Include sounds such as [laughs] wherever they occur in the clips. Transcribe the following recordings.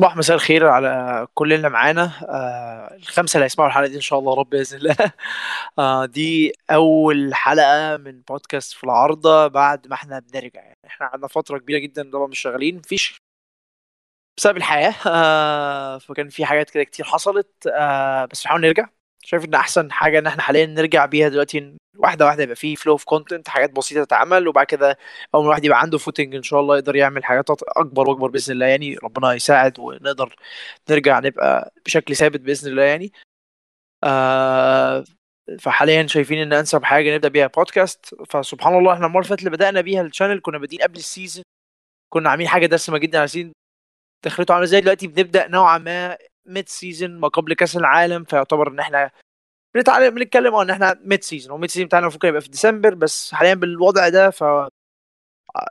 صباح مساء الخير على كل اللي معانا. آه الخمسة اللي هيسمعوا الحلقة دي إن شاء الله رب بإذن الله. [laughs] آه دي أول حلقة من بودكاست في العارضة بعد ما إحنا بنرجع. يعني إحنا قعدنا فترة كبيرة جدا طبعا مش شغالين مفيش بسبب الحياة. آه فكان في حاجات كده كتير حصلت. آه بس بنحاول نرجع. شايف إن أحسن حاجة إن إحنا حاليا نرجع بيها دلوقتي واحدة واحدة يبقى في flow of content حاجات بسيطة تتعمل وبعد كده أول الواحد يبقى عنده footing إن شاء الله يقدر يعمل حاجات أكبر وأكبر بإذن الله يعني ربنا يساعد ونقدر نرجع نبقى بشكل ثابت بإذن الله يعني. آه فحاليا شايفين إن أنسب حاجة نبدأ بيها بودكاست فسبحان الله إحنا المرة اللي بدأنا بيها ال channel كنا بادئين قبل ال season كنا عاملين حاجة دسمة جدا عايزين دخلته عاملة إزاي؟ دلوقتي بنبدأ نوعا ما mid season ما قبل كأس العالم فيعتبر إن إحنا بنتعلم بنتكلم إن إحنا mid season و mid season بتاعنا المفروض يبقى في ديسمبر بس حاليا بالوضع ده ف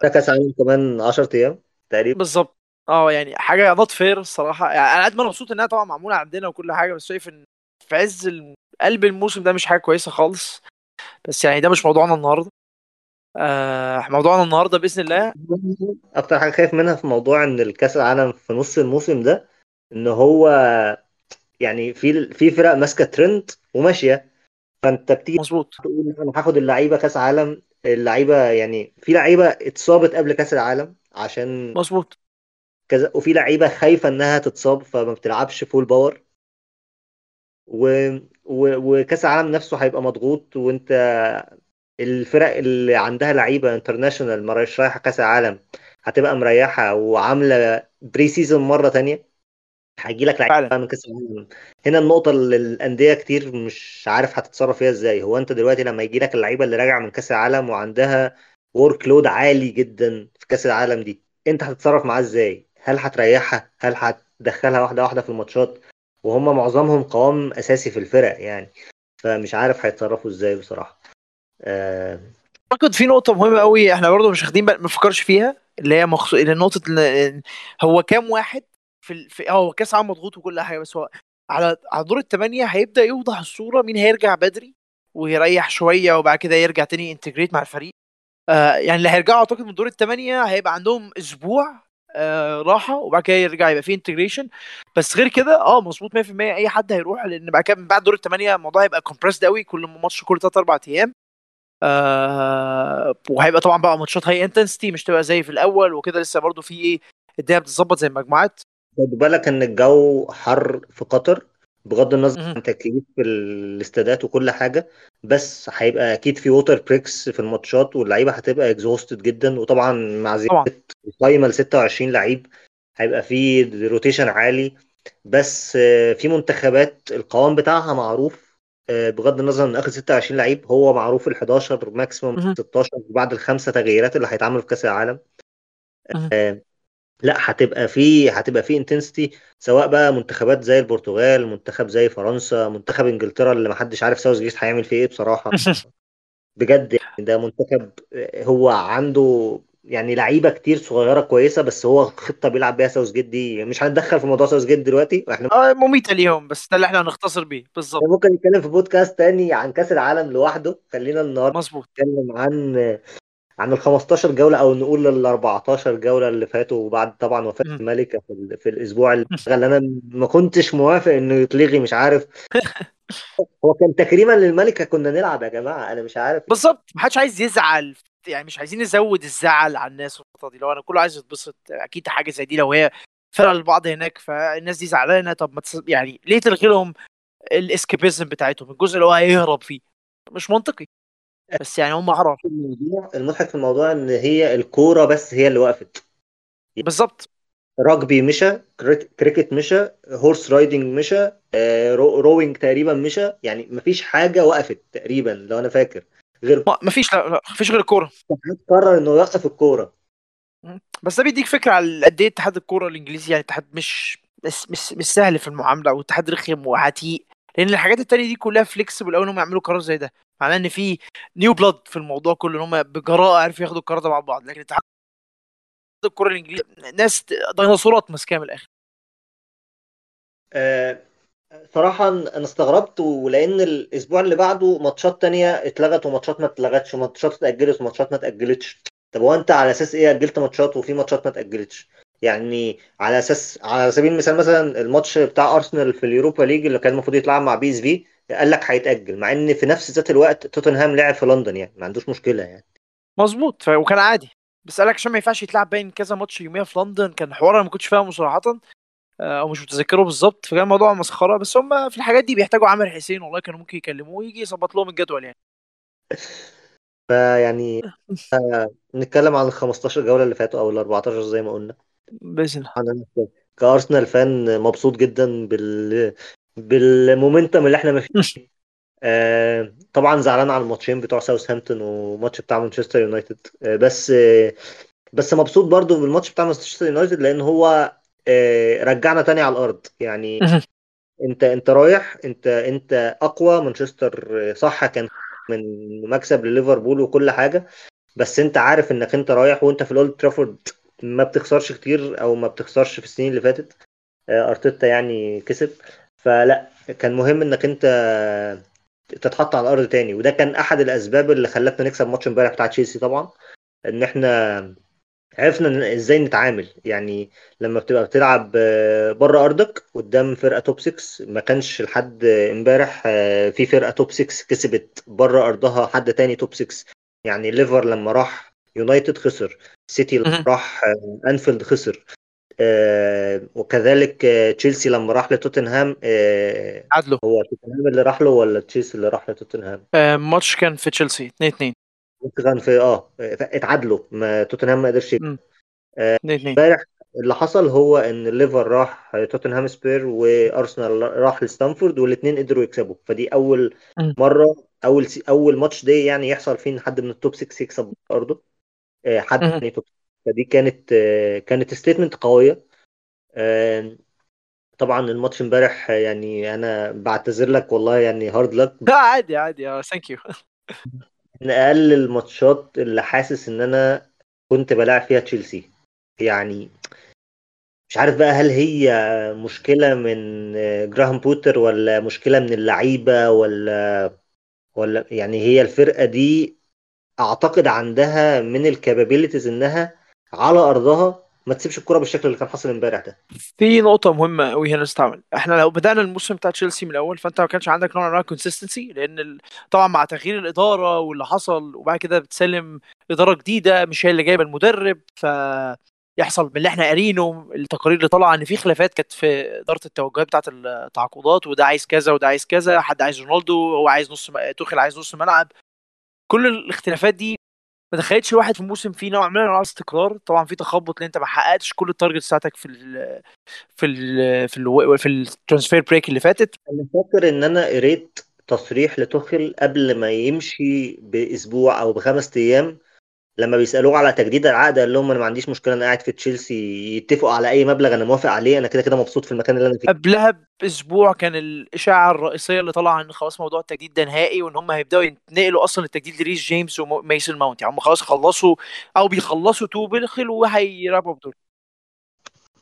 ده كأس عالم كمان 10 أيام تقريبا. بالظبط. آه يعني حاجة not fair الصراحة. يعني أنا قد ما مبسوط إنها طبعا معمولة عندنا وكل حاجة بس شايف إن في عز قلب الموسم ده مش حاجة كويسة خالص. بس يعني ده مش موضوعنا النهارده. آه موضوعنا النهارده بإذن الله. أكتر حاجة خايف منها في موضوع إن الكأس العالم في نص الموسم ده إن هو يعني في في فرق ماسكة ترند وماشية. فأنت بتيجي مظبوط. تقول أنا هاخد اللعيبة كأس عالم اللعيبة يعني في لعيبة اتصابت قبل كأس العالم عشان مظبوط. كذا وفي لعيبة خايفة إنها تتصاب فما بتلعبش full power و... و... وكأس العالم نفسه هيبقى مضغوط وأنت الفرق اللي عندها لعيبة international ما رايحة كأس العالم هتبقى مريحة وعاملة pre season مرة تانية. هيجي لك لعيبه من كأس العالم. هنا النقطة اللي الأندية كتير مش عارف هتتصرف فيها إزاي. هو أنت دلوقتي لما يجي لك اللعيبة اللي راجعة من كأس العالم وعندها ورك لود عالي جدا في كأس العالم دي أنت هتتصرف معاه إزاي؟ هل هتريحها؟ هل هتدخلها واحدة واحدة في الماتشات؟ وهم معظمهم قوام أساسي في الفرق يعني فمش عارف هيتصرفوا إزاي بصراحة. أه... أعتقد في نقطة مهمة قوي إحنا برضو مش واخدين ما فيها اللي هي مخصوص نقطة هو كام واحد في في هو كأس عام مضغوط وكل حاجة بس هو على على دور الثمانيه هيبدأ يوضح الصورة مين هيرجع بدري ويريح شوية وبعد كده يرجع تاني integrate مع الفريق. آه يعني اللي هيرجعوا أعتقد من دور الثمانيه هيبقى عندهم أسبوع آه راحة وبعد كده يرجع يبقى فيه integration بس غير كده آه مظبوط 100% أي حد هيروح لأن بعد كده من بعد دور الثمانيه الموضوع هيبقى compressed قوي كل ماتش كل ثلاث أربع أيام. آه وهيبقى طبعا بقى ماتشات high intensity مش تبقى زي في الأول وكده لسه برضو في إيه الدنيا بتتظبط زي المجموعات. خد بالك إن الجو حر في قطر بغض النظر عن تكييف الاستادات وكل حاجة بس هيبقى أكيد في water breaks في الماتشات واللعيبة هتبقى exhausted جدا وطبعا مع زيادة القايمة ل 26 لعيب هيبقى في rotation عالي. بس في منتخبات القوام بتاعها معروف بغض النظر إن آخر 26 لعيب هو معروف ال 11 maximum 16 بعد الخمسة تغييرات اللي هيتعملوا في كأس العالم. لا هتبقى في هتبقى في intensity سواء بقى منتخبات زي البرتغال منتخب زي فرنسا منتخب انجلترا اللي ما حدش عارف ساوث جيت هيعمل فيه إيه بصراحة. [laughs] بجد يعني ده منتخب هو عنده يعني لعيبة كتير صغيرة كويسة بس هو خطة بيلعب بيها ساوث جيت دي. مش هندخل في موضوع ساوث جيت دلوقتي؟ إحنا آه مميتة اليوم بس ده اللي إحنا هنختصر بيه. بالظبط. ممكن نتكلم في بودكاست تاني عن كأس العالم لوحده. خلينا النهارده مظبوط. نتكلم عن عن ال 15 جولة أو نقول ال 14 جولة اللي فاتوا بعد طبعا وفاة الملكه في, في الأسبوع اللي أنا ما كنتش موافق انه يتلغي مش عارف. [laughs] هو كان تكريما للملكة كنا نلعب يا جماعة أنا مش عارف. بالظبط. ما حدش عايز يزعل يعني مش عايزين نزود الزعل على الناس الفترة دي. لو أنا كله عايز يتبسط أكيد حاجة زي دي لو هي فرق البعض هناك فالناس دي زعلانة. طب ما تص... يعني ليه تلغي لهم ال escapism بتاعتهم؟ الجزء اللي هو هيهرب فيه. مش منطقي. بس يعني هم عرف الموضوع المضحك في الموضوع إن هي الكورة بس هي اللي وقفت. بالظبط. rugby مشى كريكت مشى horse riding مشى rowing تقريبا مشى. يعني مفيش حاجة وقفت تقريبا لو أنا فاكر. غير مفيش لا, لا مفيش غير الكورة. قرر إنه يوقف الكورة. بس ده بيديك فكرة على قد إيه اتحاد الكورة الإنجليزي يعني اتحاد مش مش مش سهل في المعاملة أو اتحاد رخم وعتيق. لأن الحاجات التانية دي كلها flexible قوي انهم يعملوا قرار زي ده. معناه إن في نيو بلاد في الموضوع كله إن هم بجراءة عرفوا ياخدوا القرار ده مع بعض. لكن اتحاد الكره الانجليزي ناس ديناصورات ماسكاه من الآخر. أه صراحة أنا استغربت ولأن الأسبوع اللي بعده ماتشات تانية اتلغت وماتشات ما اتلغتش وماتشات اتأجلت وماتشات ما اتأجلتش. طب هو أنت على أساس إيه أجلت ماتشات وفي ماتشات ما اتأجلتش؟ يعني على أساس على سبيل المثال مثلا الماتش بتاع أرسنال في اليوروبا ليج اللي كان المفروض يتلعب مع بي إس في قال لك هيتأجل مع إن في نفس ذات الوقت توتنهام لعب في لندن يعني ما عندوش مشكلة يعني. مظبوط وكان عادي. بس قالك عشان ما ينفعش يتلعب باين كذا ماتش يوميا في لندن كان حوار أنا ما كنتش فاهمه صراحة آه، أو مش متذكره بالظبط فكان الموضوع مسخرة بس هم في الحاجات دي بيحتاجوا عامر حسين والله كانوا ممكن يكلموه ويجي يظبط لهم الجدول يعني. فيعني آه، نتكلم عن ال 15 جولة اللي فاتوا أو ال 14 زي ما قلنا. باذن الله. كأرسنال فان مبسوط جدا بال بالمومنتم اللي إحنا ماشيين آه، طبعا زعلان على الماتشين بتوع ساوثهامبتون وماتش بتاع مانشستر يونايتد. آه، بس آه، بس مبسوط برضو بالماتش بتاع مانشستر يونايتد لأن هو آه، رجعنا تاني على الأرض. يعني أنت أنت رايح أنت أنت أقوى. مانشستر آه، صح كان من مكسب لليفربول وكل حاجة. بس أنت عارف إنك أنت رايح وأنت في الأولد ترافورد. ما بتخسرش كتير أو ما بتخسرش في السنين اللي فاتت. آه، أرتيتا يعني كسب. فلا كان مهم إنك أنت تتحط على الأرض تاني. وده كان أحد الأسباب اللي خلتنا نكسب ماتش امبارح بتاع تشيلسي طبعا. إن إحنا عرفنا إزاي نتعامل. يعني لما بتبقى بتلعب آه، بره أرضك قدام فرقة توب 6 ما كانش لحد امبارح آه، في فرقة توب 6 كسبت بره أرضها حد تاني توب 6 يعني ليفر لما راح يونايتد خسر سيتي لما. راح آه، أنفيلد خسر آه، وكذلك آه، تشيلسي لما راح لتوتنهام آه، عدلوا هو توتنهام اللي راح له ولا تشيلسي اللي راح لتوتنهام؟ ماتش كان في تشيلسي 2 2 كان في آه اتعادلوا ما توتنهام ما قدرش يكسب. 2 2 امبارح اللي حصل هو إن الليفر راح توتنهام سبيرز وأرسنال راح لستامفورد والاثنين قدروا يكسبوا فدي أول. مرة أول أول ماتش دي يعني يحصل فيه إن حد من ال top 6 يكسب ارضه آه، حد مهم. يعني top فدي كانت آه، كانت statement قوية. آه، طبعا الماتش امبارح آه، يعني أنا بعتذر لك والله يعني hard luck [laughs] لا عادي عادي. thank you من أقل الماتشات اللي حاسس إن أنا كنت بلاعب فيها تشيلسي. يعني مش عارف بقى هل هي مشكلة من جراهام بوتر ولا مشكلة من اللعيبة ولا ولا يعني هي الفرقة دي أعتقد عندها من ال capabilities إنها على أرضها ما تسيبش الكرة بالشكل اللي كان حاصل امبارح ده. في نقطة مهمة قوي هنا نستعمل إحنا لو بدأنا الموسم بتاع تشيلسي من الأول فأنت ما كانش عندك نوع من ال consistency لأن ال... طبعا مع تغيير الإدارة واللي حصل وبعد كده بتسلم إدارة جديدة مش هي اللي جايبة المدرب ف يحصل من اللي إحنا قارينه التقارير اللي طالعة إن في خلافات كانت في إدارة التوجهات بتاعة التعاقدات وده عايز كذا وده عايز كذا حد عايز رونالدو هو عايز نص م- توخيل عايز نص ملعب. كل الاختلافات دي ما دخلتش الواحد في موسم فيه نوع من الاستقرار طبعا في تخبط لأن أنت ما حققتش كل ال target بتاعتك في ال في ال في ال في ال transfer break اللي فاتت. أنا فاكر إن أنا قريت تصريح لتوخيل قبل ما يمشي بأسبوع أو بخمس أيام لما بيسألوه على تجديد العقد قال لهم أنا ما عنديش مشكلة أنا قاعد في تشيلسي يتفقوا على أي مبلغ أنا موافق عليه أنا كده كده مبسوط في المكان اللي أنا فيه. قبلها بأسبوع كان الإشاعة الرئيسية اللي طالعة إن خلاص موضوع التجديد ده نهائي وإن هم هيبدأوا ينقلوا أصلا التجديد لريس جيمس وميسون ماونت. يعني هم خلاص خلصوا أو بيخلصوا توخيل وهيرابوا بدول.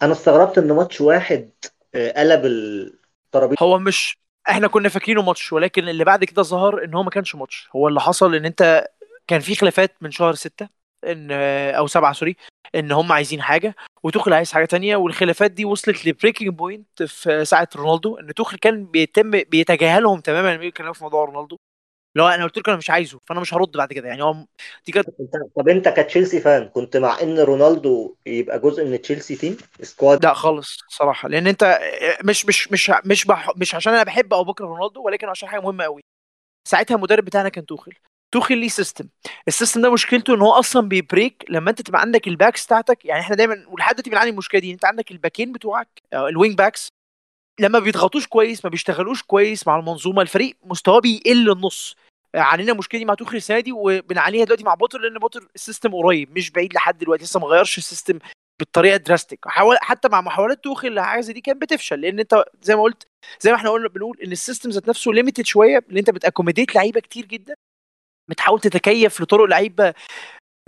أنا استغربت إن ماتش واحد آه، قلب الترابيزة. هو مش إحنا كنا فاكرينه ماتش ولكن اللي بعد كده ظهر إن هو ما كانش ماتش. هو اللي حصل إن أنت كان في خلافات من شهر ستة. إن أو سبعة sorry إن هم عايزين حاجة وتوخل عايز حاجة تانية والخلافات دي وصلت ل breaking point في ساعة رونالدو إن توخل كان بيتم بيتجاهلهم تماما لما يتكلموا في موضوع رونالدو اللي هو أنا قلت لكم أنا مش عايزه فأنا مش هرد بعد كده يعني هو دي كانت أنت طب أنت كتشيلسي fan كنت مع إن رونالدو يبقى جزء من تشيلسي team؟ squad لا خالص صراحة لأن أنت مش مش مش مش بح مش عشان أنا بحب أو بكره رونالدو ولكن عشان حاجة مهمة قوي ساعتها المدرب بتاعنا كان توخل. توخل ليه system ال system ده مشكلته إن هو أصلا بي break لما أنت تبقى عندك ال backs بتاعتك يعني إحنا دايما ولحد دلوقتي بنعاني المشكلة دي أنت عندك الباكين بتوعك ال wing backs لما بيضغطوش كويس ما بيشتغلوش كويس مع المنظومة الفريق مستواه بيقل النص. عانينا المشكلة دي مع توخل السنة دي وبنعانيها دلوقتي مع بوتر لأن بوتر ال system قريب مش بعيد لحد دلوقتي لسه ما غيرش ال system بالطريقة drastic حتى مع محاولات توخل لحاجه زي دي كانت بتفشل لأن أنت زي ما قلت زي ما إحنا قلنا بنقول إن ال system ذات نفسه limited شوية لأن أنت بت accommodate لعيبة كتير جدا. بتحاول تتكيف لطرق لعيبة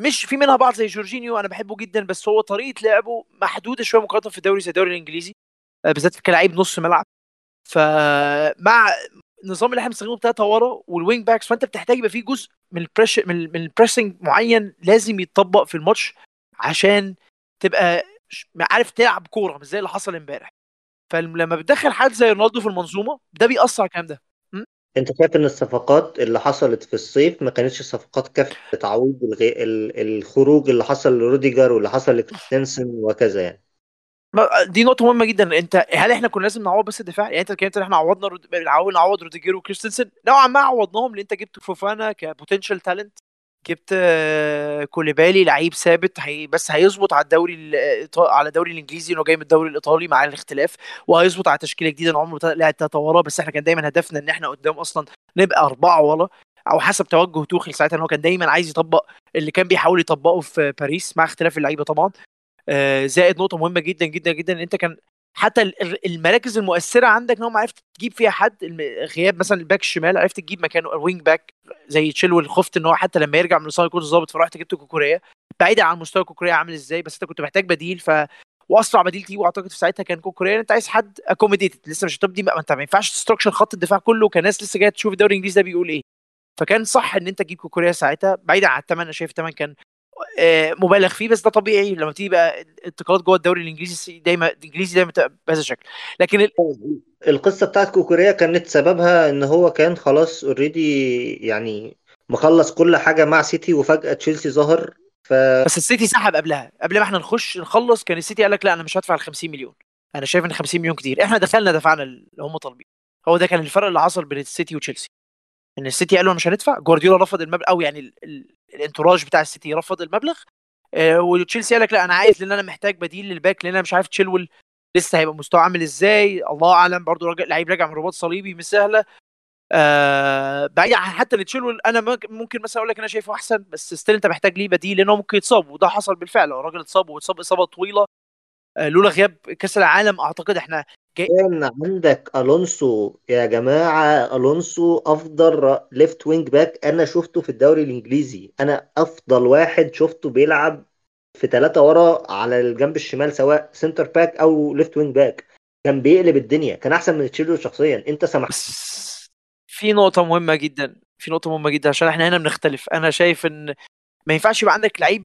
مش في منها بعض زي جورجينيو أنا بحبه جدا بس هو طريقة لعبه محدودة شوية مقارنة في الدوري زي الدوري الإنجليزي آه، بالذات كلاعب نص ملعب. فمع النظام اللي إحنا بنستخدمه بتاعته ورا وال wing backs فأنت بتحتاج يبقى فيه جزء من ال pressing, من ال pressing معين لازم يتطبق في الماتش عشان تبقى عارف تلعب كورة مش زي اللي حصل امبارح. فلما بتدخل حد زي رونالدو في المنظومة ده بيأثر على الكلام ده. أنت شايف إن الصفقات اللي حصلت في الصيف ما كانتش صفقات كافية لتعويض الخروج اللي حصل لروديجر واللي حصل لكريستنسن وكذا يعني؟ دي نقطة مهمة جدا. أنت هل إحنا كنا لازم نعوض بس الدفاع؟ يعني أنت اتكلمت إن إحنا عوضنا نعوض روديجير وكريستنسن. نوعا ما عوضناهم لأن أنت جبت فوفانا ك potential talent جبت آه، كوليبالي لعيب ثابت هي بس هيظبط على الدوري الإيطا- على الدوري الإنجليزي إنه جاي من الدوري الإيطالي مع الاختلاف وهيظبط على تشكيلة جديدة. عمره ثلاثة ورا بس إحنا كان دايما هدفنا إن إحنا قدام أصلا نبقى أربعة ورا أو حسب توجه توخيل ساعتها إن هو كان دايما عايز يطبق اللي كان بيحاول يطبقه في باريس مع اختلاف اللعيبة طبعا. آه، زائد نقطة مهمة جدا جدا جدا إن أنت كان حتى ال- ال- المراكز المؤثرة عندك إن هم عرفت تجيب فيها حد غياب مثلا الباك الشمال عرفت تجيب مكانه wing back زي تشيلويل خفت إن هو حتى لما يرجع من الاصابه يكون ظابط فرحت جبت كوكوريا بعيدا عن مستوى كوكوريا عامل إزاي بس أنت كنت محتاج بديل ف وأسرع بديل تجيبه اعتقد في ساعتها كان كوكوريا أنت عايز حد accommodated لسه مش هتبدي ما أنت ما ينفعش ت structure خط الدفاع كله كناس لسه جاية تشوف الدوري الإنجليزي ده بيقول إيه. فكان صح إن أنت تجيب كوكوريا ساعتها بعيدا عن الثمن أنا شايف الثمن كان مبالغ فيه بس ده طبيعي. لما تيجي بقى انتقالات جوه الدوري الإنجليزي دايما الإنجليزي دايما بهذا الشكل. لكن ال- القصة بتاعت كوكوريا كانت سببها إن هو كان خلاص already يعني مخلص كل حاجة مع سيتي وفجأة تشيلسي ظهر. ف بس السيتي سحب قبلها. قبل ما إحنا نخش نخلص كان السيتي قال لك لا أنا مش هدفع ال 50 مليون. أنا شايف إن 50 مليون كتير. إحنا دخلنا دفعنا اللي هم طالبين. هو ده كان الفرق اللي حصل بين السيتي وتشيلسي. إن السيتي قالوا مش هندفع جوارديولا رفض المبلغ أو يعني ال... ال... ال entourage بتاع السيتي رفض المبلغ آه وتشيلسي قال لك لا أنا عايز لأن أنا محتاج بديل للباك لأن أنا مش عارف تشيلويل لسه هيبقى مستواه عامل إزاي الله أعلم برضو راجع لعيب راجع من رباط صليبي مش سهلة آه بعيد عن حتى اللي تشيلويل أنا ممكن- مثلا أقول لك أنا شايفه أحسن بس still أنت محتاج ليه بديل لأنه ممكن يتصاب وده حصل بالفعل الراجل اتصاب واتصاب إصابة طويلة لولا غياب كأس العالم أعتقد إحنا كان عندك ألونسو يا جماعة. ألونسو أفضل left wing back أنا شفته في الدوري الإنجليزي. أنا أفضل واحد شفته بيلعب في ثلاثة ورا على الجنب الشمال سواء center back أو left wing back كان بيقلب الدنيا. كان أحسن من تشيلويل شخصيا. أنت سمحت في نقطة مهمة جدا. في نقطة مهمة جدا. عشان إحنا هنا بنختلف. أنا شايف إن ما ينفعش يبقى عندك لعيب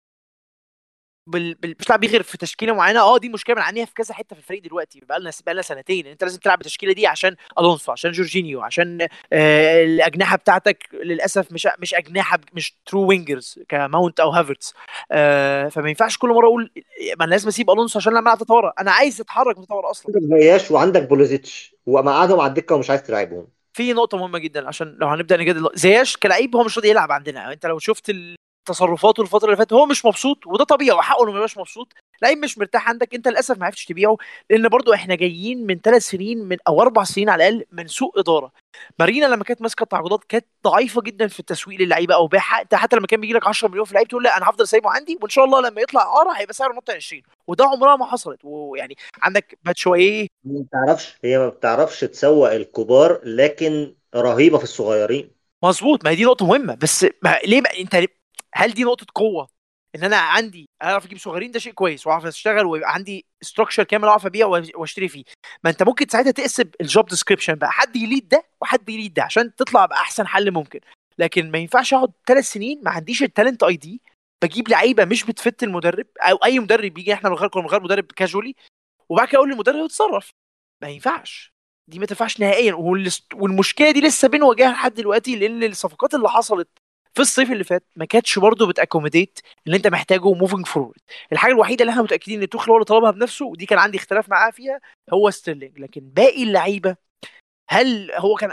بال... بال... مش بيفت غير في تشكيلة معينة. آه دي مشكلة بنعانيها في كذا حتة في الفريق دلوقتي. بقى لنا بقى لنا سنتين. انت لازم تلعب بالتشكيلة دي عشان ألونسو عشان جورجينيو عشان آه الأجنحة بتاعتك. للأسف مش مش أجنحة مش true wingers ك ماونت أو هافرتس. آه فما ينفعش كل مرة أقول ما أنا لازم أسيب ألونسو عشان لما ألعب تطور أنا عايز أتحرك من تطور أصلا. عندك زياش وعندك بولوزيتش ومقعدهم على الدكة ومش عايز تلعبهم. في نقطة مهمة جدا عشان لو هنبدأ نجادل زياش كلاعب هو مش راضي يلعب عندنا. انت لو شفت تصرفاته الفترة اللي فاتت هو مش مبسوط وده طبيعي وحقه إنه ما يبقاش مبسوط. لعيب مش مرتاح عندك أنت للأسف ما عرفتش تبيعه لأن برضو إحنا جايين من ثلاث سنين من أو أربع سنين على الأقل من سوء إدارة. مارينا لما كانت ماسكة التعاقدات كانت ضعيفة جدا في التسويق للعيبة أو بيع حتى حتى لما كان بيجي لك 10 مليون في لعيب تقول لا أنا هفضل سايبه عندي وإن شاء الله لما يطلع اعاره هيبقى سعره نط 20 وده عمرها ما حصلت. ويعني عندك باتشوايه ما بتعرفش هي ما بتعرفش تسوق الكبار لكن رهيبة في الصغيرين. مظبوط. ما هي دي نقطة مهمة. بس ما ليه بقى؟ أنت هل دي نقطة قوة؟ إن أنا عندي أعرف أجيب صغيرين ده شيء كويس وأعرف أشتغل ويبقى عندي structure كامل أعرف أبيع وأشتري فيه. ما أنت ممكن ساعتها تقسم ال job description بقى. حد ي lead ده وحد ي lead ده عشان تطلع بأحسن حل ممكن. لكن ما ينفعش أقعد ثلاث سنين ما عنديش ال talent ID بجيب لعيبة مش بت fit المدرب أو أي مدرب بيجي إحنا من غير من غير مدرب casually وبعد كده أقول للمدرب اتصرف ما ينفعش. دي ما تنفعش نهائيا. والمشكلة دي لسه بنواجهها لحد دلوقتي لأن الصفقات اللي حصلت في الصيف اللي فات ما كانتش برضه بت accommodate اللي انت محتاجه moving forward الحاجة الوحيدة اللي إحنا متأكدين ان توخل هو اللي طلبها بنفسه ودي كان عندي اختلاف معاه فيها هو ستيرلينج لكن باقي اللعيبة هل هو كان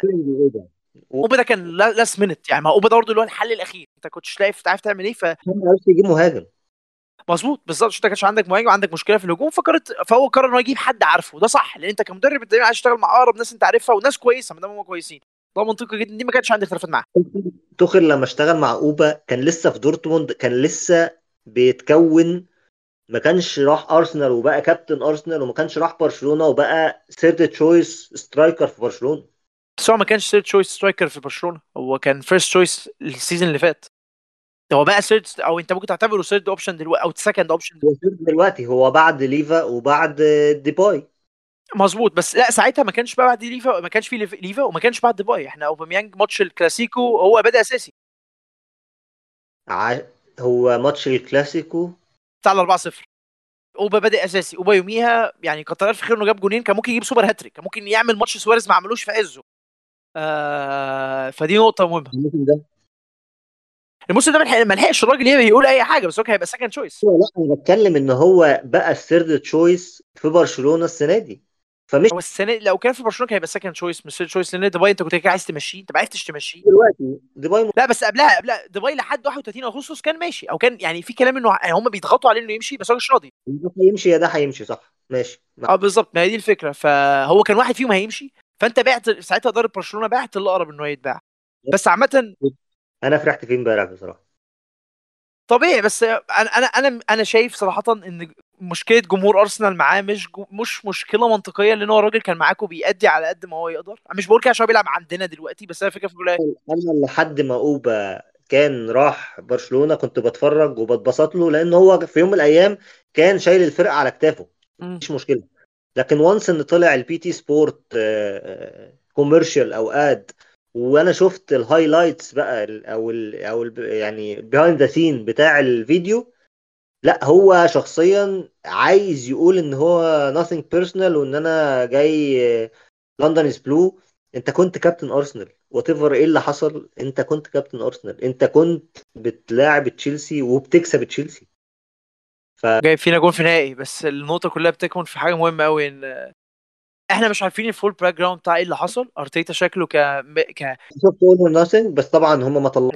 اوبا ده؟ كان last minute يعني ما اوبا ده برضه اللي هو الحل الأخير. انت كنتش لاقي عارف تعمل إيه ف ما عرفش يجيب مهاجم. مظبوط بالظبط. عشان انت كانش عندك مهاجم وعندك مشكلة في الهجوم فقررت فهو قرر انه يجيب حد عارفه. ده صح لأن انت كمدرب انت عايز تشتغل مع أقرب ناس انت عارفها وناس كويسة ما دام هم كويسين. ده منطقي جدا. دي ما كانش عندي اختلافات معاها توخل لما اشتغل مع أوبا كان لسه في دورتموند كان لسه بيتكون ما كانش راح أرسنال وبقى كابتن أرسنال وما كانش راح برشلونة وبقى third choice striker في برشلونة. بس هو ما كانش third choice striker في برشلونة هو كان first choice ال season اللي فات. هو بقى third أو أنت ممكن تعتبره third option دلوقتي أو second option دلوقتي هو بعد ليفا وبعد ديباي. مظبوط بس لا ساعتها ما كانش بقى بعد ليفا ما كانش في ليف- ليفا وما كانش بعد ديباي إحنا اوباميانج ماتش الكلاسيكو هو بدا أساسي. ع... هو ماتش الكلاسيكو. بتاع ال 4 0 أوبا بادئ أساسي. أوبا يوميها يعني كتر الف خير إنه جاب جونين كان ممكن يجيب super hat-trick كان ممكن يعمل ماتش سواريز ما عملوش في عزه. آه فدي نقطة مهمة. الموسم ده. الموسم ده ما لحقش الراجل يقول أي حاجة بس هو كان هيبقى second choice لا أنا بتكلم إن هو بقى ال third choice في برشلونة السنة دي. فمش هو السنة لو كان في برشلونة كان هيبقى second choice مش choice لأن ديباي انت كنت كده عايز تمشيه انت ما عرفتش تمشيه. دلوقتي ديباي لا بس قبلها قبلها ديباي لحد 31 اغسطس كان ماشي أو كان يعني في كلام إنه هم بيضغطوا عليه إنه يمشي بس هو مش راضي. ده هيمشي يا ده هيمشي صح. ماشي. آه بالظبط. ما هي دي الفكرة. فهو كان واحد فيهم هيمشي فأنت بعت ساعتها إدارة برشلونة بعت اللي أقرب إنه يتباع. بس عامة أنا فرحت فيه إمبارح بصراحة. طبيعي بس أنا أنا أنا أنا شايف صراحة إن مشكلة جمهور أرسنال معاه مش مش مشكلة منطقية لأن هو الراجل كان معاكم بيأدي على قد ما هو يقدر. أنا مش بقول كده عشان هو بيلعب عندنا دلوقتي بس أنا فكره في أنا لحد ما أوبا كان راح برشلونة كنت بتفرج وبتبسط له لأن هو في يوم من الأيام كان شايل الفرقة على كتافه. مم. مش مشكلة. لكن once إن طلع ال BT Sport commercial أو ad وأنا شفت ال highlights بقى أو ال أو ال يعني behind the scene بتاع الفيديو؟ لا هو شخصيا عايز يقول إن هو nothing personal وإن أنا جاي لندن as blue أنت كنت كابتن ارسنال what إيه اللي حصل أنت كنت كابتن ارسنال أنت كنت بتلاعب تشيلسي وبتكسب تشيلسي. جايب فينا جون في نهائي بس النقطة كلها بتكمن في حاجة مهمة قوي إن إحنا مش عارفين ال full background بتاع إيه اللي حصل. أرتيتا شكله ك ك شفت All or Nothing بس طبعا هم ما طلعوا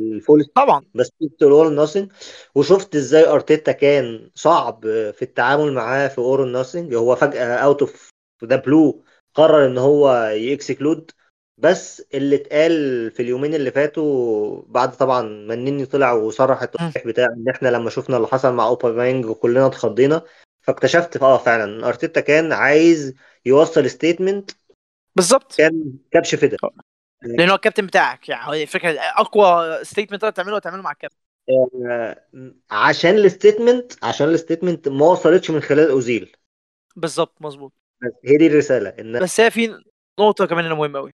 ال full. طبعا. بس شفت ال All or Nothing وشفت إزاي أرتيتا كان صعب في التعامل معاه في All or Nothing هو فجأة out of the blue قرر إن هو ي exclude بس اللي اتقال في اليومين اللي فاتوا بعد طبعا منني طلع وصرح التصريح بتاعه إن إحنا لما شفنا اللي حصل مع اوباميانج وكلنا اتخضينا. فاكتشفت آه فعلا ان أرتيتا كان عايز يوصل statement بالظبط. كان كبش فدا. لأن هو الكابتن بتاعك يعني فكرة أقوى statement تقدر تعمله تعمله مع الكابتن. آه، عشان ال statement عشان ال statement ما وصلتش من خلال أوزيل. بالظبط مظبوط. هي دي الرسالة إن بس هي في نقطة كمان هنا مهمة قوي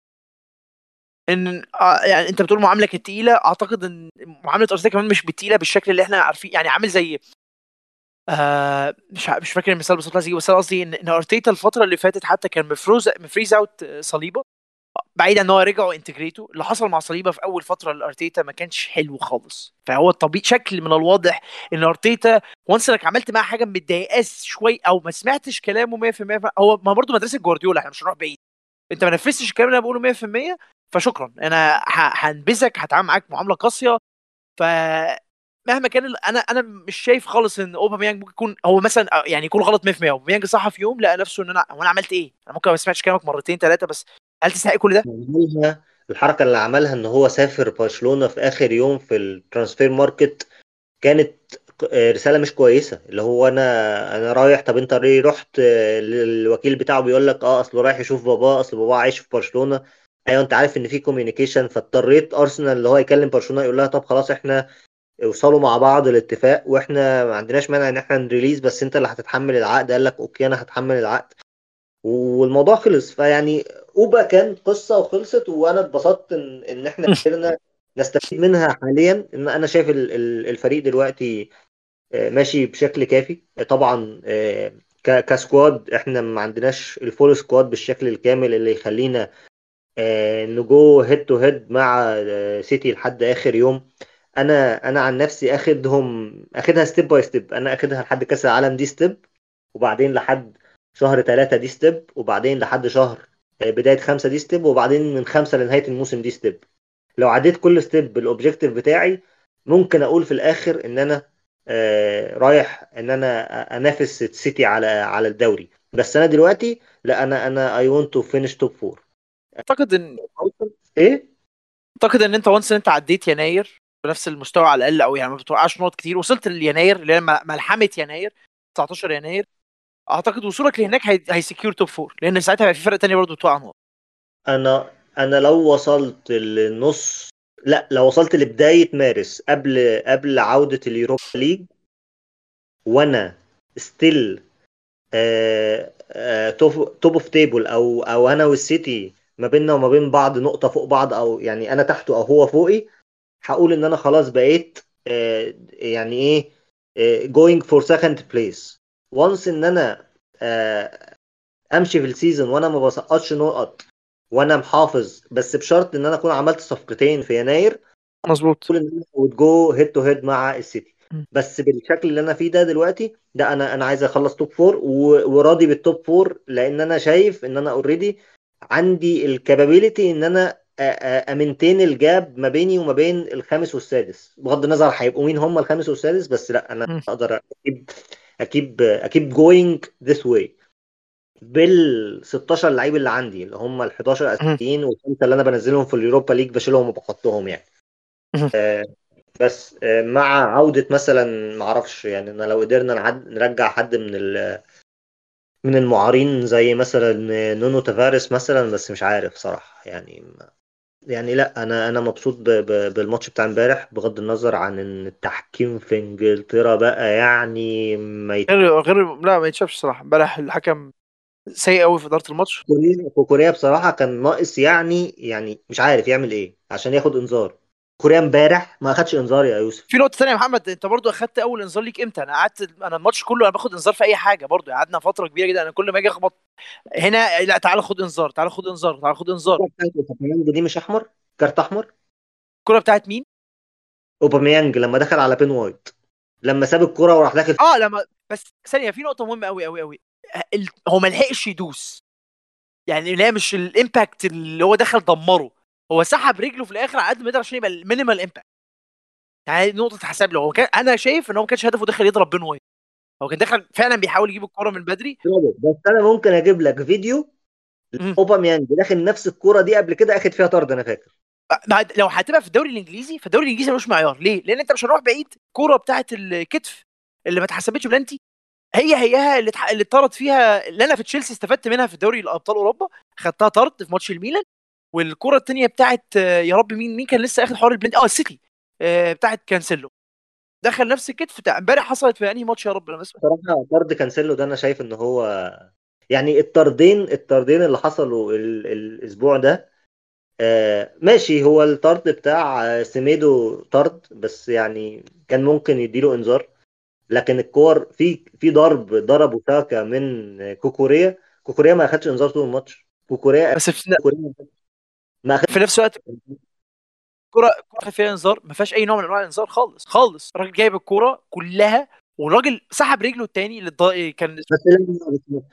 إن آه، يعني أنت بتقول معاملة كانت تقيلة أعتقد إن معاملة ارسنال كمان مش بتقيلة بالشكل اللي إحنا عارفين يعني عامل زي آه مش مش فاكر المثال بالظبط عايز بس أنا قصدي ان إن أرتيتا الفترة اللي فاتت حتى كان مفروز مفريز out صليبة بعيد إن هو رجعوا integrate و اللي حصل مع صليبة في أول فترة لأرتيتا ما كانش حلو خالص. فهو الطبيعي شكل من الواضح إن أرتيتا once إنك عملت معاه حاجة متضايقاه شوي أو ما سمعتش كلامه 100% هو ما برضه مدرسة جوارديولا إحنا مش هنروح بعيد. أنت ما نفذتش الكلام اللي أنا بقوله 100% فشكرا. أنا هنبذك هتعامل معاك معاملة قاسية. ف مهما كان أنا أنا مش شايف خالص إن أوباميانج ممكن يكون هو مثلا آه، يعني يكون غلط 100% أوباميانج صح في يوم لقى نفسه إن أنا هو أنا عملت إيه؟ أنا ممكن ما سمعتش كلامك مرتين ثلاثة بس هل تستحق كل ده؟ الحركة اللي عملها إن هو سافر برشلونة في آخر يوم في ال transfer market كانت آه، رسالة مش كويسة اللي هو أنا أنا رايح طب أنت ليه رحت آه، للوكيل بتاعه بيقول لك آه اصله رايح يشوف باباه أصل باباه عايش في برشلونة أيوه أنت عارف إن في communication فاضطريت أرسنال اللي هو يكلم برشلونة يقول لها طب خلاص إحنا اوصلوا مع بعض الاتفاق وإحنا ما عندناش مانع إن إحنا ن release بس أنت اللي هتتحمل العقد. قال لك okay أنا هتحمل العقد. والموضوع خلص. فيعني أوبا كان قصة وخلصت وأنا اتبسطت ان إن إحنا [laughs] قدرنا نستفيد منها حاليا. إن أنا شايف ال- ال- الفريق دلوقتي آه، ماشي بشكل كافي. طبعا آه، ك squad إحنا ما عندناش ال full squad بالشكل الكامل اللي يخلينا آه، ن go head to head مع سيتي لحد آخر يوم. أنا أنا عن نفسي آخدهم آخدها step by step أنا آخدها لحد كأس العالم دي step وبعدين لحد شهر ثلاثة دي step وبعدين لحد شهر آه، بداية خمسة دي step وبعدين من خمسة لنهاية الموسم دي step لو عديت كل step بال objective بتاعي ممكن أقول في الآخر إن أنا آه، رايح إن أنا أنافس السيتي على على الدوري. بس أنا دلوقتي لا أنا أنا I want to finish top four أعتقد إن إيه؟ أعتقد إن أنت once ان أنت عديت يناير بنفس المستوى على الأقل أو يعني ما بتوقعش نقط كتير. وصلت ليناير اللي هي ملحمة يناير 19 يناير. أعتقد وصولك لهناك هي هي secure top four لأن ساعتها هيبقى في فرق تانية برضه توقع نقط. أنا أنا لو وصلت للنص لأ لو وصلت لبداية مارس قبل قبل عودة اليوروبا ليج وأنا still top of table أو أو أنا والسيتي ما بيننا وما بين بعض نقطة فوق بعض أو يعني أنا تحته أو هو فوقي هقول إن أنا خلاص بقيت آه، يعني إيه آه، going for second place. once إن أنا آه، أمشي في ال season وأنا ما بسقطش نقط وأنا محافظ بس بشرط إن أنا أكون عملت صفقتين في يناير مظبوط. بقول إن أنا و to go head to head مع السيتي. بس بالشكل اللي أنا فيه ده دلوقتي ده أنا أنا عايز أخلص top four وراضي بال top four لأن أنا شايف إن أنا already عندي ال capability إن أنا أ maintain ال gap ما بيني وما بين الخامس والسادس بغض النظر هيبقوا مين هم الخامس والسادس بس لأ أنا. أقدر أ keep أ keep أ keep going this way بال 16 لعيب اللي عندي اللي هم ال 11 أساسيين والخمسة اللي أنا بنزلهم في اليوروبا ليج بشيلهم وبحطهم يعني. آه، بس آه، مع عودة مثلا ما أعرفش يعني أنا لو قدرنا نعد نرجع حد من ال من المعارين زي مثلا نونو تافاريس مثلا بس مش عارف صراحة يعني يعني لا أنا أنا مبسوط ب- ب- بالماتش بتاع امبارح بغض النظر عن إن التحكيم في إنجلترا بقى يعني ما يت- غير غير لا ما يتشافش الصراحه امبارح الحكم سيء قوي في إدارة الماتش. كوريا بصراحة كان ناقص يعني يعني مش عارف يعمل إيه عشان ياخد إنذار. كوريا امبارح ما اخدش انذار يا يوسف. في نقطة ثانية يا محمد انت برضو اخدت أول انذار ليك إمتى؟ أنا قعدت أنا الماتش كله أنا باخد انذار في أي حاجة برضو قعدنا فترة كبيرة جدا أنا كل ما أجي أخبط هنا لا تعالى خد انذار تعالى خد انذار تعالى خد انذار. دي مش أحمر؟ كارت أحمر؟ الكره بتاعت مين؟ أوباميانج لما دخل على بين وايت لما ساب الكرة وراح داخل آه لما بس ثانية في نقطة مهمة قوي قوي قوي هو ما لحقش يدوس. يعني هي مش ال impact اللي هو دخل دمره. هو سحب رجله في الآخر على قد ما يقدر عشان يبقى ال minimal impact يعني نقطة تحسب له هو كان أنا شايف إن هو ما كانش هدفه داخل يضرب بين وايت هو كان داخل فعلا بيحاول يجيب الكرة من بدري. بس أنا ممكن أجيب لك فيديو. اوباميانج داخل نفس الكرة دي قبل كده أخد فيها طرد أنا فاكر. لو هتبقى في الدوري الإنجليزي فالدوري الإنجليزي ملوش معيار. ليه؟ لأن أنت مش هنروح بعيد الكوره بتاعت الكتف اللي ما اتحسبتش بلانتي هي هيها اللي اللي اتطرد فيها اللي أنا في تشيلسي استفدت منها في دوري الأبطال أوروبا خدتها طرد في ماتش الميلان. والكرة الثانية بتاعت آه، يا رب مين مين كان لسه اخد حوار البلانتي آه السيتي آه، بتاعت كانسيلو. دخل نفس الكتف بتاع امبارح حصلت في أنهي ماتش يا رب؟ اسمع صراحة طرد كانسيلو ده أنا شايف إن هو يعني الطردين الطردين اللي حصلوا ال... الأسبوع ده آه ماشي هو الطرد بتاع آه، سيميدو طرد بس يعني كان ممكن يديله إنذار. لكن الكور في في ضرب ضربه ساكا من كوكوريا كوكوريا ما أخدش إنذار طول الماتش. كوكوريا بس في, كوكوريا ما في نفس الوقت الكره الكره فيها انذار ما فيهاش أي نوع من أنواع الانذار خالص خالص الراجل جايب الكوره كلها والراجل سحب رجله الثاني الض- كان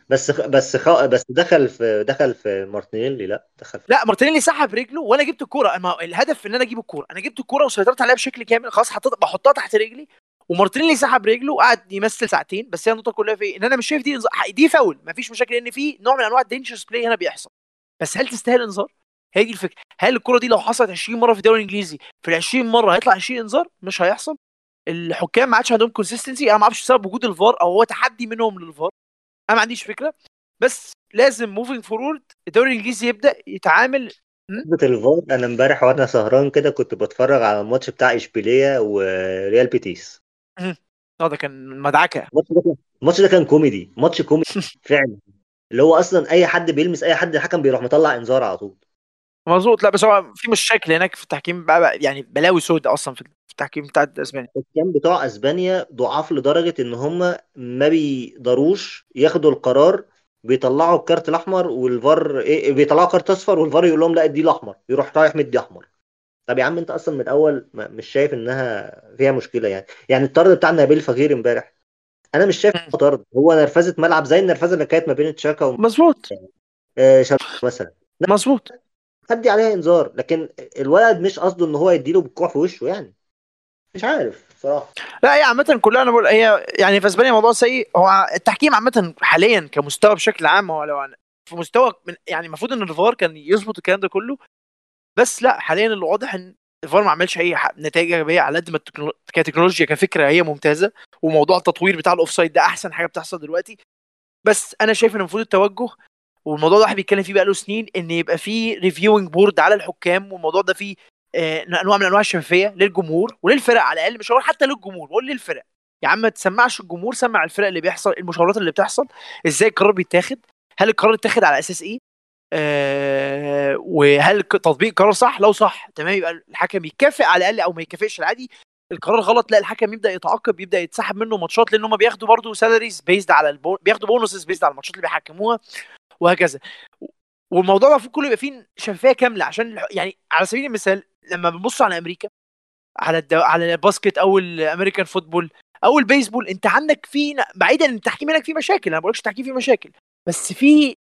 بس بس بس خ... بس دخل في دخل في مارتينيلي لا دخل في لا مارتينيلي سحب رجله وأنا جبت الكوره أما الهدف إن أنا أجيب الكوره أنا جبت الكوره وسيطرت عليها بشكل كامل خلاص حطيت بحطها تحت رجلي ومارتينيلي سحب رجله وقعد يمثل ساعتين بس هي النقطة كلها في إيه؟ إن أنا مش شايف دي إنذار- دي فاول مفيش مشاكل إن في نوع من أنواع ال dangerous play هنا بيحصل بس هل تستاهل انذار؟ هي دي الفكرة. هل الكرة دي لو حصلت 20 مرة في الدوري الإنجليزي في ال 20 مرة هيطلع 20 إنذار؟ مش هيحصل. الحكام ما عادش عندهم consistency أنا ما أعرفش بسبب وجود الفار أو هو تحدي منهم للفار. أنا ما عنديش فكرة. بس لازم moving forward الدوري الإنجليزي يبدأ يتعامل الفار أنا امبارح وأنا سهران كده كنت بتفرج على الماتش بتاع إشبيلية وريال بيتيس. آه ده كان مدعكة. الماتش ده كان الماتش ده كان كوميدي. ماتش كوميدي [laughs] فعلا. اللي هو أصلا أي حد بيلمس أي حد الحكم بيروح مطلع إنذار على طول. مظبوط. لا بس هو في مشاكل هناك في التحكيم بقى, يعني بلاوي سودة أصلا في التحكيم بتاع أسبانيا. الحكام بتوع أسبانيا ضعاف لدرجة إن هم ما بيقدروش ياخدوا القرار بيطلعوا الكارت الأحمر والفار إيه بيطلعوا كارت أصفر والفار يقول لهم لا ادي الأحمر يروح رايح مدي أحمر. طب يا عم أنت أصلا من الأول مش شايف إنها فيها مشكلة يعني. يعني الطرد بتاع نبيل فقير امبارح أنا مش شايف طرد. هو نرفزة ملعب زي النرفزة اللي كانت ما بين تشاكا مظبوط. وشالكه مثلا. مظبوط. ادي عليها انذار لكن الولد مش قصده إن هو يديله بالكوع في وشه يعني. مش عارف بصراحه لا هي عامة كلها أنا بقول هي يعني في أسبانيا موضوع سيء. هو التحكيم عامة حاليا كمستوى بشكل عام هو لو في مستوى من يعني المفروض إن الفار كان يظبط الكلام ده كله. بس لا حاليا اللي واضح إن الفار ما عملش أي نتائج إيجابية على قد ما كتكنولوجيا كفكرة هي ممتازة وموضوع التطوير بتاع ال offside ده أحسن حاجة بتحصل دلوقتي. بس أنا شايف إن المفروض التوجه والموضوع ده واحد بيتكلم فيه بقاله سنين إن يبقى فيه reviewing board على الحكام والموضوع ده فيه آه، انواع من أنواع الشفافية للجمهور وللفرق على الأقل مش هقول حتى للجمهور بقول للفرق. يا عم ما تسمعش الجمهور سمع الفرق اللي بيحصل المشاورات اللي بتحصل إزاي القرار بيتاخد؟ هل القرار اتاخد على أساس إيه؟ آه وهل تطبيق القرار صح؟ لو صح تمام يبقى الحكم يكافئ على الأقل أو ما يكافئش العادي. القرار غلط لا الحكم يبدأ يتعاقب يبدأ يتسحب منه ماتشات لأن هم بياخدوا برضه salaries based على البو... بياخدوا bonuses based على الماتشات اللي بيحكموها. وهكذا. والموضوع المفروض كله يبقى فيه شفافية كاملة عشان يعني على سبيل المثال لما بنبص على أمريكا على الدو... على الباسكت أو ال American football أو البيسبول أنت عندك في بعيدا إن التحكيم هناك فيه مشاكل أنا ما بقولكش التحكيم فيه مشاكل بس في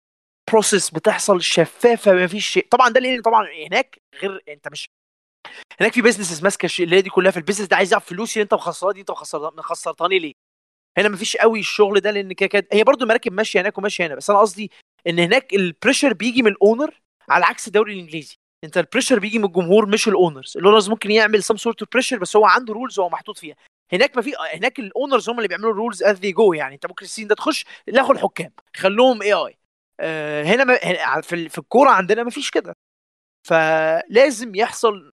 process بتحصل شفافة ما فيش شيء. طبعا ده لأن طبعا هناك غير أنت مش هناك في businesses ماسكة اللي دي كلها في ال business ده عايز يعرف فلوسي اللي أنت مخسرها دي أنت مخسرتني ليه؟ هنا ما فيش قوي الشغل ده لأن كده هي برضو المراكب ماشية هناك وماشية هنا بس أنا قصدي إن هناك ال pressure بيجي من ال owner على عكس الدوري الإنجليزي. أنت ال pressure بيجي من الجمهور مش ال owners ال owners ممكن يعمل some sort of pressure بس هو عنده rules هو محطوط فيها. هناك ما في هناك ال owners هم اللي بيعملوا ال rules as they go يعني. أنت ممكن السين ده تخش لاغوا الحكام خلوهم اي اي آه هنا ما في في الكورة عندنا ما فيش كده. فلازم يحصل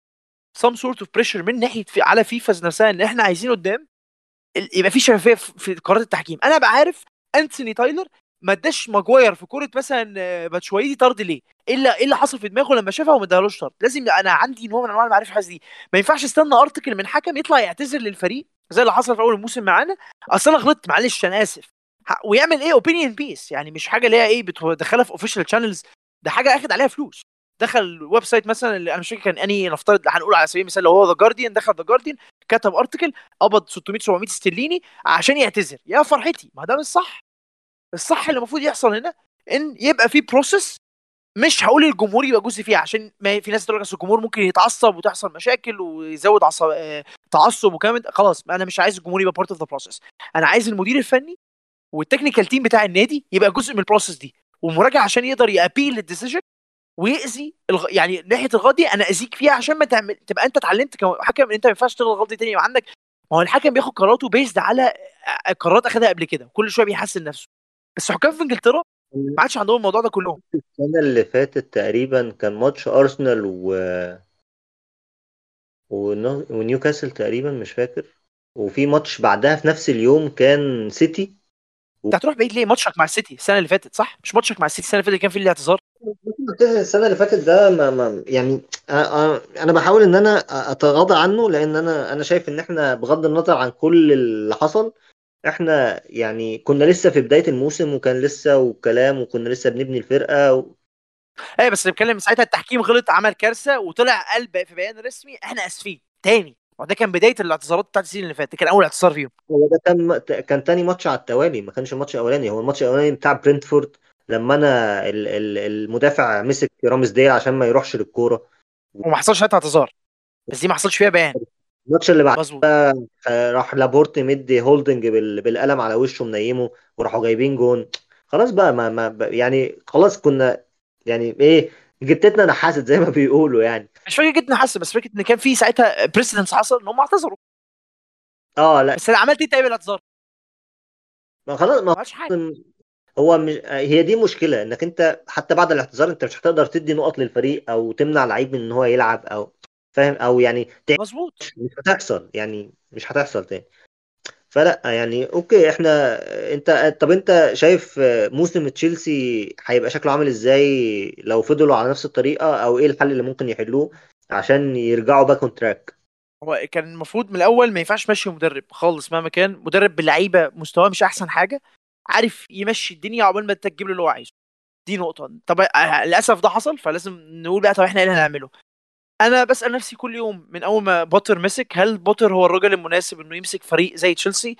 some sort of pressure من ناحية في على فيفا نفسها إن إحنا عايزين قدام يبقى في شفافية في قرارات التحكيم. أنا بقى عارف انتوني تايلر ما اداش ماجواير في كوره مثلا باتشوايدي طرد ليه؟ إيه اللي إيه اللي حصل في دماغه لما شافها وما ادالوش طرد؟ لازم أنا عندي نوع من أنواع المعرفة الحاسه دي، ما ينفعش استنى article من حكم يطلع يعتذر للفريق زي اللي حصل في أول الموسم معانا. أصل أنا غلطت معلش أنا آسف. ويعمل إيه؟ opinion piece يعني مش حاجة اللي هي إيه بتدخلها في official channels ده حاجة أخد عليها فلوس. دخل website مثلا اللي أنا مش فاكر كان اني نفترض هنقول على سبيل المثال لو هو ذا جارديان دخل ذا جارديان كتب article قبض 600 700 استرليني عشان يعتذر. يا فرحتي. ما ده مش صح. الصح اللي المفروض يحصل هنا إن يبقى في process مش هقول الجمهور يبقى جزء فيها عشان ما في ناس تقول لك الجمهور ممكن يتعصب وتحصل مشاكل ويزود عصب تعصب وكمان خلاص أنا مش عايز الجمهور يبقى part of the process أنا عايز المدير الفني وال technical team بتاع النادي يبقى جزء من ال process دي. ومراجع عشان يقدر ي appeal لل decision ويأذي الغ... يعني ناحية الغلط دي أنا أذيك فيها عشان ما تعمل تبقى أنت اتعلمت كحكم إن أنت ما ينفعش تغلط غلطه تاني عندك. ما هو الحكم بياخد قراراته based على قرارات أخدها قبل كده. كل شوية بيحسن نفسه. بس حكام في إنجلترا ما عادش عندهم الموضوع ده كلهم. السنة اللي فاتت تقريبا كان ماتش أرسنال و ونيوكاسل تقريبا مش فاكر. وفي ماتش بعدها في نفس اليوم كان سيتي. أنت هتروح بعيد ليه؟ ماتشك مع السيتي السنة اللي فاتت صح؟ مش ماتشك مع السيتي السنة اللي فاتت كان فيه الاعتذار. السنة اللي فاتت ده ما ما يعني أنا بحاول إن أنا أتغاضى عنه لأن أنا أنا شايف إن إحنا بغض النظر عن كل اللي حصل إحنا يعني كنا لسه في بداية الموسم وكان لسه وكلام وكنا لسه بنبني الفرقة و... أيوه بس بتكلم ساعتها التحكيم غلط عمل كارثة وطلع قلب في بيان رسمي إحنا آسفين. تاني. وده كان بداية الاعتذارات بتاعت ال season اللي فات كان أول اعتذار فيهم. هو ده كان كان تاني ماتش على التوالي ما كانش الماتش الاولاني هو الماتش الأولاني بتاع برنتفورد لما أنا المدافع مسك رامسديل عشان ما يروحش للكورة. وما حصلش حتى اعتذار. بس دي ما حصلش فيها بيان. الماتش اللي بعدها راح لابورت مدي هولدينج بالقلم على وشه منيمه وراحوا جايبين جون. خلاص بقى ما, ما يعني خلاص كنا يعني إيه جتتنا نحست زي ما بيقولوا يعني. مش فاكر جتتنا نحست بس فكره إن كان في ساعتها precedence حصل إن هم اعتذروا. آه لا. بس أنا عملت إيه طيب الاعتذار؟ ما خلاص ما حاجة. هو مش هي دي مشكلة إنك أنت حتى بعد الاعتذار أنت مش هتقدر تدي نقط للفريق أو تمنع لعيب من إن هو يلعب أو فاهم؟ أو يعني مظبوط. مش هتحصل يعني مش هتحصل تاني. فلأ يعني okay إحنا أنت طب أنت شايف موسم تشيلسي هيبقى شكله عامل إزاي لو فضلوا على نفس الطريقة؟ أو إيه الحل اللي ممكن يحلوه عشان يرجعوا back on track هو كان المفروض من الأول ما ينفعش ماشي مدرب خالص مهما كان. مدرب بلعيبة مستواه مش أحسن حاجة. عارف يمشي الدنيا عقبال ما تجيب له اللي هو عايزه. دي نقطة. طب للأسف ده حصل فلازم نقول بقى طب إحنا إيه اللي هنعمله؟ أنا بسأل نفسي كل يوم من أول ما بوتر مسك هل بوتر هو الراجل المناسب إنه يمسك فريق زي تشيلسي؟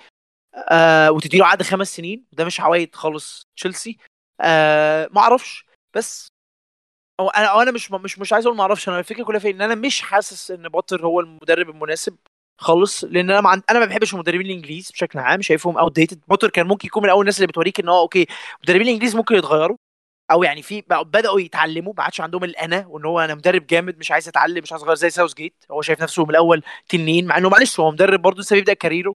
آه وتديله عقد خمس سنين ده مش عوايد خالص تشيلسي. آه ما أعرفش. بس أو أنا أو أنا مش مش مش عايز أقول ما أعرفش أنا الفكرة كلها في إن أنا مش حاسس إن بوتر هو المدرب المناسب خالص لأن أنا مع... أنا ما بحبش المدربين الإنجليز بشكل عام شايفهم outdated بوتر كان ممكن يكون من أول الناس اللي بتوريك إن هو okay المدربين الإنجليز ممكن يتغيروا. أو يعني في بدأوا يتعلموا ما عادش عندهم الانا وإن هو أنا مدرب جامد مش عايز أتعلم مش عايز أغير زي ساوث جيت. هو شايف نفسه من الأول تنين مع إنه معلش هو مدرب برضه لسه بيبدأ career ه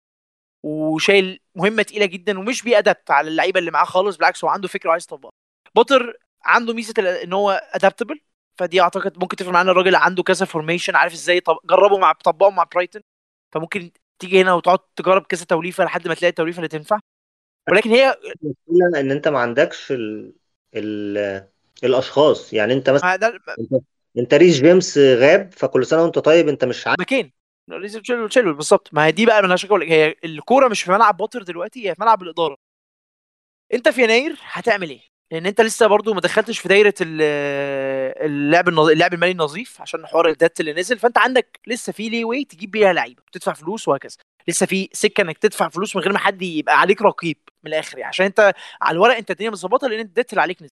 وشايل مهمة تقيلة جدا ومش بي adapt على اللعيبة اللي معاه خالص بالعكس هو عنده فكره وعايز يطبقها بوتر عنده ميزة إن هو adaptable فدي أعتقد ممكن تفرق معانا. الراجل عنده كذا formation عارف إزاي طب جربه مع طبقه مع برايتون فممكن تيجي هنا وتقعد تجرب كذا توليفة لحد ما تلاقي التوليفة اللي تنفع. ولكن هي إن أنت ما عندكش. ال... الأشخاص. يعني أنت مثلا ده انت, أنت ريس جيمس غاب فكل سنة وأنت طيب أنت مش عارف. مكين تشيلول تشيلول بالظبط. ما هي دي بقى أقول لك هي الكورة مش في ملعب بوتر دلوقتي هي في ملعب الإدارة. أنت في يناير هتعمل إيه؟ لأن أنت لسه برضو ما دخلتش في دايرة ال- اللعب النظ... اللعب المالي النظيف عشان حوار الدات اللي نزل. فأنت عندك لسه في لي واي تجيب بيها لعيبة. تدفع فلوس وهكذا. لسه في سكة إنك تدفع فلوس من غير ما حد يبقى عليك رقيب. من الآخر يعني. عشان أنت على الورق أنت الدنيا مظبطه لأن الدات اللي عليك نزل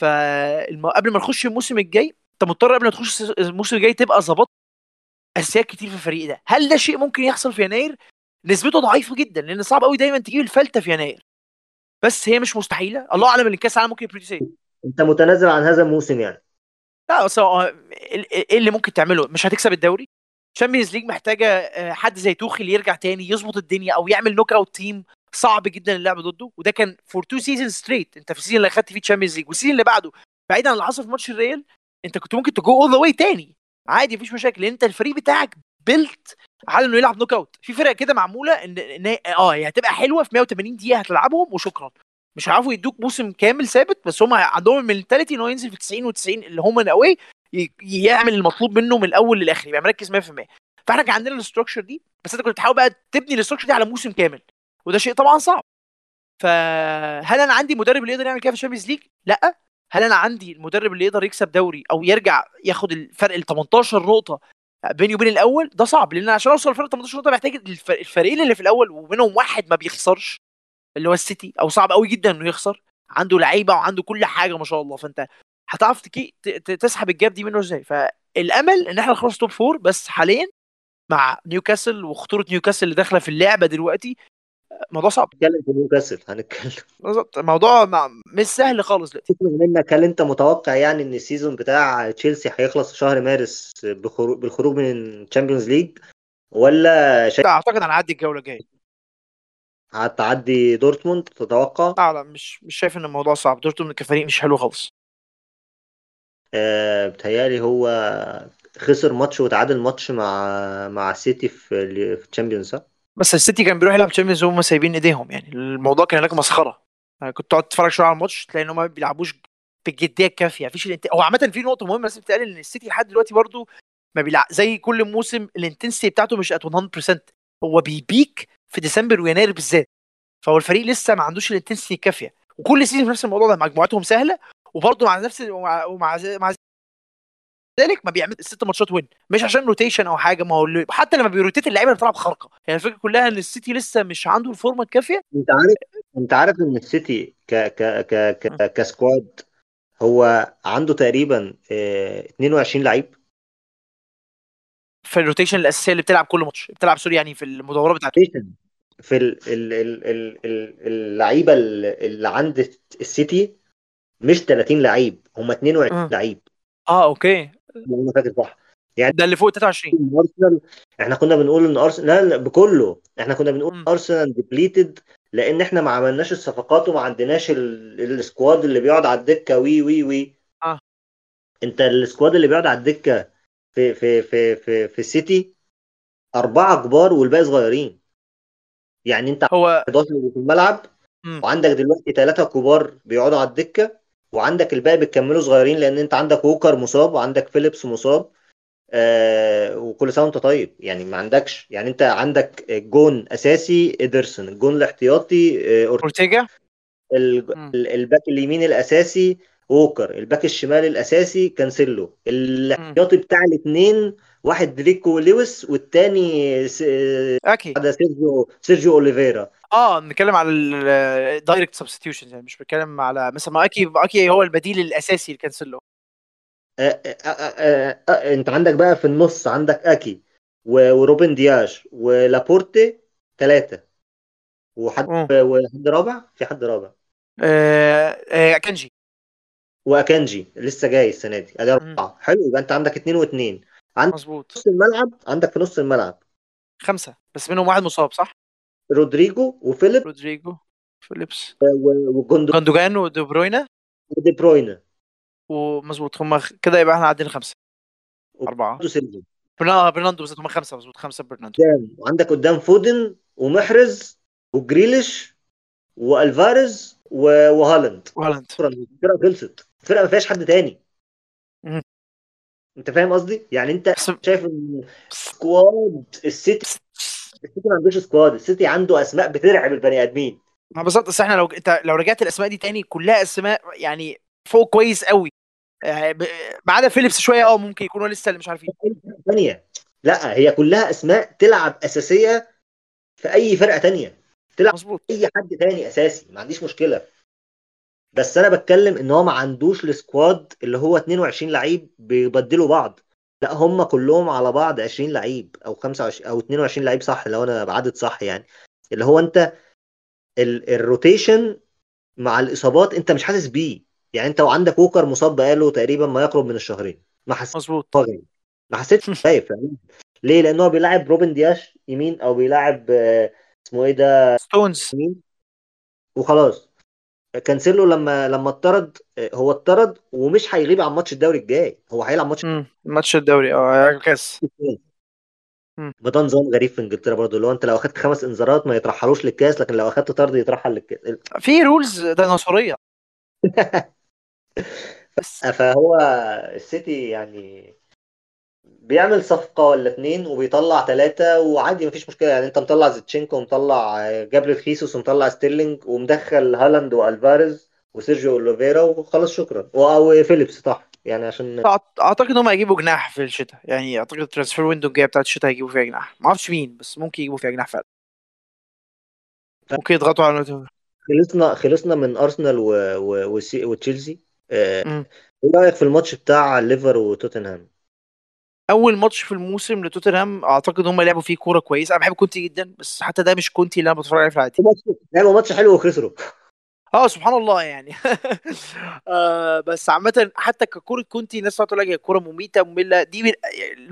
فقبل ما نخش الموسم الجاي أنت مضطر قبل ما تخش الموسم الجاي تبقى ظبطت أساسيات كتير في الفريق ده. هل ده شيء ممكن يحصل في يناير؟ نسبته ضعيفة جدا لأن صعب قوي دايما تجيب الفلتة في يناير. بس هي مش مستحيلة. الله أعلم إن كأس العالم ممكن ي produce إيه أنت متنازل عن هذا الموسم يعني. لا بس إيه اللي ممكن تعمله؟ مش هتكسب الدوري؟ Champions League محتاجة آه، حد زي توخيل يرجع تاني يظبط الدنيا أو يعمل knockout team صعب جدا اللعب ضده وده كان for two seasons straight أنت في ال season اللي اخدت فيه Champions League وال season اللي بعده بعيدا عن اللي حصل في ماتش الريال أنت كنت ممكن ت go all the way تاني. عادي مفيش مشاكل لأن أنت الفريق بتاعك built على إنه يلعب knockout في فرق كده معمولة ان هي- آه هي هتبقى حلوة في 180 دقيقة هتلعبهم وشكرا. مش هيعرفوا يدوك موسم كامل ثابت بس هم عندهم ال mentality إن هو ينزل في 90 و90 اللي هم من away يعمل المطلوب منه من الأول للآخر يبقى مركز 100% فإحنا كان عندنا ال structure دي بس أنت كنت بتحاول بقى تبني ال structure دي على موسم كامل. وده شيء طبعا صعب. فهل أنا عندي مدرب اللي يقدر يعمل كده في ال Champions League؟ لأ. هل أنا عندي المدرب اللي يقدر يكسب دوري أو يرجع ياخد الفرق ال 18 نقطة بيني وبين الأول؟ ده صعب لأن عشان أوصل لفرق 18 نقطة محتاج الف- الفريقين اللي في الأول ومنهم واحد ما بيخسرش اللي هو السيتي. أو صعب قوي جدا إنه يخسر. عنده لعيبة وعنده كل حاجة ما شاء الله. فأنت هتعرف تسحب ال gap دي منه إزاي. فالأمل إن إحنا نخلص top four بس حاليا مع نيوكاسل وخطورة نيوكاسل اللي داخلة في اللعبة دلوقتي موضوع صعب. هنتكلم في نيوكاسل هنتكلم. بالظبط. الموضوع مع- مش سهل خالص دلوقتي. منك هل انت متوقع يعني ان ال season بتاع تشيلسي هيخلص في شهر مارس بخرو- بالخروج من ال Champions League ولا شايف أعتقد هنعدي الجولة الجاية. هتعدي دورتموند تتوقع؟ لا لا مش مش شايف إن الموضوع صعب. دورتموند كفريق مش حلو خالص. آه بتهيألي هو خسر ماتش وتعادل ماتش مع مع السيتي في ال- في ال Champions صح؟ بس السيتي كان بيروح يلعب Champions وهم سايبين إيديهم يعني الموضوع كان هناك مسخرة. يعني كنت تقعد تتفرج شوية على الماتش تلاقي إن هم ما بيلعبوش بالجديه الكافيه مفيش ال inten... هو عامة في نقطة مهمة بس بتقال إن السيتي لحد دلوقتي برضو ما بيلعب زي كل موسم ال intensity بتاعته مش at 100% هو بي peak في ديسمبر ويناير بالذات. فهو الفريق لسه ما عندوش ال intensity الكافية. وكل season في نفس الموضوع ده مجموعتهم سهلة وبرضه مع نفس ومع, مع ذلك ما بيعمل ست ماتشات win مش عشان rotation أو حاجة ما هو اللي- حتى لما بي rotate اللعيبة بتلعب خارقة. يعني الفكرة كلها إن السيتي لسه مش عنده الفورمة الكافية. أنت عارف أنت عارف إن السيتي ك ك ك ك ك squad هو عنده تقريبا آه 22 لعيب. في ال rotation الأساسية اللي بتلعب كل ماتش. بتلعب sorry يعني في المدورات بتاعته. في ال ال ال ال ال اللعيبة اللي عند السيتي مش 30 لعيب هم 22 مم. لعيب. آه okay. لو أنا فاكر صح. يعني ده اللي فوق 23 أرسنال إحنا كنا بنقول إن ارسنال بكله. إحنا كنا بنقول. أرسنال depleted لأن إحنا ما عملناش الصفقات وما عندناش ال- ال squad اللي بيقعد على الدكة. وي وي وي. آه. أنت ال squad اللي بيقعد على الدكة في في في في في السيتي أربعة كبار والباقي صغيرين. يعني أنت هو 11 اللي في الملعب مم. وعندك دلوقتي ثلاثة كبار بيقعدوا على الدكة. وعندك الباقي بتكملوا صغيرين لأن أنت عندك ووكر مصاب وعندك فيليبس مصاب آه وكل سنة وأنت طيب. يعني ما عندكش يعني أنت عندك جون أساسي ادرسون الجون الاحتياطي آه أورتيجا. الباك اليمين الأساسي ووكر الباك الشمال الأساسي كانسيلو. الاحتياطي بتاع الاثنين واحد ريكو لويس والتاني س- اكي ده سيرجيو سيرجيو أوليفيرا. آه نتكلم على ال direct substitution يعني مش بتكلم على مثلا ما اكي أكي هو البديل الأساسي لكانسيلو. آه، آه، آه، أنت عندك بقى في النص عندك أكي وروبن دياش ولابورتي ثلاثة وحد. وحد رابع؟ في حد رابع. آه آه كانجي واكانجي لسه جاي السنة دي. أدي أربعة. حلو يبقى أنت عندك اتنين واتنين. عندك مظبوط. نص الملعب عندك في نص الملعب. خمسة بس منهم واحد مصاب صح؟ رودريجو وفيليب رودريجو فيليبس. و- وجوندو جوندوجان ودي بروينا؟ ودي بروينا. ومظبوط هم كده يبقى إحنا عندنا خمسة. أربعة. برناندو بالظبط هم خمسة مظبوط خمسة برناندو. قدام وعندك قدام فودن ومحرز وجريليش والفاريز وهالاند. وهالاند. الفرقه خلصت. الفرقه ما فيهاش حد تاني. انت فاهم قصدي؟ يعني انت شايف ان squad السيتي السيتي ما عندوش squad السيتي عنده أسماء بترعب البني آدمين. ما بالظبط بس إحنا لو انت لو رجعت الأسماء دي تاني كلها أسماء يعني فوق كويس قوي. ب- ما عدا فيليبس شوية آه ممكن يكونوا لسه اللي مش عارفين. ثانية لا هي كلها أسماء تلعب أساسية في أي فرقة تانية. تلعب مظبوط. أي حد تاني أساسي ما عنديش مشكلة. بس أنا بتكلم ان هو ما عندوش ال squad اللي هو 22 لعيب بيبدلوا بعض. لا هم كلهم على بعض 20 لعيب أو 25 أو 22 لعيب صح لو أنا بعدد صح يعني. اللي هو انت ال- ال rotation مع الإصابات انت مش حاسس بيه. يعني انت وعندك ووكر مصاب بقاله تقريبا ما يقرب من الشهرين. ما حسيتش مظبوط. ما حسيتش [laughs] خايف. فاهم؟ ليه؟ لأن هو بيلاعب روبن دياش يمين أو بيلاعب آه، اسمه إيه ده؟ ستونز. يمين. وخلاص. كانسيلو لما لما اتطرد آه، هو اتطرد ومش هيغيب عن ماتش الدوري الجاي. هو هيلعب ماتش ماتش الدوري آه الكاس. ما ده نظام غريب في انجلترا برضه اللي هو انت لو اخدت خمس انذارات ما يترحلوش للكاس لكن لو اخدت طرد يترحل للكاس. في rules ديناصورية. [laughs] بس فهو السيتي يعني بيعمل صفقة ولا اتنين وبيطلع ثلاثة وعادي مفيش مشكلة. يعني انت مطلع زينتشينكو ومطلع جابريل خيسوس ومطلع ستيرلينج ومدخل هالاند وألفاريز وسيرجيو أوليفيرا وخلاص شكرا. أو فيليبس صح. يعني عشان أعتقد إن هم هيجيبوا جناح في الشتاء. يعني أعتقد ال transfer window الجايه بتاعت الشتاء هيجيبوا فيها جناح. ما أعرفش مين بس ممكن يجيبوا فيها جناح فعلا. ممكن يضغطوا على. خلصنا خلصنا من أرسنال و... و... وتشيلسي. آه،. إيه رأيك في الماتش بتاع ليفر وتوتنهام؟ أول ماتش في الموسم لتوتنهام أعتقد هم لعبوا فيه كورة كويسة. أنا بحب كونتي جدا بس حتى ده مش كونتي اللي أنا بتفرج عليه في العادي. لعبوا ماتش حلو وخسروا. آه سبحان الله يعني. [laughs] آه بس عامة حتى ككورة كونتي الناس تقول لك هي كورة مميتة مملة. دي من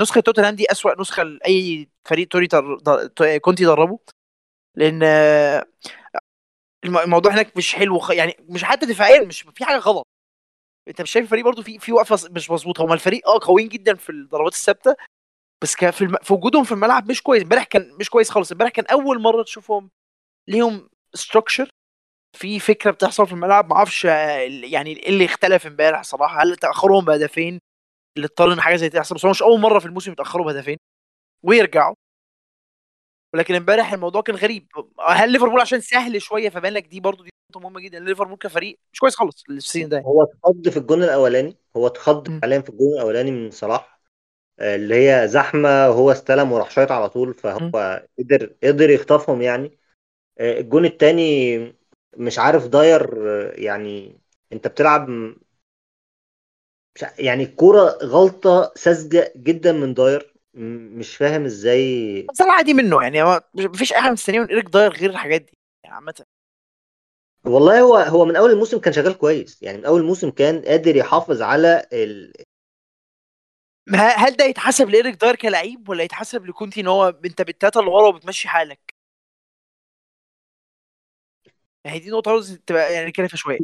نسخة توتنهام دي أسوأ نسخة لأي فريق توري در... در... كونتي دربه. لأن آه، الم- الموضوع هناك مش حلو خ... يعني مش حتى دفاعيا مش في حاجة غلط. انت مش شايف الفريق برضو في في وقفة مش مظبوطة. هما الفريق آه قويين جدا في الضربات الثابتة بس كان في, الم... في وجودهم في الملعب مش كويس. امبارح كان مش كويس خالص. امبارح كان أول مرة تشوفهم ليهم structure في فكرة بتحصل في الملعب ما أعرفش يعني إيه اللي اختلف امبارح صراحة؟ هل تأخرهم بهدفين اللي اضطر إن حاجة زي تحصل؟ بس هو مش أول مرة في الموسم يتأخروا بهدفين. ويرجعوا. ولكن امبارح الموضوع كان غريب. هل ليفربول عشان سهل شوية فبان لك دي برضو دي مهمة جدا. ليفربول كفريق مش كويس خالص ال season ده هو اتخض في الجون الأولاني هو اتخض م. فعليا في الجون الأولاني من صلاح آه، اللي هي زحمة وهو استلم وراح شايط على طول فهو قدر قدر يخطفهم يعني. آه، الجون التاني مش عارف داير آه، يعني انت بتلعب يعني الكورة غلطة ساذجة جدا من داير مش فاهم إزاي. بس عادي منه يعني. مفيش حاجة مستنيه من إيريك داير غير الحاجات دي يعني عامة. والله هو هو من أول الموسم كان شغال كويس. يعني من أول الموسم كان قادر يحافظ على ال... ما هل ده يتحسب لإيريك داير كلعيب ولا يتحسب لكونتي إن هو أنت بالتلاته اللي ورا وبتمشي حالك؟ يعني دي نقطة عاوز تبقى يعني فيها شوية.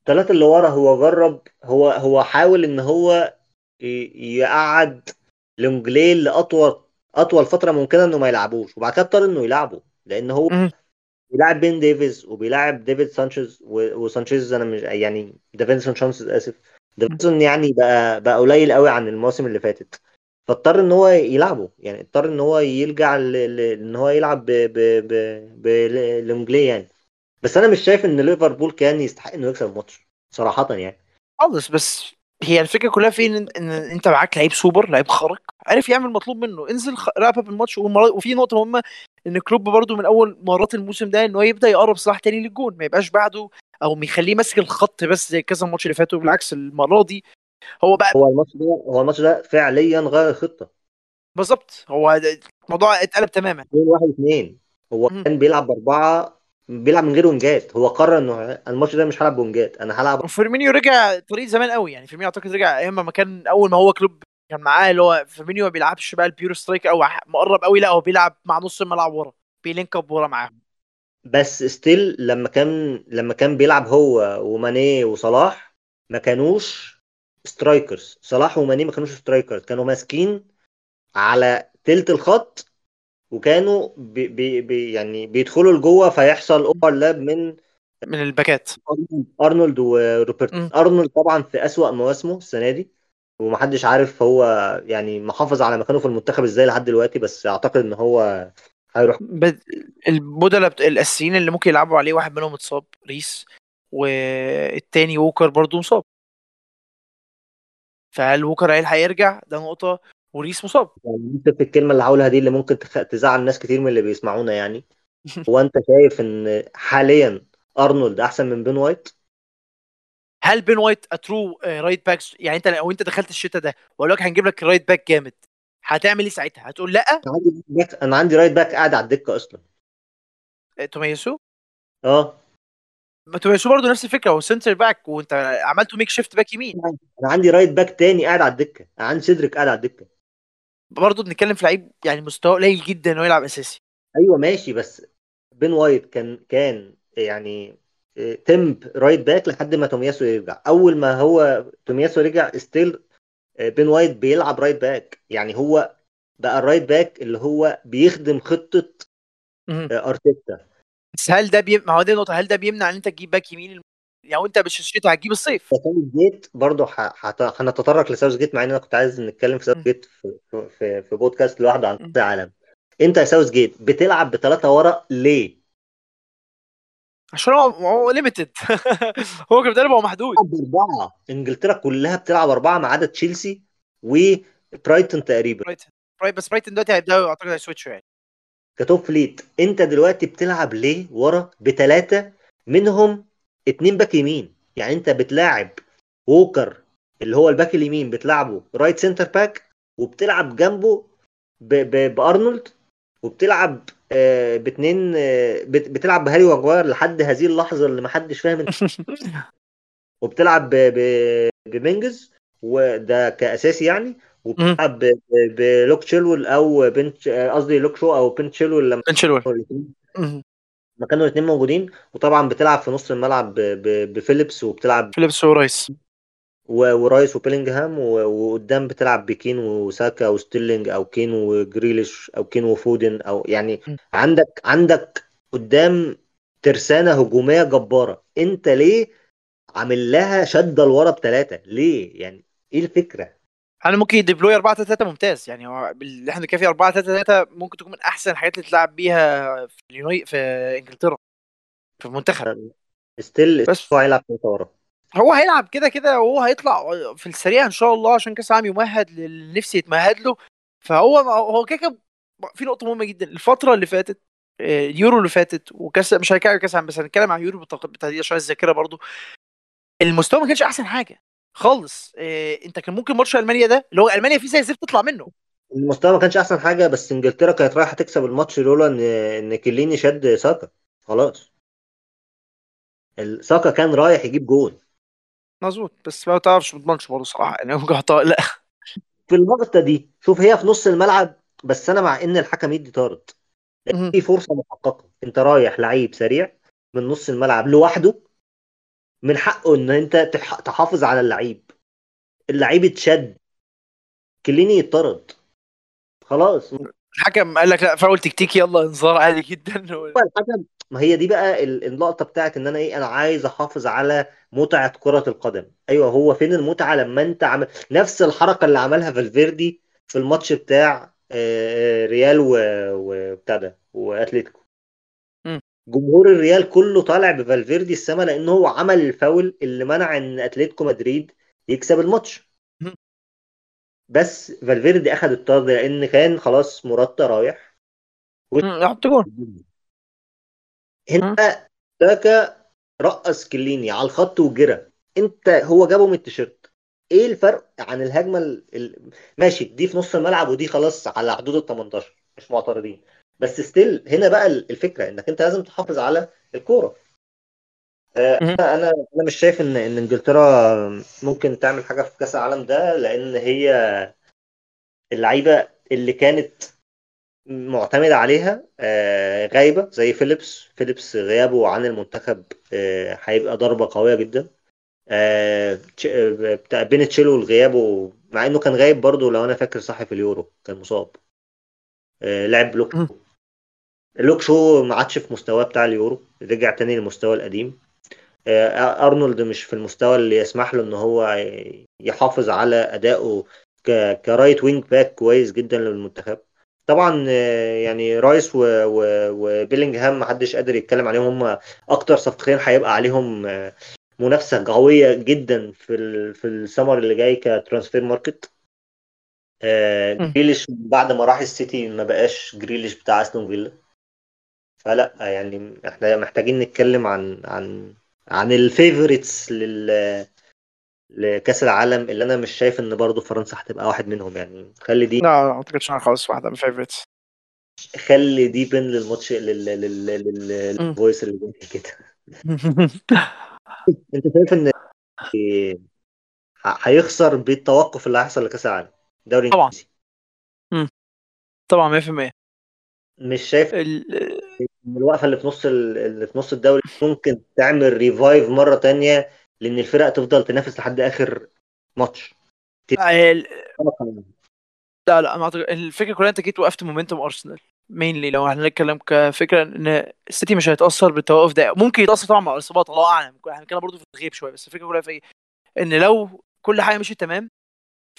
الثلاثة اللي ورا هو جرب هو هو حاول إن هو يقعد لونجليه ل لأطول أطول فترة ممكنة إنه ما يلعبوش وبعد كده اضطر إنه يلعبه لأن هو. بيلعب بين ديفيز وبيلعب ديفيد سانشيز وسانشيز أنا مش يعني ديفينسون سانشيز اسف ديفينسون يعني بقى بقى قليل قوي عن المواسم اللي فاتت. فاضطر إن هو يلعبه. يعني اضطر إن هو ل- إن هو يلعب ب ب ب ب لونجليه يعني. بس أنا مش شايف إن ليفربول كان يستحق إنه يكسب الماتش صراحة يعني. خالص بس هي الفكرة كلها في إن, إن أنت معاك لعيب سوبر لعيب خارق عارف يعمل مطلوب منه. انزل خ- wrap up الماتش وفي نقطة مهمة إن كلوب برضو من أول مرات الموسم ده إن هو يبدأ يقرب صلاح تاني للجون ما يبقاش بعده أو يخليه ماسك الخط بس زي كذا ماتش اللي فاتوا بالعكس المرة دي هو بقى هو الماتش ده هو الماتش ده فعليا غير الخطة بالظبط هو الموضوع اتقلب تماما. 2 1 2 هو. كان بيلعب بأربعة بيلعب من غير wingات. هو قرر إنه الماتش ده مش هلعب ب wingات. أنا هلعب وفيرمينيو رجع طريق زمان قوي يعني فيرمينيو أعتقد رجع أيام ما كان أول ما هو كلوب كان معاه اللي هو فيرمينيو ما بيلعبش بقى ال pure striker أو مقرب قوي لا هو بيلعب مع نص الملعب ورا بي link up ورا معاه. بس still لما كان لما كان بيلعب هو وماني وصلاح ما كانوش strikers. صلاح وماني ما كانوش strikers كانوا ماسكين على تلت الخط وكانوا بي بي بي يعني بيدخلوا لجوه فيحصل overlap من من الباكات. ارنولد وروبرتسون. أرنولد طبعا في أسوأ مواسمه السنة دي ومحدش عارف هو يعني محافظ على مكانه في المنتخب إزاي لحد دلوقتي بس أعتقد إن هو هيروح. بد... البودلة بت... الأساسيين اللي ممكن يلعبوا عليه واحد منهم اتصاب ريس والتاني ووكر برضو مصاب. فهل ووكر هيلحق يرجع؟ ده نقطة. وريس مصاب. يعني أنت في الكلمة اللي هقولها دي اللي ممكن تخ... تزعل ناس كتير من اللي بيسمعونا يعني. [laughs] هو أنت شايف إن حاليا أرنولد أحسن من بن وايت؟ هل بن وايت a true right back يعني أنت لو انت دخلت الشتاء ده واقول لك هنجيب لك right back جامد. هتعمل إيه ساعتها؟ هتقول لأ؟ أنا عندي back أنا عندي right back قاعد على الدكة أصلا. تومياسو؟ آه. تومياسو برضه نفس الفكرة هو center back وأنت عملته makeshift back يمين. أنا عندي right back تاني قاعد على الدكة. أنا عندي سيدريك قاعد على الدكة. برضه بنتكلم في لعيب يعني مستواه قليل جدا إنه يلعب أساسي. أيوه ماشي بس بن وايت كان كان يعني temp right back لحد ما تومياسو يرجع. أول ما هو تومياسو رجع still بن وايت بيلعب right back. يعني هو بقى ال right back اللي هو بيخدم خطة مهم. أرتيتا. بس هل ده بي... ما هو دي النقطة. هل ده بيمنع إن أنت تجيب باك يمين الم- يعني انت مش الشتاء هتجيب الصيف. ساوث جيت برضه هنتطرق لساوث جيت مع ان أنا كنت عايز نتكلم في ساوث. جيت في, في- في, بودكاست لوحده عن. كأس العالم. انت يا ساوث جيت بتلعب بثلاثه ورا ليه؟ عشان هو هو limited [laughs] هو كان هو محدود بأربعة. انجلترا كلها بتلعب أربعة ما عدا تشيلسي وبرايتون تقريبا. برايتن برايت بس برايتن دلوقتي هيبدأوا أعتقد هي switch وا يعني. ك top flight. انت دلوقتي بتلعب ليه ورا بثلاثه منهم اتنين باك يمين. يعني انت بتلاعب ووكر اللي هو الباك اليمين بتلعبه right center back وبتلعب جنبه ب... ب... بأرنولد وبتلعب آه باتنين آه بت... بتلعب بهاري ماجواير لحد هذه اللحظة اللي محدش فاهم انت [laughs] وبتلعب ب... ب... بمينجز وده كأساسي يعني وبتلعب ب... بلوك تشيلول أو بنت آه، قصدي لوك شو أو بنت تشيلول لما بن شيلويل لما كانوا الاثنين موجودين. وطبعا بتلعب في نص الملعب. بفيليبس وبتلعب فيليبس ورايس. و- ورايس وبيلينجهام و- وقدام بتلعب بكين وساكا وستيرلينج أو كين وجريليش أو كين وفودن أو يعني. عندك عندك قدام ترسانة هجومية جبارة. أنت ليه عامل لها شدة لورا بثلاثة ليه؟ يعني إيه الفكرة؟ أنا ممكن deploy 4 3 3 ممتاز؟ يعني هو اللي إحنا بنتكلم فيه 4 3 3 ممكن تكون من أحسن الحاجات اللي تلعب بيها في اليوناي في إنجلترا في المنتخب. still بس. هو هيلعب ثلاثة ورا. هو هيلعب كده كده وهو هيطلع في السريع إن شاء الله عشان كأس العالم يمهد للي نفسي يتمهد له. فهو هو كده كده في نقطة مهمة جدا. الفترة اللي فاتت آه، اليورو اللي فاتت وكاس مش هنتكلم كأس العالم بس هنتكلم عن اليورو بالتحديد عشان الذاكرة برضو. المستوى ما كانش أحسن حاجة. خالص. آه، انت كان ممكن ماتش ألمانيا ده اللي هو ألمانيا فيه زي الزفت تطلع منه. المستوى ما كانش أحسن حاجة بس إنجلترا كانت رايحة تكسب الماتش لولا ان إن كيليني شد ساكا. خلاص. ساكا كان رايح يجيب جول مظبوط. بس ما تعرفش ما تضمنش برضه صراحة يعني ممكن أحطها- لا. في اللقطة دي شوف هي في نص الملعب بس أنا مع إن الحكم يدي طارد. في فرصة محققة. أنت رايح لعيب سريع من نص الملعب لوحده من حقه إن أنت تح- تحافظ على اللعيب. اللعيب اتشد. كليني يطرد. خلاص. الحكم قال لك لا فاول تكتيكي يلا انذار عادي جدا. [laughs] الحكم ما هي دي بقى ال- اللقطة بتاعت إن أنا إيه أنا عايز أحافظ على متعة كرة القدم. أيوه هو فين المتعة؟ لما أنت عمل نفس الحركة اللي عملها فالفيردي في الماتش بتاع ريال وبتاع ده وأتليتيكو. جمهور الريال كله طالع بفالفيردي السما لأن هو عمل الفاول اللي منع إن أتلتيكو مدريد يكسب الماتش. بس فالفيردي اخذ الطرد لأن كان خلاص موراتا رايح. يحط جول هنا ساكا رقص كيليني على الخط وجرى. أنت هو جابه من التيشيرت. إيه الفرق عن الهجمة ال... ال... ماشي دي في نص الملعب ودي خلاص على حدود ال 18 مش معترضين. بس still هنا بقى الفكرة إنك أنت لازم تحافظ على الكورة. آه،. أنا أنا مش شايف ان إن إنجلترا ممكن تعمل حاجة في كأس العالم ده لأن هي اللعيبة اللي كانت معتمدة عليها آه، غايبة زي فيليبس. فيليبس غيابه عن المنتخب آه، هيبقى ضربة قوية جدا. بتاع بن تشيلويل غيابه مع إنه كان غايب برضه لو أنا فاكر صح في اليورو كان مصاب. لعب لوك مم. لوك شو ما عادش في مستواه بتاع اليورو رجع تاني للمستوى القديم. آه، أرنولد مش في المستوى اللي يسمح له إن هو يحافظ على أدائه ك right wing back كويس جدا للمنتخب. طبعا آه، يعني رايس و- و- وبيلينغهام محدش قادر يتكلم عليهم. هم أكتر صفقتين هيبقى عليهم آه، منافسة قوية جدا في في السمر اللي جاي ك transfer market. جريليش بعد ما راح السيتي ما بقاش جريليش بتاع أستون فيلا. فلا يعني إحنا محتاجين نتكلم عن عن عن ال favorites لل لكأس العالم اللي أنا مش شايف إن برضو فرنسا هتبقى واحد منهم يعني خلي دي لا ما أعتقدش أنا خالص واحدة من favorites خلي دي pin للماتش لل لل لل مم. لل voice اللي جاي كده. [laughs] أنت شايف إن ه- هيخسر بالتوقف اللي هيحصل لكأس العالم دوري طبعا. طبعا 100% مش شايف ال- الوقفة اللي في نص ال- اللي في نص الدوري ممكن تعمل revive مرة تانية لإن الفرق تفضل تنافس لحد آخر ماتش. لا لا ما أعتقد الفكرة كلها أنت جيت وقفت momentum ارسنال mainly لو إحنا هنتكلم كفكرة إن السيتي مش هيتأثر بالتوقف ده. ممكن يتأثر طبعا مع الإصابات الله أعلم. إحنا هنتكلم برضه في الغيب شوية بس الفكرة كلها في إيه؟ إن لو كل حاجة مشيت تمام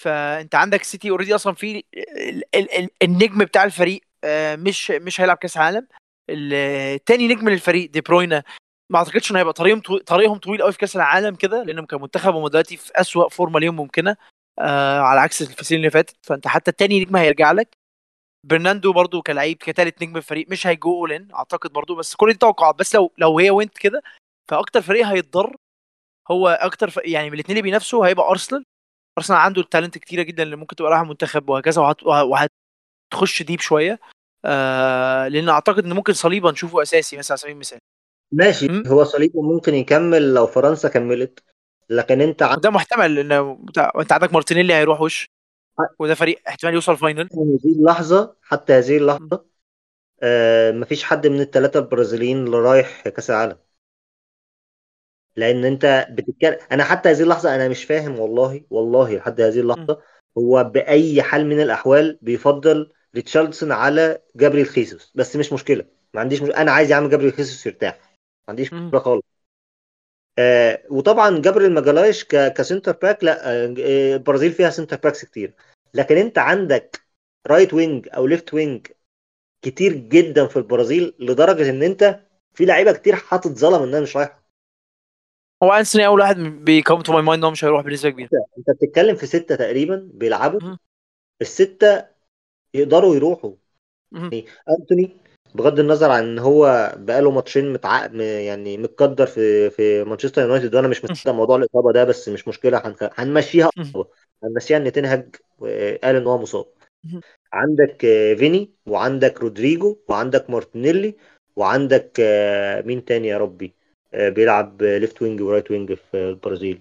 فأنت عندك سيتي already أصلا في ال- ال- ال- النجم بتاع الفريق آه، مش مش هيلعب كأس عالم التاني نجم للفريق دي بروينا. ما أعتقدش إنه هيبقى طريقهم طويل طريقهم طويل قوي في كأس العالم كده لأنهم كمنتخب هم دلوقتي في أسوأ فورمة ليهم ممكنة آه على عكس السنين اللي فاتت. فأنت حتى التاني نجم هيرجع لك. برناندو برضو كلاعب ك talent نجم الفريق مش هي go all in أعتقد برضو بس كل دي توقعات. بس لو لو هي went كده فأكتر فريق هيتضر هو أكتر ف... يعني من الاثنين اللي بينافسوا هيبقى أرسنال. أرسنال عنده ال talent كتيرة جدا اللي ممكن تبقى رايحة منتخب وهكذا وهت... وهتخش deep شوية. آه لأن أعتقد إن ممكن صليبا نشوفه أساسي مثلا على سبيل المثال. ماشي مم. هو صليبة ممكن يكمل لو فرنسا كملت لكن أنت عندك ده محتمل لأن. أنت عندك مارتينيلي هيروح وش؟ وده فريق احتمال يوصل final هذه اللحظة حتى هذه اللحظة آه مفيش حد من الثلاثه البرازيليين اللي رايح كأس العالم. لأن أنت بتتكلم أنا حتى هذه اللحظة أنا مش فاهم والله والله لحد هذه اللحظة هو بأي حال من الأحوال بيفضل ريتشاردسون على جابريل خيسوس. بس مش مشكلة. ما عنديش مش... أنا عايز يا عم جابريل خيسوس يرتاح. ما عنديش. مشكلة خالص. آه وطبعا جابريل ماجالايش ك... ك center back لا آه آه، البرازيل فيها center backs كتير. لكن أنت عندك right wing أو left wing كتير جدا في البرازيل لدرجة إن أنت في لعيبة كتير هتتظلم إنها مش رايحة. هو أنتوني أول واحد بيcome to my mind هو مش هيروح بنسبة كبيرة. أنت بتتكلم في ستة تقريبا بيلعبوا. الستة يقدروا يروحوا. مم. أنتوني بغض النظر عن إن هو بقاله ماتشين متع... م- يعني متقدر في في مانشستر يونايتد وأنا مش مصدق موضوع الإصابة ده بس مش مشكلة هنخ... هنمشيها. إصابة. هنمشيها إن تن هاج قال إن هو مصاب. عندك آه، فيني وعندك رودريجو وعندك مارتينيلي وعندك آه، مين تاني يا ربي؟ آه، بيلعب left wing و right wing في البرازيل.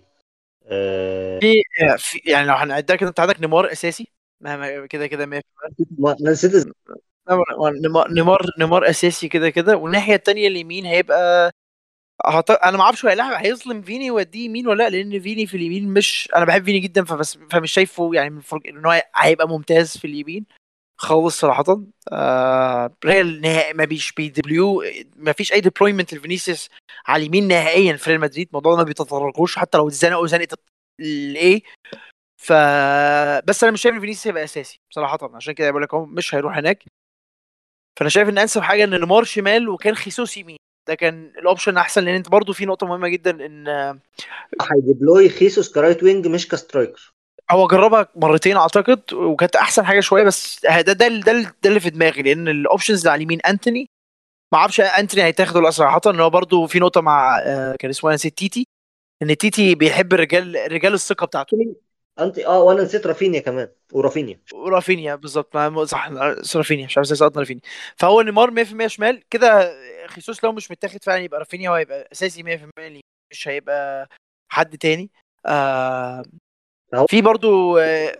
في في- يعني لو هنعدها كده أنت عندك نيمار أساسي؟ مهما كده كده 100% ما- أنا نسيت اسمه. نيمار نيمار نيمار أساسي كده كده. والناحية الثانية اليمين هيبقى هط... أنا ما أعرفش هو هيلاعب هيظلم فيني يوديه يمين ولا لأ لأن فيني في اليمين مش أنا بحب فيني جدا فبس فمش شايفه يعني من فرق إن هو هيبقى ممتاز في اليمين خالص صراحة. آه ريال نهائي ما بيش بيدبليو ما فيش أي ديبلويمنت لفينيسيوس على اليمين نهائيا في ريال مدريد. الموضوع ما بيتطرقوش حتى لو اتزنقوا زنقة الايه ف بس أنا مش شايف إن فينيسيوس هيبقى أساسي بصراحة عشان كده بقول لك هو مش هيروح هناك. فأنا شايف إن أنسب حاجة إن نيمار شمال وكان خيسوس يمين. ده كان ال option أحسن لأن أنت برضو في نقطة مهمة جدا إن هي deploy خيسوس ك right wing مش ك striker هو جربها مرتين أعتقد وكانت أحسن حاجة شوية بس ده ده ده, ده, اللي في دماغي لأن ال options اللي على اليمين أنتوني. ما أعرفش أنتوني هيتاخد ولا صراحة ان هو برضو في نقطة مع آه، كان اسمه؟ نسيت تيتي إن تيتي بيحب الرجال رجال الثقة بتاعته. أنت آه وأنا نسيت رافينيا كمان ورافينيا ورافينيا بالظبط صح رافينيا مش عارف إزاي سقطنا رافينيا فهو نيمار 100% شمال كده خيسوس لو مش متاخد فعلا يبقى رافينيا وهيبقى أساسي 100% ليه. مش هيبقى حد تاني آه. في برضو آه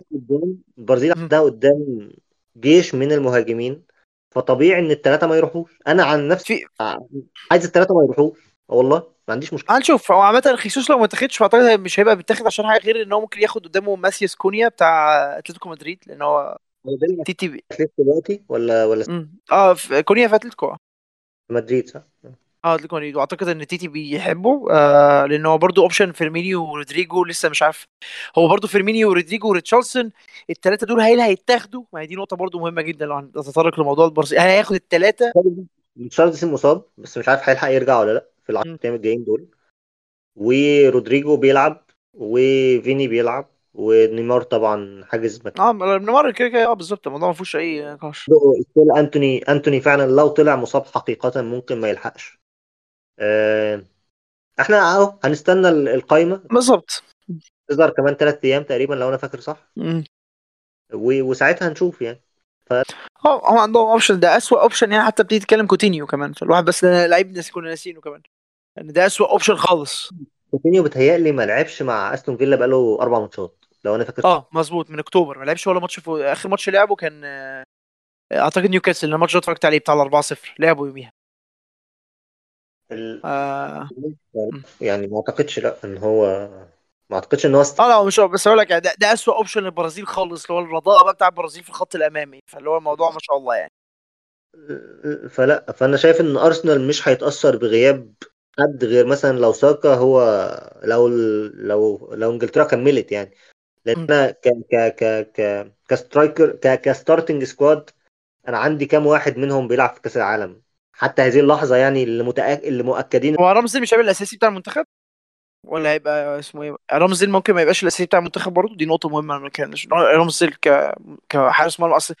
البرازيل. عندها قدام جيش من المهاجمين فطبيعي إن الثلاثه ما يروحوش أنا عن نفسي في عايز الثلاثه ما يروحوش والله ما عنديش مشكلة. هنشوف هو عامة خيسوس لو ما اتاخدش فأعتقد مش هيبقى بيتاخد عشان حاجة غير إن هو ممكن ياخد قدامه ماتياس كونيا بتاع أتلتيكو مدريد لأن هو اللي تيتي بي... دلوقتي ولا ولا مم. آه في- كونيا في أتلتيكو. مدريد صح؟ آه أتلتيكو مدريد. وأعتقد إن تيتي بيحبه آه لأن هو برضه option فيرمينيو ورودريجو لسه مش عارف. هو برضه فيرمينيو ورودريجو وريتشارلسون الثلاثه دول هل هيتاخدوا؟ ما هي دي نقطة برضه مهمة جدا لو هنتطرق لموضوع البرازيل هل هياخد الثلاثه تشارلز مصاب بس مش عارف هيلحق يرجع ولا لأ. في العشر أيام الجايين دول. ورودريجو بيلعب وفيني بيلعب ونيمار طبعا حاجز مكان. آه نيمار كده كده آه بالظبط الموضوع ما فيهوش أي نقاش. أنتوني أنتوني فعلا لو طلع مصاب حقيقة ممكن ما يلحقش. آه، إحنا أهو هنستنى ال- القايمة. بالظبط. تظهر كمان ثلاث أيام تقريبا لو أنا فاكر صح. وساعتها هنشوف يعني. آه هو عندهم option ده أسوأ option يعني حتى بتيجي تتكلم كوتينيو كمان فالواحد بس لعيب ناس كنا ناسينه كمان. يعني ده أسوأ اوبشن خالص. كوتينيو بيتهيألي ما لعبش مع أستون فيلا بقاله أربع ماتشات لو أنا فاكر آه مظبوط من أكتوبر. ما لعبش ولا ماتش في آخر ماتش لعبه كان آه، أعتقد نيوكاسل الماتش ده اتفرجت عليه بتاع ال 4-0 لعبوا يوميها. ال... آه يعني ما أعتقدش لأ إن هو ما أعتقدش إن هو است... آه لا مش بس أقول لك يعني ده, ده أسوأ option للبرازيل خالص اللي هو الرضاءه بقى بتاع البرازيل في الخط الأمامي فاللي هو الموضوع ما شاء الله يعني. فلأ فأنا شايف إن أرسنال مش هيتأثر بغياب حد غير مثلا لو ساكا هو لو لو لو إنجلترا كملت يعني. لأن. أنا ك ك ك ك ك striker ك ك starting squad أنا عندي كام واحد منهم بيلعب في كأس العالم. حتى هذه اللحظة يعني اللي متأك... اللي مؤكدين هو رامزديل مش هيبقى الأساسي بتاع المنتخب؟ ولا هيبقى اسمه إيه؟ رامزديل ممكن ما يبقاش الأساسي بتاع المنتخب برضه؟ دي نقطة مهمة ما كانش رامزديل ك كحارس مرمى أصل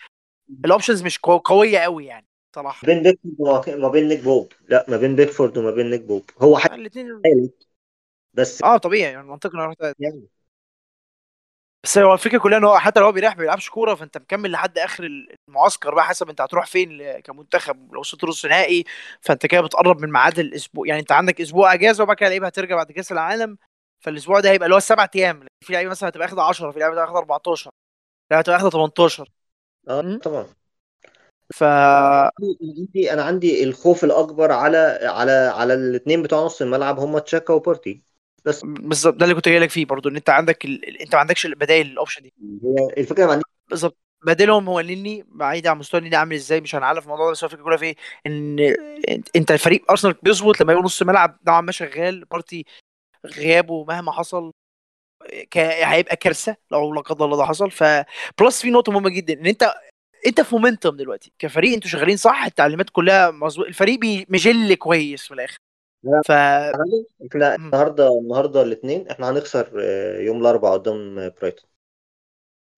ال options مش قو- قوية قوي يعني. صراحة. بين بيكفورد وما ما بين نيك بوب. لا ما بين بيكفورد وما بين نيك بوب. هو حاجة الاثنين بس آه طبيعي يعني منطقي إنه يروح يعني. بس هو الفكرة كلها ان هو حتى لو هو بيريح ما بيلعبش كورة فأنت مكمل لحد آخر المعسكر بقى حسب أنت هتروح فين كمنتخب. لو وصلت نص نهائي فأنت كده بتقرب من ميعاد الأسبوع. يعني أنت عندك أسبوع أجازة وبعد كده لعيبه هترجع بعد كأس العالم. فالأسبوع ده هيبقى اللي هو السبع أيام. في لعيبة مثلا هتبقى اخده 10 في لعيبة هتبقى اخده 14 لعيبة هتبقى اخده 18 آه? طبعا. ف عندي أنا عندي الخوف الأكبر على على على الاثنين بتوع نص الملعب هم تشاكا وبارتي بس بالظبط ده اللي كنت جاي لك فيه برضو إن أنت عندك ال... أنت ما عندكش البدائل ال option دي. هي الفكرة ما عندي بالظبط بديلهم هو نني بعيد عن مستوى نني عامل إزاي مش هنعرف الموضوع ده بس الفكرة كلها في إيه؟ إن انت- انت الفريق أرسنال بيظبط لما يبقى نص ملعب نوعا ما شغال بارتي غيابه مهما حصل ك... هيبقى كارثة لو لا قدر الله ده حصل ف plus في نقطة مهمة جدا إن أنت انت في momentum دلوقتي كفريق أنتوا شغالين صح التعليمات كلها مظبوط الفريق مجل كويس في الآخر. لا. ف إحنا. النهارده النهارده الاثنين إحنا هنخسر آه، يوم الأربعاء قدام برايتون.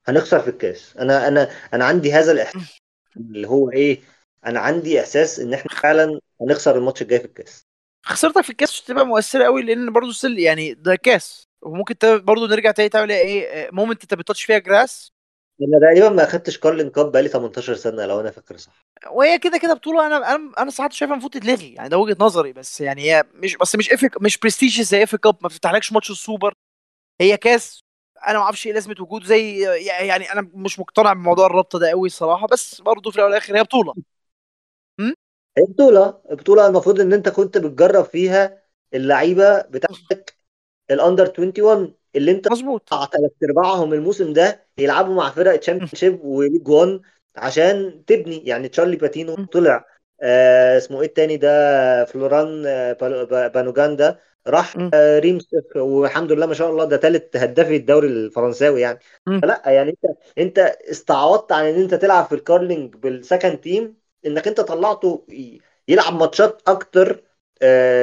هنخسر في الكاس. أنا أنا أنا عندي هذا الإحساس اللي هو إيه أنا عندي إحساس إن إحنا فعلا هنخسر الماتش الجاي في الكاس. خسارتك في الكاس مش هتبقى مؤثرة قوي لأن برضه يعني ده كاس. وممكن برضه نرجع تاني تعمل إيه مومنت أنت بتتاتش فيها جراس أنا تقريبا ما أخدتش كارلين كاب بقالي 18 سنة لو أنا فاكر صح. وهي كده كده بطولة أنا أنا أنا صراحة شايفها المفروض تتلغي يعني ده وجهة نظري بس يعني هي مش بس مش افك مش برستيج زي إف كاب ما بتفتحلكش ماتش السوبر. هي كاس أنا ما أعرفش إيه لازمة وجوده زي يعني أنا مش مقتنع بموضوع الرابطة ده قوي الصراحه بس برضه في الأول والآخر هي بطولة. هي بطولة بطولة المفروض إن أنت كنت بتجرب فيها اللعيبة بتاعتك ال under 21 اللي انت مظبوط ثلاث أرباعهم الموسم ده يلعبوا مع فرق Championship و League 1 عشان تبني يعني تشارلي باتينو. طلع آه اسمه إيه التاني ده فولارين آه بالوجان ده راح. آه ريمس والحمد لله ما شاء الله ده ثالث هدافي الدوري الفرنساوي يعني. فلا يعني انت انت استعوضت عن ان انت تلعب في ال Carling بال second team انك انت طلعته يلعب ماتشات أكتر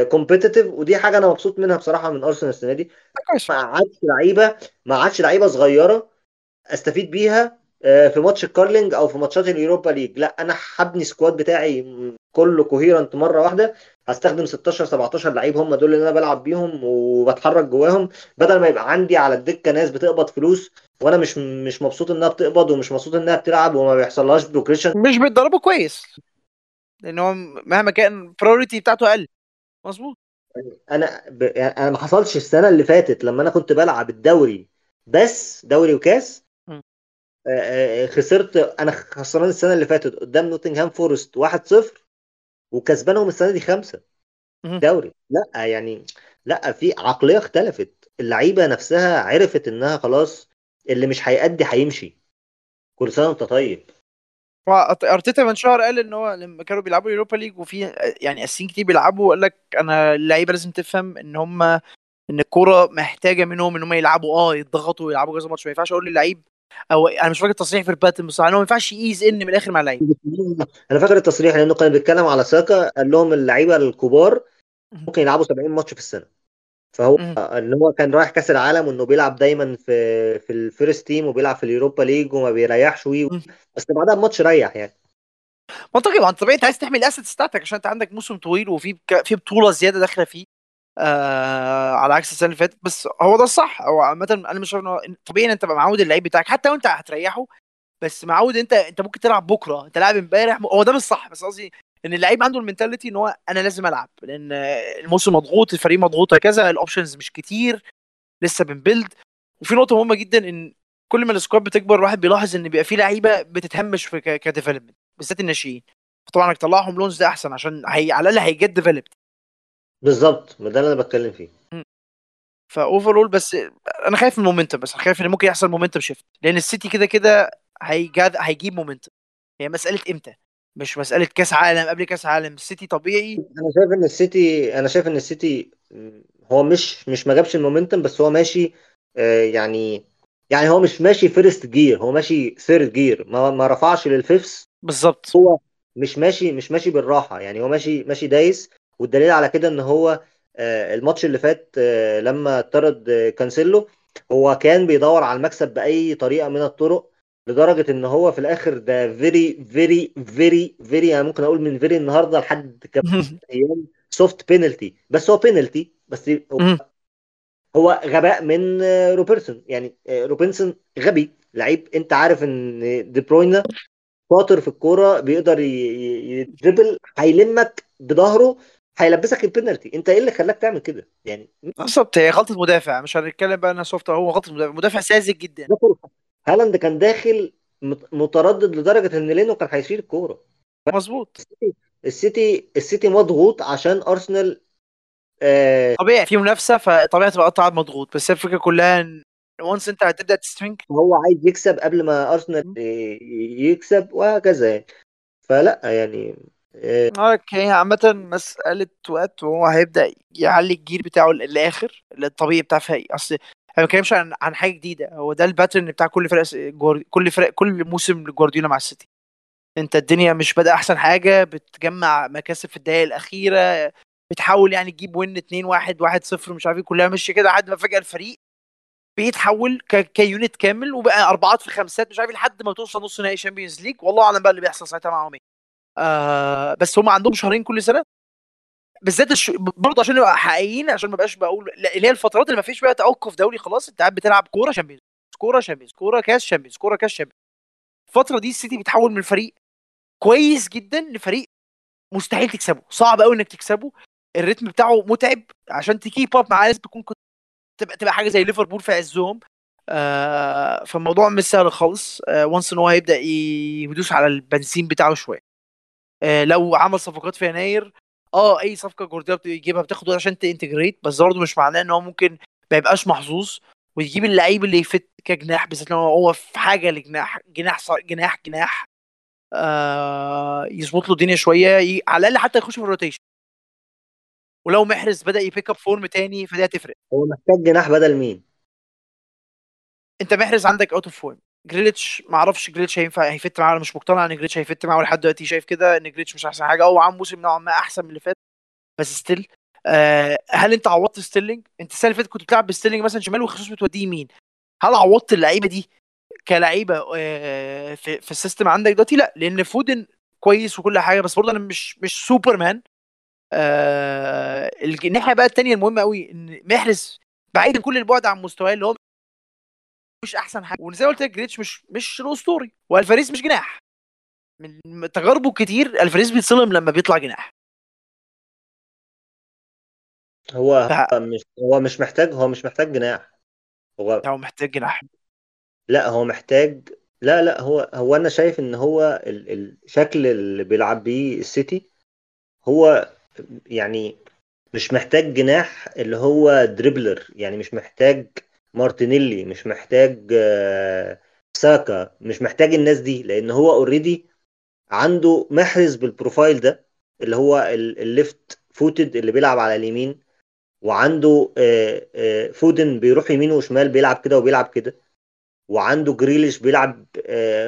competitive ودي حاجة أنا مبسوط منها بصراحة من ارسنال السنة دي. ما عادش لعيبة ما عادش لعيبة صغيرة أستفيد بيها آه، في ماتش ال Carling أو في ماتشات ال Europa League. لا أنا هبني squad بتاعي كله coherent مرة واحدة. هستخدم 16 17 لعيب هم دول اللي أنا بلعب بيهم وبتحرك جواهم. بدل ما يبقى عندي على الدكة ناس بتقبض فلوس وأنا مش مش مبسوط إنها بتقبض ومش مبسوط إنها بتلعب وما بيحصلهاش progression مش بيتدربوا كويس. لأن هو مهما كان ال priority بتاعته أقل. مظبوط. أنا ب... يعني أنا ما حصلش السنة اللي فاتت لما أنا كنت بلعب الدوري بس دوري وكاس. آه، آه، خسرت أنا خسران السنة اللي فاتت قدام نوتنغهام فورست 1-0 وكسبانهم السنة دي خمسة. دوري. لا يعني لا في عقلية اختلفت. اللعيبة نفسها عرفت إنها خلاص اللي مش هيأدي هيمشي. كل سنه وانت طيب. ارتيتا من شهر قال إن هو لما كانوا بيلعبوا Europa League وفي يعني اساسيين كتير بيلعبوا قال لك أنا اللعيبة لازم تفهم إن هم إن الكورة محتاجة منهم إن هم يلعبوا آه يضغطوا ويلعبوا كذا ماتش ما ينفعش أقول للعيب أو أنا مش فاكر التصريح في الباتن بس انه ما ينفعش ي ease in من الآخر مع اللعيب. أنا فاكر التصريح لأنه كان بيتكلم على ساكا قال لهم اللعيبة الكبار ممكن يلعبوا 70 ماتش في السنة. فهو. إن هو كان رايح كأس العالم وإنه بيلعب دايما في في ال first team وبيلعب في ال Europa League وما بيريحش وي. بس بعدها الماتش ريح يعني منطقي ما أنت طبيعي أنت عايز تحمي ال assets بتاعتك عشان أنت عندك موسم طويل وفي بك... في بطولة زيادة داخلة فيه آه على عكس السنة اللي فاتت بس هو ده الصح هو عامة أنا مش طبيعي إن أنت تبقى معود اللعيب بتاعك حتى لو أنت هتريحه بس معود أنت أنت ممكن تلعب بكرة أنت لاعب إمبارح هو ده مش صح بس قصدي إن اللعيب عنده ال mentality إن هو أنا لازم ألعب لأن الموسم مضغوط الفريق مضغوط هكذا ال options مش كتير لسه بن build وفي نقطة مهمة جدا إن كل ما ال squad بتكبر الواحد بيلاحظ إن بيبقى في لعيبة بتتهمش في ك development بالذات الناشئين. فطبعا إنك تطلعهم loans ده أحسن عشان هي على الأقل هي get developed بالظبط ما ده اللي أنا بتكلم فيه. ف overall بس أنا خايف من ال momentum بس خايف إن ممكن يحصل momentum shift لأن السيتي كده كده هيجاد هيجيب momentum هي مسألة إمتى؟ مش مسألة كأس عالم قبل كأس عالم السيتي طبيعي؟ أنا شايف إن السيتي أنا شايف إن السيتي هو مش مش ما جابش ال momentum بس هو ماشي آه، يعني يعني هو مش ماشي first gear هو ماشي third gear ما ما رفعش لل fifth بالظبط. هو مش ماشي مش ماشي بالراحة يعني هو ماشي ماشي دايس والدليل على كده إن هو آه، الماتش اللي فات آه، لما طرد كانسيلو هو كان بيدور على المكسب بأي طريقة من الطرق لدرجة إن هو في الآخر ده very very very very أنا ممكن أقول من very النهارده لحد كام أيام soft penalty بس هو بينالتي بس هو. هو غباء من روبرتسون. يعني آه، روبرتسون غبي. لعيب أنت عارف إن دي بروينا شاطر في الكورة بيقدر ي dribble هيلمك بظهره هيلبسك البينالتي أنت إيه اللي خلاك تعمل كده؟ يعني بالظبط هي غلطة مدافع. مش هنتكلم بقى إنها soft هو غلطة مدافع. مدافع ساذج جدا. هالاند كان داخل مت- متردد لدرجة إن لينو كان هيشيل الكورة. مظبوط. السيتي السيتي مضغوط عشان أرسنال آه طبيعي في منافسة فطبيعي تبقى قطع مضغوط. بس الفكرة كلها إن once انت هتبدأ ت string هو عايز يكسب قبل ما أرسنال يكسب وهكذا يعني. فلا يعني آه okay عامة مسألة وقت وهو هيبدأ يعلي ال gear بتاعه للآخر الطبيعي بتاع فريق أصل ما بنتكلمش عن عن حاجة جديدة. هو ده ال pattern بتاع كل فرق. كل فرق كل موسم لجوارديولا مع السيتي. انت الدنيا مش بدأ أحسن حاجة بتجمع مكاسب في الدقايق الأخيرة بتحاول يعني تجيب win 2 1 1 0 مش عارف إيه كلها ماشية كده لحد ما فجأة الفريق بيتحول ك... ك unit كامل وبقى أربعات في خمسات مش عارف إيه لحد ما توصل نص نهائي Champions League والله أعلم بقى اللي بيحصل ساعتها معاهم إيه آه بس هم عندهم شهرين كل سنة. بالذات الش... برضه عشان نبقى حقيقيين عشان ما بقاش بقول اللي هي الفترات اللي ما فيش بقى توقف دولي خلاص انت قاعد بتلعب كورة Champions كورة Champions كورة كاس Champions كورة كاس Champions. الفترة دي السيتي بيتحول من فريق كويس جدا لفريق مستحيل تكسبه. صعب قوي إنك تكسبه. ال rhythm بتاعه متعب. عشان ت keep up معاه لازم تكون كنت تبقى تبقى حاجة زي ليفربول في عزهم. آه فالموضوع مش سهل خالص. آه once ان هو هيبدأ يدوس على البنزين بتاعه شوية. آه لو عمل صفقات في يناير آه أي صفقة جوارديولا بيجيبها بتاخد وقت عشان ت integrate بس برضه مش معناه إن هو ممكن ما يبقاش محظوظ ويجيب اللعيب اللي ي fit كجناح بالذات لو هو في حاجة لجناح جناح صار جناح جناح آه يظبط له الدنيا شوية ي... على الأقل حتى يخش في ال rotation ولو محرز بدأ ي pick up form تاني فدي هتفرق. هو محتاج جناح بدل مين؟ أنت محرز عندك out of form جريليتش ما أعرفش جريليتش هينفع هي fit معاه أنا مش مقتنع ان جريليتش هي fit معاه لحد دلوقتي شايف كده ان جريليتش مش أحسن حاجة. هو عامل موسم نوعا ما أحسن من اللي فات بس still آه هل أنت عوضت ستيرلينج؟ أنت السنة اللي فاتت كنت بتلعب بستيرلينج مثلا شمال وخلاص بتوديه يمين. هل عوضت اللعيبة دي كلعيبة آه في, في ال system عندك دلوقتي؟ لا لأن فودن كويس وكل حاجة بس برضه أنا مش مش سوبرمان. آه الناحية بقى الثانية المهمة قوي إن محرز بعيدا كل البعد عن مستواه اللي هو مش أحسن حاجة. وزي ما قلت لك جريليتش مش مش الاسطوري والفاريز مش جناح. من تجاربه كتير الفاريز بيتظلم لما بيطلع جناح. هو ف- هو مش هو مش محتاج هو مش محتاج جناح. هو هو محتاج جناح. لا هو محتاج لا لا هو هو أنا شايف إن هو ال- الشكل اللي بيلعب بيه السيتي هو يعني مش محتاج جناح اللي هو dribbler يعني مش محتاج مارتينيلي مش محتاج آه، ساكا مش محتاج الناس دي لأن هو already عنده محرز بال profile ده اللي هو ال left footed اللي بيلعب على اليمين وعنده آه، آه، فودن بيروح يمين وشمال بيلعب كده وبيلعب كده وعنده جريليش بيلعب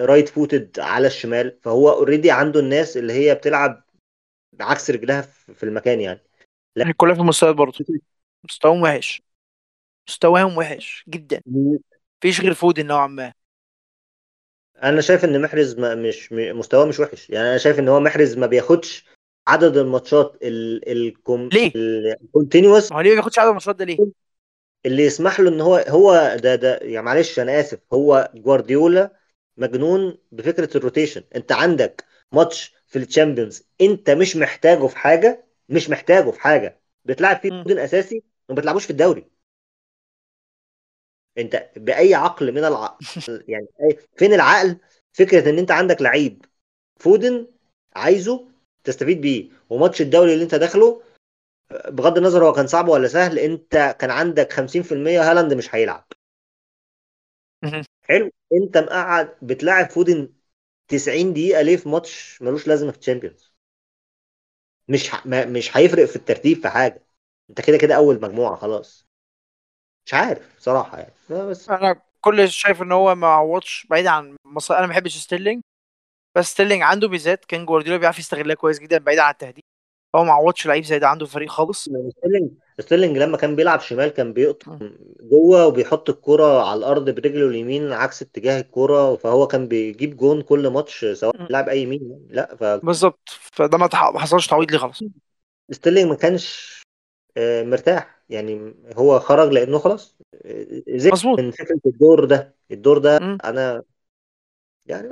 right footed على الشمال فهو already عنده الناس اللي هي بتلعب بعكس رجلها في المكان يعني. يعني كلها في المستويات برضه. مستواهم وحش. مستواهم وحش جدا. مفيش غير فودن نوعا ما. أنا شايف إن محرز ما مش مستواه مش وحش. يعني أنا شايف إن هو محرز ما بياخدش عدد الماتشات الكوم ليه؟ ال continuous ما هو ليه ما بياخدش عدد الماتشات ده ليه؟ اللي يسمح له إن هو هو ده ده يعني معلش أنا آسف. هو جوارديولا مجنون بفكرة ال rotation أنت عندك ماتش في ال Champions أنت مش محتاجه في حاجة مش محتاجه في حاجة. بتلعب فيه. فودن أساسي وما بتلعبوش في الدوري. انت بأي عقل من العقل يعني فين العقل؟ فكرة إن أنت عندك لعيب فودن عايزه تستفيد بيه وماتش الدوري اللي أنت داخله بغض النظر هو كان صعب ولا سهل أنت كان عندك 50% هالاند مش هيلعب. حلو. أنت مقعد بتلاعب فودن 90 دقيقة ليه في ماتش ملوش لازمة في Champions مش ح... ما... مش هيفرق في الترتيب في حاجة. أنت كده كده أول مجموعة خلاص. مش عارف صراحة يعني بس أنا كل شايف إن هو ما عوضش بعيد عن مصر أنا ما بحبش ستيرلينج بس ستيرلينج عنده ميزات كان جوارديولا بيعرف يستغلها كويس جدا بعيد عن التهديد هو ما عوضش لعيب زي ده عنده في الفريق خالص ستيرلينج ستيرلينج لما كان بيلعب شمال كان بيقطع م. جوه وبيحط الكرة على الأرض برجله اليمين عكس اتجاه الكرة فهو كان بيجيب جون كل ماتش سواء م. لاعب أي يمين يعني. لا ف بالظبط فده ما حصلش تعويض ليه خلاص ستيرلينج ما كانش مرتاح. يعني هو خرج لأنه خلاص آه، زهق مظبوط. من فكرة الدور ده. الدور ده م. أنا يعني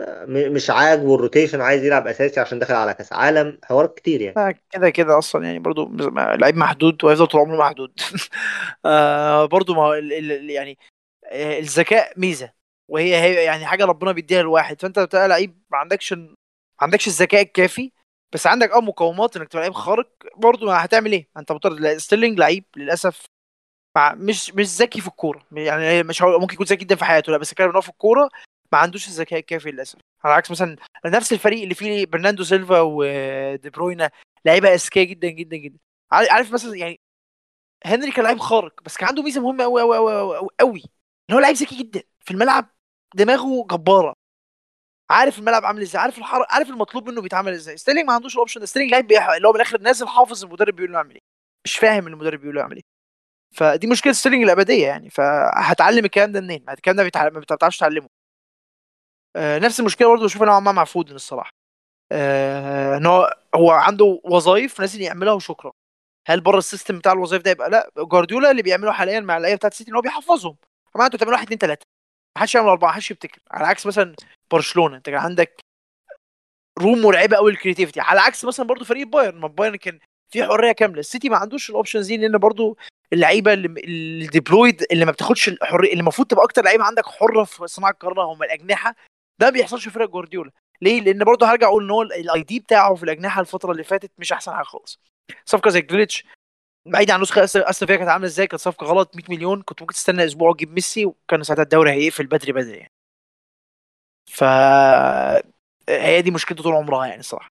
مش عاجبه ال rotation عايز يلعب أساسي عشان داخل على كأس عالم. حوارات كتير يعني. آه، كده كده أصلا يعني برضو لعيب محدود وهيفضل طول عمره محدود. [laughs] آه برضو ما هو يعني آه، الذكاء ميزة. وهي هي يعني حاجة ربنا بيديها لواحد. فأنت بتبقى لعيب ما عندكش ما عندكش الذكاء الكافي بس عندك أه مقومات إنك تبقى لعيب خارق برضو ما هتعمل إيه؟ أنت مضطر ستيرلينج لعيب للأسف مع مش مش ذكي في الكورة يعني مش ممكن يكون ذكي جدا في حياته لا بس الكلام إن هو في الكورة ما عندوش الذكاء الكافي للأسف. على عكس مثلا نفس الفريق اللي فيه برناندو سيلفا ودي بروينا لعيبة أذكياء جدا جدا جدا. عارف مثلا يعني هنري كان لعيب خارق بس كان عنده ميزة مهمة قوي قوي قوي قوي إن هو لعيب ذكي جدا في الملعب دماغه جبارة. عارف الملعب عامل إزاي عارف الحر... عارف المطلوب منه بيتعمل إزاي. ستيرلينج ما عندوش ال option ده ستيرلينج لعيب. اللي هو من الآخر نازل حافظ المدرب بيقول له اعمل إيه. مش فاهم المدرب بيقول له اعمل إيه. فدي مشكلة ستيرلينج الأبدية يعني. فهتعلم الكلام ده منين؟ الكلام ده بيتعلم... ما بتعرفش تعلمه. آه نفس المشكلة برضه بشوفها نوعا ما مع فودن الصراحة. آه إن هو هو عنده وظائف نازل يعملها وشكرا. هل بره ال system بتاع الوظائف ده يبقى لأ؟ جوارديولا اللي بيعمله حاليا مع اللعيبه بتاعت السيتي إن هو بيحفظهم. طبعا أنتوا بتعملوا واحد اثنين ثلاثة ما حدش يعمل أربعة ما حدش يبتكر. على عكس مثلا برشلونة. انت كان عندك room مرعبة قوي ال creativity على عكس مثلا برضو فريق بايرن. ما بايرن كان في حرية كاملة. السيتي ما عندوش ال options دي لأن برضو اللعيبة اللي deployed اللي ما بتاخدش الحرية اللي المفروض تبقى أكتر لعيبة عندك حرة في صناعة القرار هم الأجنحة. ده ما بيحصلش في فرق جوارديولا. ليه؟ لأن برضه هرجع أقول إن هو ال ID بتاعه في الأجنحة الفترة اللي فاتت مش أحسن حاجة خالص. صفقة زي جريليتش بعيد عن نسخة أستون فيلا كانت عاملة إزاي؟ كانت صفقة غلط 100 مليون. كنت ممكن تستنى أسبوع وتجيب ميسي وكان ساعتها الدوري هيقفل بدري بدري يعني. ف هي دي مشكلته طول عمرها يعني الصراحه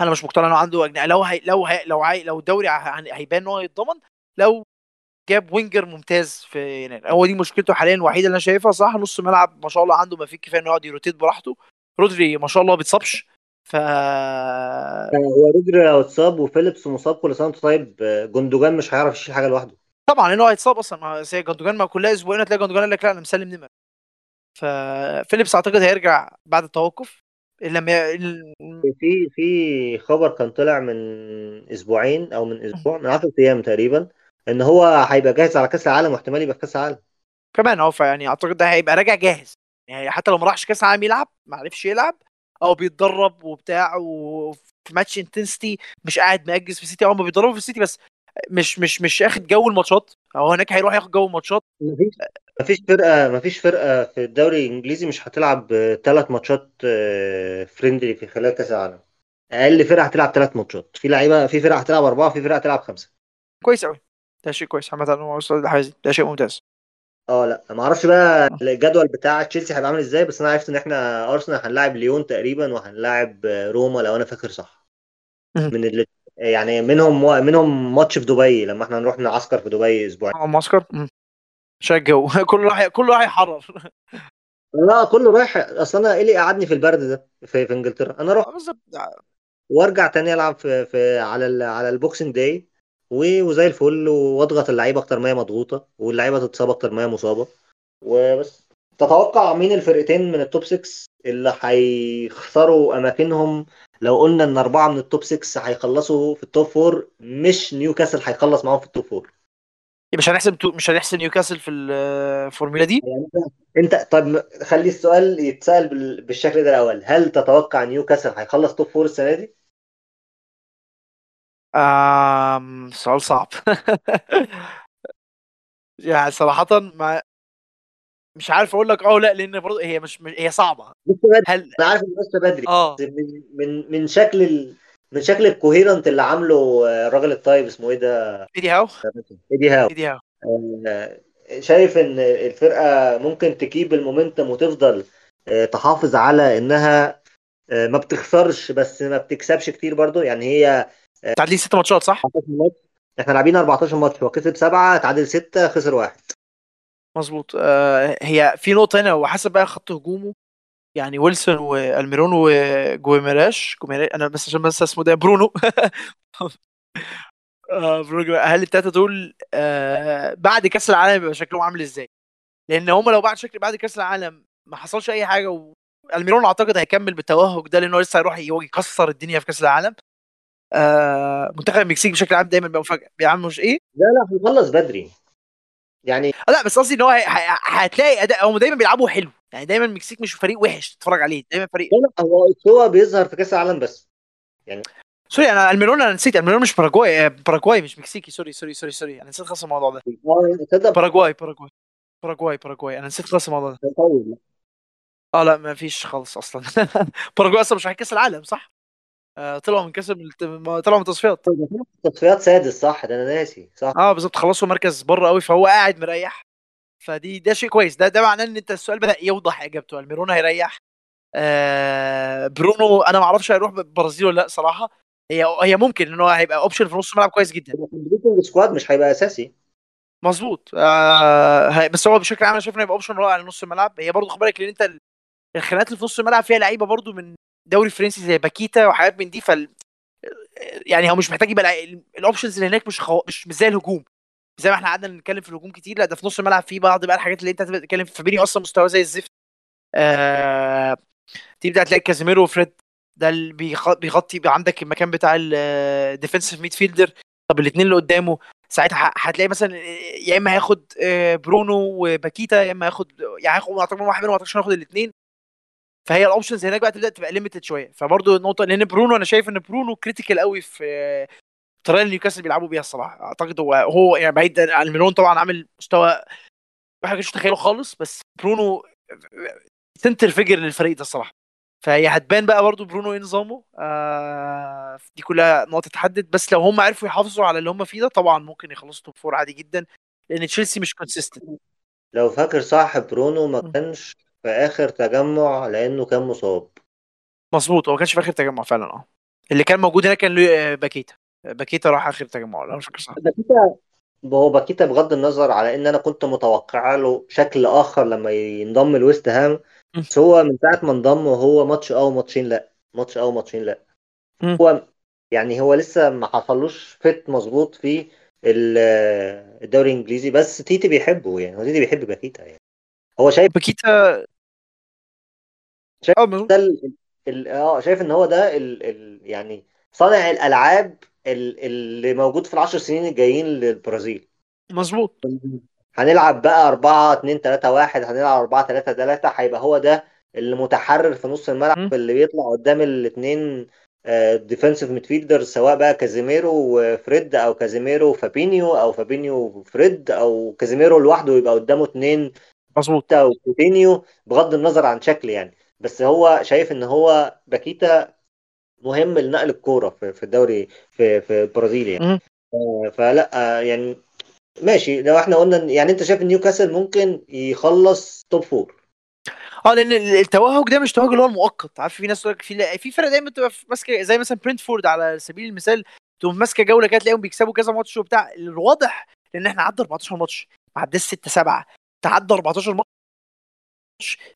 أنا مش مقتنع إنه عنده أجنحة. لو هي لو هي لو هي لو الدوري هيبان إن هو يتضمن لو جاب وينجر ممتاز في يناير هو دي مشكلته حاليا الوحيدة اللي أنا شايفها صح. نص ملعب ما شاء الله عنده ما فيه كفاية إنه يقعد يروتيت براحته. رودري ما شاء الله ما بيتصابش. ف هو رودري لو اتصاب وفيليبس مصاب كل سنة طيب آه، جندوجان مش هيعرف يشيل حاجة لوحده. طبعا لأنه هيتصاب أصلا. جندوجان ما كلها أسبوعين هتلاقي جندوجان قال لك لا أنا مسلم نمر ففيليبس أعتقد هيرجع بعد التوقف لما في في خبر كان طلع من أسبوعين أو من أسبوع من 10 أيام تقريبا إن هو هيبقى جاهز على كأس العالم واحتمال يبقى في كأس العالم. كمان أهو فيعني أعتقد ده هيبقى راجع جاهز. يعني حتى لو ما راحش كأس العالم يلعب ما عرفش يلعب أو بيتدرب وبتاع وفي ماتش intensity مش قاعد مأجز في السيتي أو ما بيتدربوا في السيتي بس مش مش مش أخد جو الماتشات. أو هناك هيروح ياخد جو الماتشات. مفيش مفيش فرقة مفيش فرقة في الدوري الإنجليزي مش هتلعب ثلاث ماتشات friendly في خلال كأس العالم. أقل فرقة هتلعب ثلاث ماتشات. في لعيبة في فرقة هتلعب أربعة في فرقة هتلعب خمسة. كويس قوي ده شيء كويس. عامة هو وصل للحاجه دي. ده شيء ممتاز. آه لا. ما أعرفش بقى الجدول بتاع تشيلسي هيبقى عامل إزاي بس أنا عرفت إن إحنا أرسنال هنلاعب ليون تقريبا وهنلاعب روما لو أنا فاكر صح. من اللي يعني منهم منهم ماتش في دبي لما إحنا نروح نعسكر في دبي أسبوعين آه معسكر. عشان الجو [laughs] كله راح كله راح يحرر. لا كله رايح. أصل أنا إيه اللي قعدني في البرد ده؟ في, في إنجلترا. أنا أروح آه، وأرجع تاني ألعب في, في على ال على boxing day. وزي الفل وأضغط اللعيبة أكتر ما هي مضغوطة واللعيبة تتصاب أكتر ما هي مصابة. وبس. تتوقع مين الفرقتين من ال top 6 اللي هيخسروا أماكنهم لو قلنا إن أربعة من ال top 6 هيخلصوا في ال top 4 مش نيوكاسل هيخلص معاهم في ال top 4 مش هنحسب تو- مش هنحسب نيوكاسل في الفورمولا دي؟ يعني أنت طب خلي السؤال يتسأل بال- بالشكل ده الأول. هل تتوقع نيوكاسل هيخلص top 4 السنة دي؟ آم... سؤال صعب. [laughs] يعني صراحة ما مش عارف أقول لك آه لا لأن برضه هي مش مش- هي بدري. هل أنا عارف إن لسه بدري. آه. من من من شكل ال... من شكل الكوهيرنت اللي عامله الراجل الطيب اسمه إيه ده؟ إيدي هاو. إيدي هاو. إيدي هاو. آه، شايف إن الفرقة ممكن تكيب المومنتم وتفضل آه، تحافظ على إنها آه، ما بتخسرش بس ما بتكسبش كتير برضو يعني هي تعادلين ست ماتشات صح؟ 14 ماتش. إحنا لاعبين 14 ماتش. هو كسب سبعة تعادل ستة خسر واحد. مظبوط آه هي في نقطة هنا وحسب بقى خط هجومه. يعني ويلسون وألميرون وجويميراش جويميراش أنا بس عشان بس اسمه ده برونو. [laughs] آه برونو هل التلاتة دول آه بعد كأس العالم بيبقى شكلهم عامل إزاي؟ لأن هم لو بعد شكل بعد كأس العالم ما حصلش أي حاجة والميرون أعتقد هيكمل بالتوهج ده لأنه لسه هيروح يكسر الدنيا في كأس العالم. آه منتخب المكسيك بشكل عام دايما بيبقى مفاجأة. بيعمل مش إيه؟ لا لا هنخلص بدري. يعني آه، لا بس قصدي إن هو هتلاقي أداء هم دايما بيلعبوا حلو. يعني دايما المكسيك مش فريق وحش تتفرج عليه. دايما فريق هو هو بيظهر في كأس العالم بس. sorry أنا ألميرون أنا نسيت. ألميرون مش باراجواي آه، باراجواي مش مكسيكي. sorry sorry sorry sorry. أنا نسيت خالص الموضوع ده. باراجواي باراجواي باراجواي باراجواي أنا نسيت خالص الموضوع ده. طول آه لا ما فيش خالص أصلا. [laughs] باراجواي أصلا مش رايح كأس العالم صح؟ طلعوا من ما- طلعوا من التصفيات تصفيات سادس صح؟ ده أنا ناسي صح. آه بالظبط. خلصوا مركز بره قوي فهو قاعد مريح. فدي ده شيء كويس. ده ده معناه إن أنت السؤال بدأ يوضح إجابته. الميرون هيريح. آه برونو أنا ما أعرفش هيروح البرازيل ولا لأ صراحة. هي هي ممكن إن هو هيبقى option في نص الملعب كويس جدا. squad مش هيبقى أساسي. مظبوط. آه بس هو بشكل عام أنا شايف إنه هيبقى option رائع لنص الملعب. هي برضه خد بالك لأن أنت ال- الخناقات اللي في نص الملعب فيها لعيبة برضه من الدوري الفرنسي زي باكيتا وحاجات من the fall يعني هو مش محتاج يبقى ال options اللي هناك مش خو... مش زي الهجوم. زي ما إحنا قعدنا نتكلم في الهجوم كتير لا ده في نص الملعب في بعض بقى الحاجات اللي انت هتبقى تتكلم في. فابينيو أصلا مستواه زي الزفت. آه... تبدا تلاقي كازيميرو وفريد ده اللي بيغ- بيغطي عندك المكان بتاع ال defensive midfielder طب الاثنين اللي قدامه ساعتها هتلاقي مثلا يا إما هياخد آه، برونو وباكيتا يا إما هياخد يعني هياخد واحد منهم اعتقد هياخد الاثنين فهي ال options هناك بقى تبدأ تبقى limited شوية. فبرضه النقطه لأن برونو أنا شايف إن برونو critical قوي في الطريقة اللي نيوكاسل بيلعبوا بيها الصراحة. أعتقد هو هو يعني بعيد عن الميرون طبعا عامل مستوى ما كنتش متخيله خالص بس برونو center figure للفريق ده الصراحة. فهي هتبان بقى برضو برونو إيه نظامه. آه دي كلها نقط تتحدد بس لو هم عرفوا يحافظوا على اللي هم فيه ده طبعا ممكن يخلصوا top four عادي جدا لأن تشيلسي مش consistent لو فاكر صح برونو ما. كانش في آخر تجمع لأنه كان مصاب. مظبوط هو ما كانش في آخر تجمع فعلا آه. اللي كان موجود هنا كان آه، باكيتا. باكيتا راح آخر تجمع لو أنا فاكر صح. باكيتا هو باكيتا بغض النظر على إن أنا كنت متوقع له شكل آخر لما ينضم لويست هام. بس هو من ساعة ما انضم هو ماتش أو ماتشين لأ ماتش أو ماتشين لأ. هو يعني هو لسه ما حصلوش فت مظبوط في ال- الدوري الإنجليزي بس تيتي بيحبه يعني هو تيتي بيحب باكيتا يعني. هو شايف باكيتا شايف آه ده ال... ال... آه شايف إن هو ده ال... ال... يعني صانع الألعاب ال... اللي موجود في العشر سنين الجايين للبرازيل. مظبوط. هنلعب بقى 4 2 3 1 هنلعب 4 3 3 هيبقى هو ده اللي متحرر في نص م. الملعب اللي بيطلع قدام الاثنين defensive midfielder سواء بقى كازيميرو وفريد أو كازيميرو وفابينيو أو فابينيو وفريد أو كازيميرو لوحده يبقى قدامه اثنين مظبوط. أو كوتينيو بغض النظر عن شكل يعني. بس هو شايف إن هو باكيتا مهم لنقل الكورة في الدوري في في البرازيل يعني. آه، فلا آه، يعني ماشي. لو إحنا قلنا يعني أنت شايف إن نيوكاسل ممكن يخلص top four آه لأن التوهج ده مش توهج اللي هو المؤقت. عارف في ناس في في فرق دايما تبقى ماسكة زي مثلا برنتفورد على سبيل المثال تقوم ماسكة جولة كده تلاقيهم بيكسبوا كذا ماتش وبتاع. الواضح لأن إحنا عدى 14 ماتش. ما عداش 6 7 تعدى 14 ماتش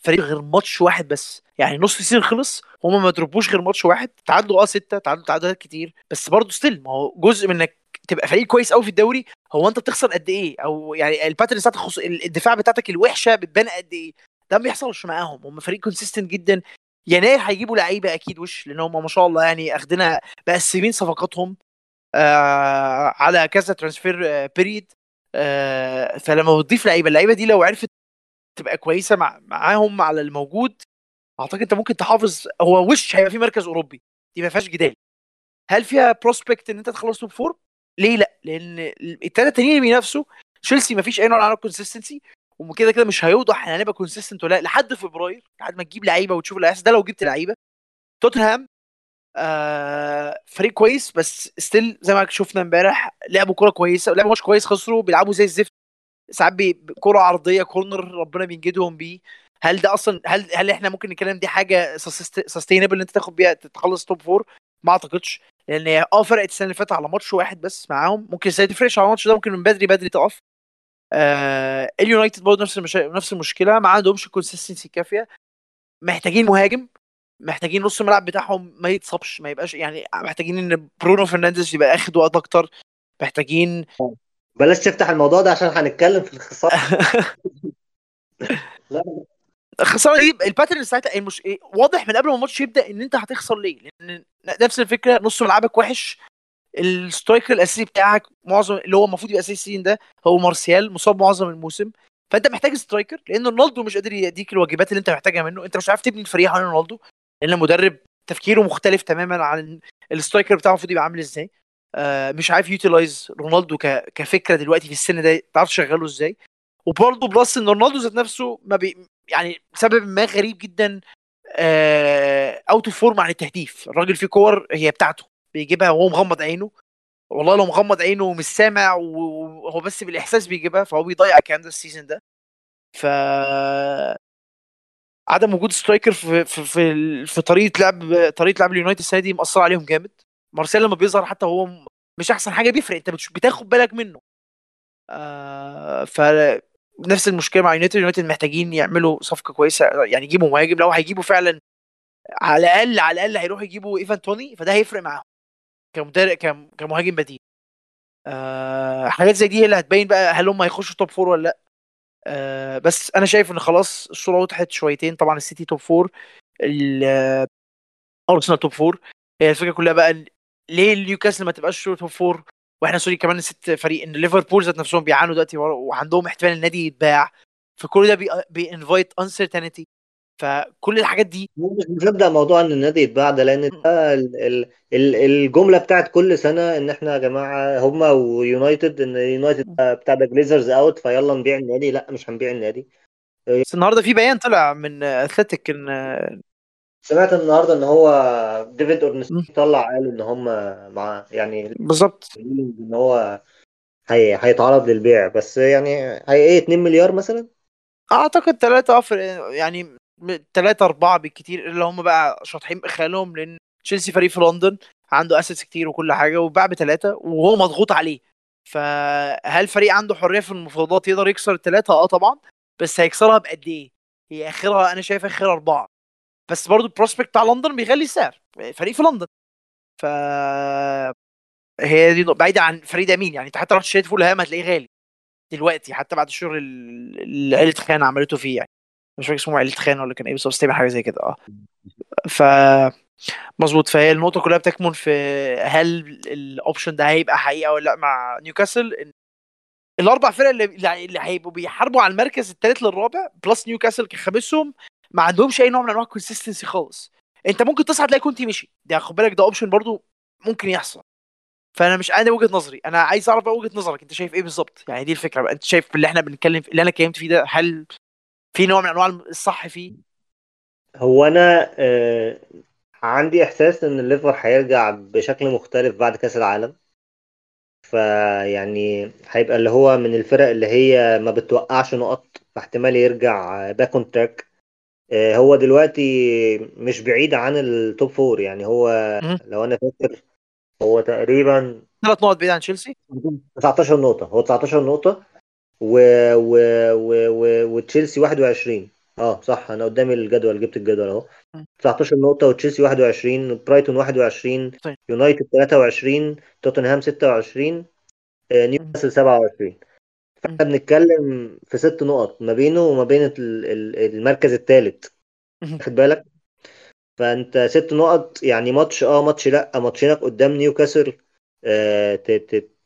فريق غير ماتش واحد بس. يعني نص ال season خلص هم ما ضربوش غير ماتش واحد. تعادلوا آه ستة تعادلوا تعادلات كتير. بس برضه still ما هو جزء من إنك تبقى فريق كويس قوي في الدوري هو أنت بتخسر قد إيه؟ أو يعني ال pattern بتاعتك خص... الدفاع بتاعتك الوحشة بتبان قد إيه؟ ده ما بيحصلش معاهم. هم فريق consistent جدا. يناير هيجيبوا لعيبة أكيد وش لأن هم ما شاء الله يعني أخدنا مقسمين صفقاتهم آه على كذا transfer آه period آه فلما بتضيف لعيبة اللعيبة دي لو عرفت تبقى كويسة مع معاهم على الموجود أعتقد أنت ممكن تحافظ هو وش هيبقى في مركز أوروبي دي ما فيهاش جدال هل فيها prospect إن أنت تخلص top four؟ ليه لأ؟ لأن الثلاثه التانيين اللي بينافسوا تشيلسي ما فيش أي نوع من ال consistency وكده كده مش هيوضح إحنا هنبقى consistent ولا لحد فبراير لحد ما تجيب لعيبة وتشوف اللي ده لو جبت لعيبة توتنهام آه فريق كويس بس still زي ما شفنا امبارح لعبوا كوره كويسة لعبوا ماتش كويس خسروا بيلعبوا زي الزفت ساعات كوره عرضية corner ربنا بينجدهم بيه. هل ده أصلا هل هل إحنا ممكن نتكلم دي حاجة sustainable إن أنت تاخد بيها تخلص top four ما أعتقدش. لأن آه فرقت السنة اللي فاتت على ماتش واحد بس معاهم. ممكن السنة تفرقش على الماتش ده ممكن من بدري بدري تقف. آه اليونايتد برضه نفس المشا... نفس المشكلة. ما عندهمش consistency كافية. محتاجين مهاجم. محتاجين نص الملعب بتاعهم ما يتصابش ما يبقاش يعني محتاجين إن برونو فرنانديز يبقى آخد وقت أكتر. محتاجين بلاش تفتح الموضوع ده عشان هنتكلم في الخسارة. [laughs] الخساره دي ال pattern ساعتها المش... واضح من قبل ما الماتش يبدأ إن أنت هتخسر ليه لأن نفس الفكرة نص ملعبك وحش ال striker الأساسي بتاعك معظم اللي هو المفروض يبقى أساسي ده هو مارسيال مصاب معظم الموسم. فأنت محتاج striker لأن رونالدو مش قادر يديك الواجبات اللي أنت محتاجها منه. أنت مش عارف تبني الفريق حوالين رونالدو لأن المدرب تفكيره مختلف تماما عن ال striker بتاعه المفروض يبقى عامل إزاي. مش عارف utilize رونالدو. كفكرة دلوقتي في السن ده تعرف تشغله إزاي. وبرضه plus إن رونالدو ذات نفسه ما بي يعني سبب ما غريب جدا آه out of form عن التهديف. الراجل فيه كور هي بتاعته بيجيبها وهو مغمض عينه. والله لو مغمض عينه ومش سامع وهو بس بالإحساس بيجيبها فهو بيضيع الكلام ده ال season ده. ف عدم وجود striker في في في, في طريقة لعب طريقة لعب اليونايتد السنة دي مأثرة عليهم جامد. مارسيل لما بيظهر حتى هو مش أحسن حاجة بيفرق. أنت بتاخد بالك منه. آه ف نفس المشكلة مع يونايتد. يونايتد محتاجين يعملوا صفقة كويسة يعني يجيبوا مهاجم. لو هيجيبوا فعلا على الأقل على الأقل هيروحوا يجيبوا إيفان توني فده هيفرق معاهم كمدرب كمهاجم بديل. آه حاجات زي دي هي اللي هتبين بقى هل هم هيخشوا top four ولا لأ. آه بس أنا شايف إن خلاص الصورة وضحت شويتين. طبعا السيتي top four أرسنال top four هي الفكرة كلها بقى ليه نيوكاسل ما تبقاش top four وإحنا sorry كمان ست فريق إن ليفربول ذات نفسهم بيعانوا دلوقتي وعندهم احتمال النادي يتباع. فكل ده بي invite uncertainty فكل الحاجات دي مش مصدق موضوع إن النادي يتباع ده لأن ده الجملة بتاعت كل سنة إن إحنا يا جماعة هما ويونايتد إن يونايتد بتاع ده Glazers out فيلا نبيع النادي. لأ مش هنبيع النادي. بس النهارده في بيان طلع من Athletic إن سمعت النهارده إن هو ديفيد اورنستين طلع قال إن هم مع يعني بالظبط. إن هو هي هيتعرض للبيع. بس يعني هي إيه 2 مليار مثلا؟ أعتقد ثلاثة offer يعني ثلاثة أربعة بالكتير اللي هم بقى شاطحين بخيالهم لأن تشيلسي فريق في لندن عنده assets كتير وكل حاجة وباع بثلاثة وهو مضغوط عليه. فهل فريق عنده حرية في المفاوضات يقدر يكسر الثلاثة؟ آه طبعا. بس هيكسرها بقد إيه؟ هي آخرها أنا شايف اخر أربعة. بس برضو ال prospect بتاع لندن بيغلي السعر فريق في لندن. ف هي دي بعيدة عن فريق مين يعني انت حتى رحت شريت فولهام هتلاقيه غالي دلوقتي حتى بعد الشهر اللي عيلة خان عملته فيه يعني. مش فاكر اسمه عيلة خان ولا كان إيه بس هو حاجة زي كده آه. ف مظبوط فهي النقطة كلها بتكمن في هل ال option ده هيبقى حقيقة ولا لأ مع نيوكاسل. الأربع فرق اللي اللي هيبقوا بيحاربوا على المركز الثالث للرابع plus نيوكاسل كخامسهم ما عندهمش أي نوع من أنواع ال consistency خالص. أنت ممكن تصعد تلاقي كونتي مشي. ده خد بالك ده option برضو ممكن يحصل. فأنا مش أنا وجهة نظري. أنا عايز أعرف بقى وجهة نظرك. أنت شايف إيه بالظبط؟ يعني دي الفكرة بقى. أنت شايف اللي إحنا بنتكلم اللي أنا اتكلمت فيه ده هل في نوع من أنواع الصح فيه؟ هو أنا آه عندي إحساس إن الليفر هيرجع بشكل مختلف بعد كأس العالم. فيعني هيبقى اللي هو من الفرق اللي هي ما بتوقعش نقط فاحتمال يرجع back on track هو دلوقتي مش بعيد عن ال top four يعني هو. لو أنا فاكر هو تقريبا ثلاث نقط بعيد عن تشيلسي؟ 19 نقطة. هو 19 نقطة و و و و وتشيلسي 21 آه صح. أنا قدامي الجدول جبت الجدول أهو. مم. 19 نقطة وتشيلسي 21 برايتون 21 طيب. يونايتد 23 توتنهام 26 آه، نيوكاسل 27 فاحنا بنتكلم في ست نقط ما بينه وما بين ال- ال- المركز الثالث. واخد بالك؟ فأنت ست نقط يعني ماتش آه ماتش لأ ماتشينك قدام نيوكاسل آه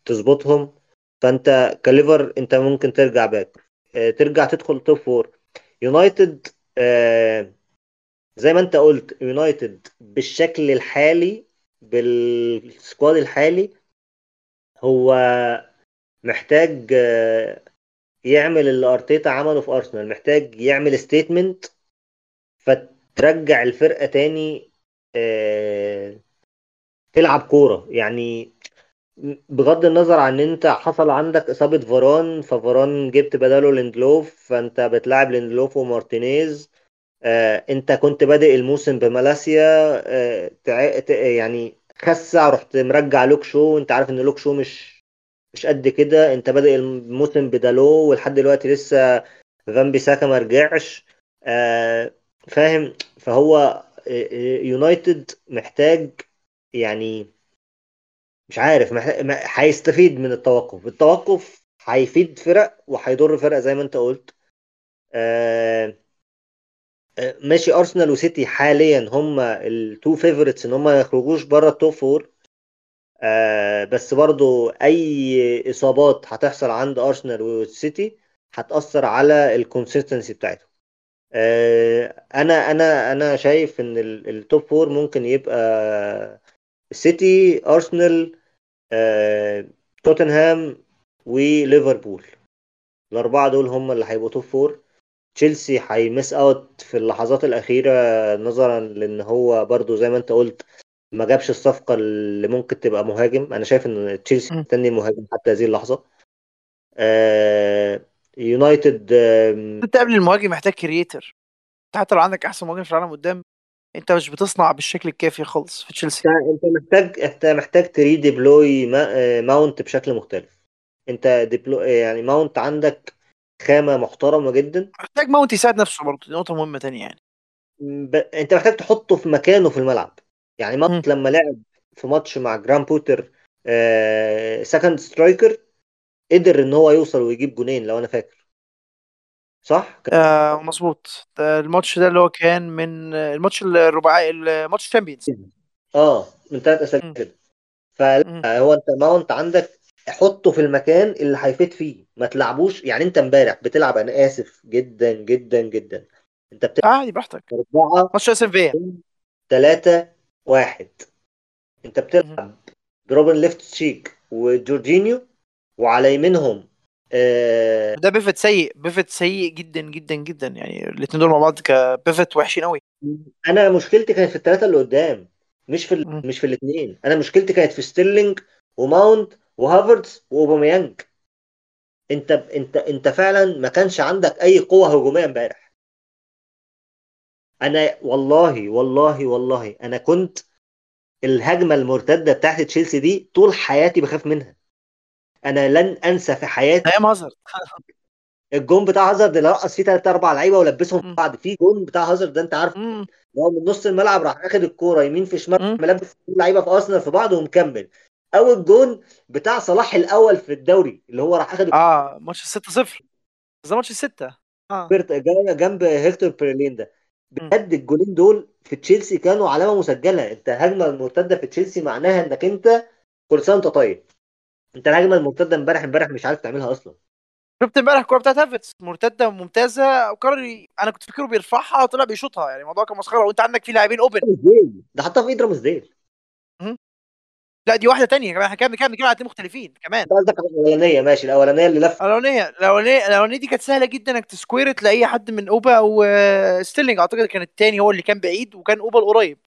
تظبطهم. فأنت ك ليفر أنت ممكن ترجع back. آه ترجع تدخل top four يونايتد آه زي ما أنت قلت يونايتد بالشكل الحالي بال squad الحالي هو محتاج آه، يعمل اللي أرتيتا عمله في أرسنال محتاج يعمل statement فترجع الفرقة تاني آه، تلعب كورة. يعني بغض النظر عن إن أنت حصل عندك إصابة فاران ففاران جبت بداله ليندلوف فأنت بتلعب ليندلوف ومارتينيز آه، أنت كنت بادئ الموسم بمالاسيا آه، يعني إصابة رحت مرجع لوك شو أنت عارف إن لوك شو مش مش قد كده. انت بادئ الموسم بدالو ولحد دلوقتي لسه فان بيساكا ما رجعش. آه، فاهم؟ فهو آه، آه، يونايتد محتاج يعني مش عارف هيستفيد من التوقف. التوقف هيفيد فرق وهيضر فرق زي ما انت قلت. ماشي أرسنال وسيتي حاليا هم ال two favorites إن هم ما يخرجوش بره ال top four آه بس برضو أي إصابات هتحصل عند أرسنال والسيتي هتأثر على ال consistency بتاعتهم. آه أنا أنا أنا شايف إن ال- ال top four ممكن يبقى السيتي أرسنال آه توتنهام وليفربول. الأربعة دول هم اللي هيبقوا top four تشيلسي هي miss out في اللحظات الأخيرة نظرا لإن هو برضو زي ما أنت قلت ما جابش الصفقة اللي ممكن تبقى مهاجم. أنا شايف إن تشيلسي. مستني مهاجم حتى هذه اللحظة. آه يونايتد آم، أنت قبل المهاجم محتاج creator. حتى لو عندك أحسن مهاجم في العالم قدام أنت مش بتصنع بالشكل الكافي خالص في تشيلسي. أنت محتاج أنت محتاج to redeploy آه، ماونت بشكل مختلف. أنت deploy يعني ماونت عندك خامة محترمة جدا. محتاج ماونت يساعد نفسه برضه دي نقطة مهمة تانية يعني. ب... أنت محتاج تحطه في مكانه في الملعب. يعني ماونت لما لعب في ماتش مع جراهام بوتر آه second striker قدر إن هو يوصل ويجيب جونين لو أنا فاكر. صح؟ آه مظبوط. الماتش ده اللي هو كان من الماتش الرباعي الماتش Champions آه من ثلاث أسابيع. كده. فلا هو أنت ماونت عندك حطه في المكان اللي هيفيد فيه. ما تلعبوش يعني أنت امبارح بتلعب أنا آسف جدا جدا جدا. أنت بتلعب عادي براحتك. أربعة ماتش اس ام في ثلاثة واحد. انت بتلعب بروبن لوفتس تشيك وجورجينيو وعلى يمينهم آه ده pivot سيء pivot سيء جدا جدا جدا. يعني الاثنين دول مع بعض ك pivot وحشين قوي أنا مشكلتي كانت في الثلاثة اللي قدام مش في. ال... مش في الاثنين أنا مشكلتي كانت في ستيرلينج وماونت وهافرتز واوباميانج انت انت انت فعلا ما كانش عندك أي قوة هجومية امبارح. أنا والله والله والله أنا كنت الهجمة المرتدة بتاعت تشيلسي دي طول حياتي بخاف منها. أنا لن أنسى في حياتي أيام هازارد الجون بتاع هازارد اللي رقص فيه ثلاث أربع لعيبة ولبسهم. في بعض. في جون بتاع هازارد ده أنت عارف مم. هو من نص الملعب راح أخد الكورة يمين في شمال. ملبس اللعيبة في أرسنال في بعض ومكمل. أو الجون بتاع صلاح الأول في الدوري اللي هو راح أخد آه ماتش 6 0 ده ماتش 6 آه. جنب هيكتور بيرلين ده. بجد الجولين دول في تشيلسي كانوا علامة مسجلة. انت الهجمه المرتدة في تشيلسي معناها انك انت كل سنة وانت طيب. انت الهجمة المرتدة امبارح امبارح مش عارف تعملها أصلا. شفت امبارح الكوره بتاعت هافرتس مرتدة ممتازة. وقرر أنا كنت فاكره بيرفعها طلع بيشوطها يعني الموضوع كان مسخرة. وانت عندك في لاعبين open. ده حطها في ايد رامزديل لا دي واحدة تانية كمان. إحنا كده بنتكلم على اتنين مختلفين كمان. انت قصدك الأولانية ماشي. الأولانية اللي لف الاولانيه الاولانيه الأولانية دي كانت سهلة جدا إنك ت square تلاقي حد من أوبا أو ستيرلينج. أعتقد كان التاني هو اللي كان بعيد وكان أوبا القريب.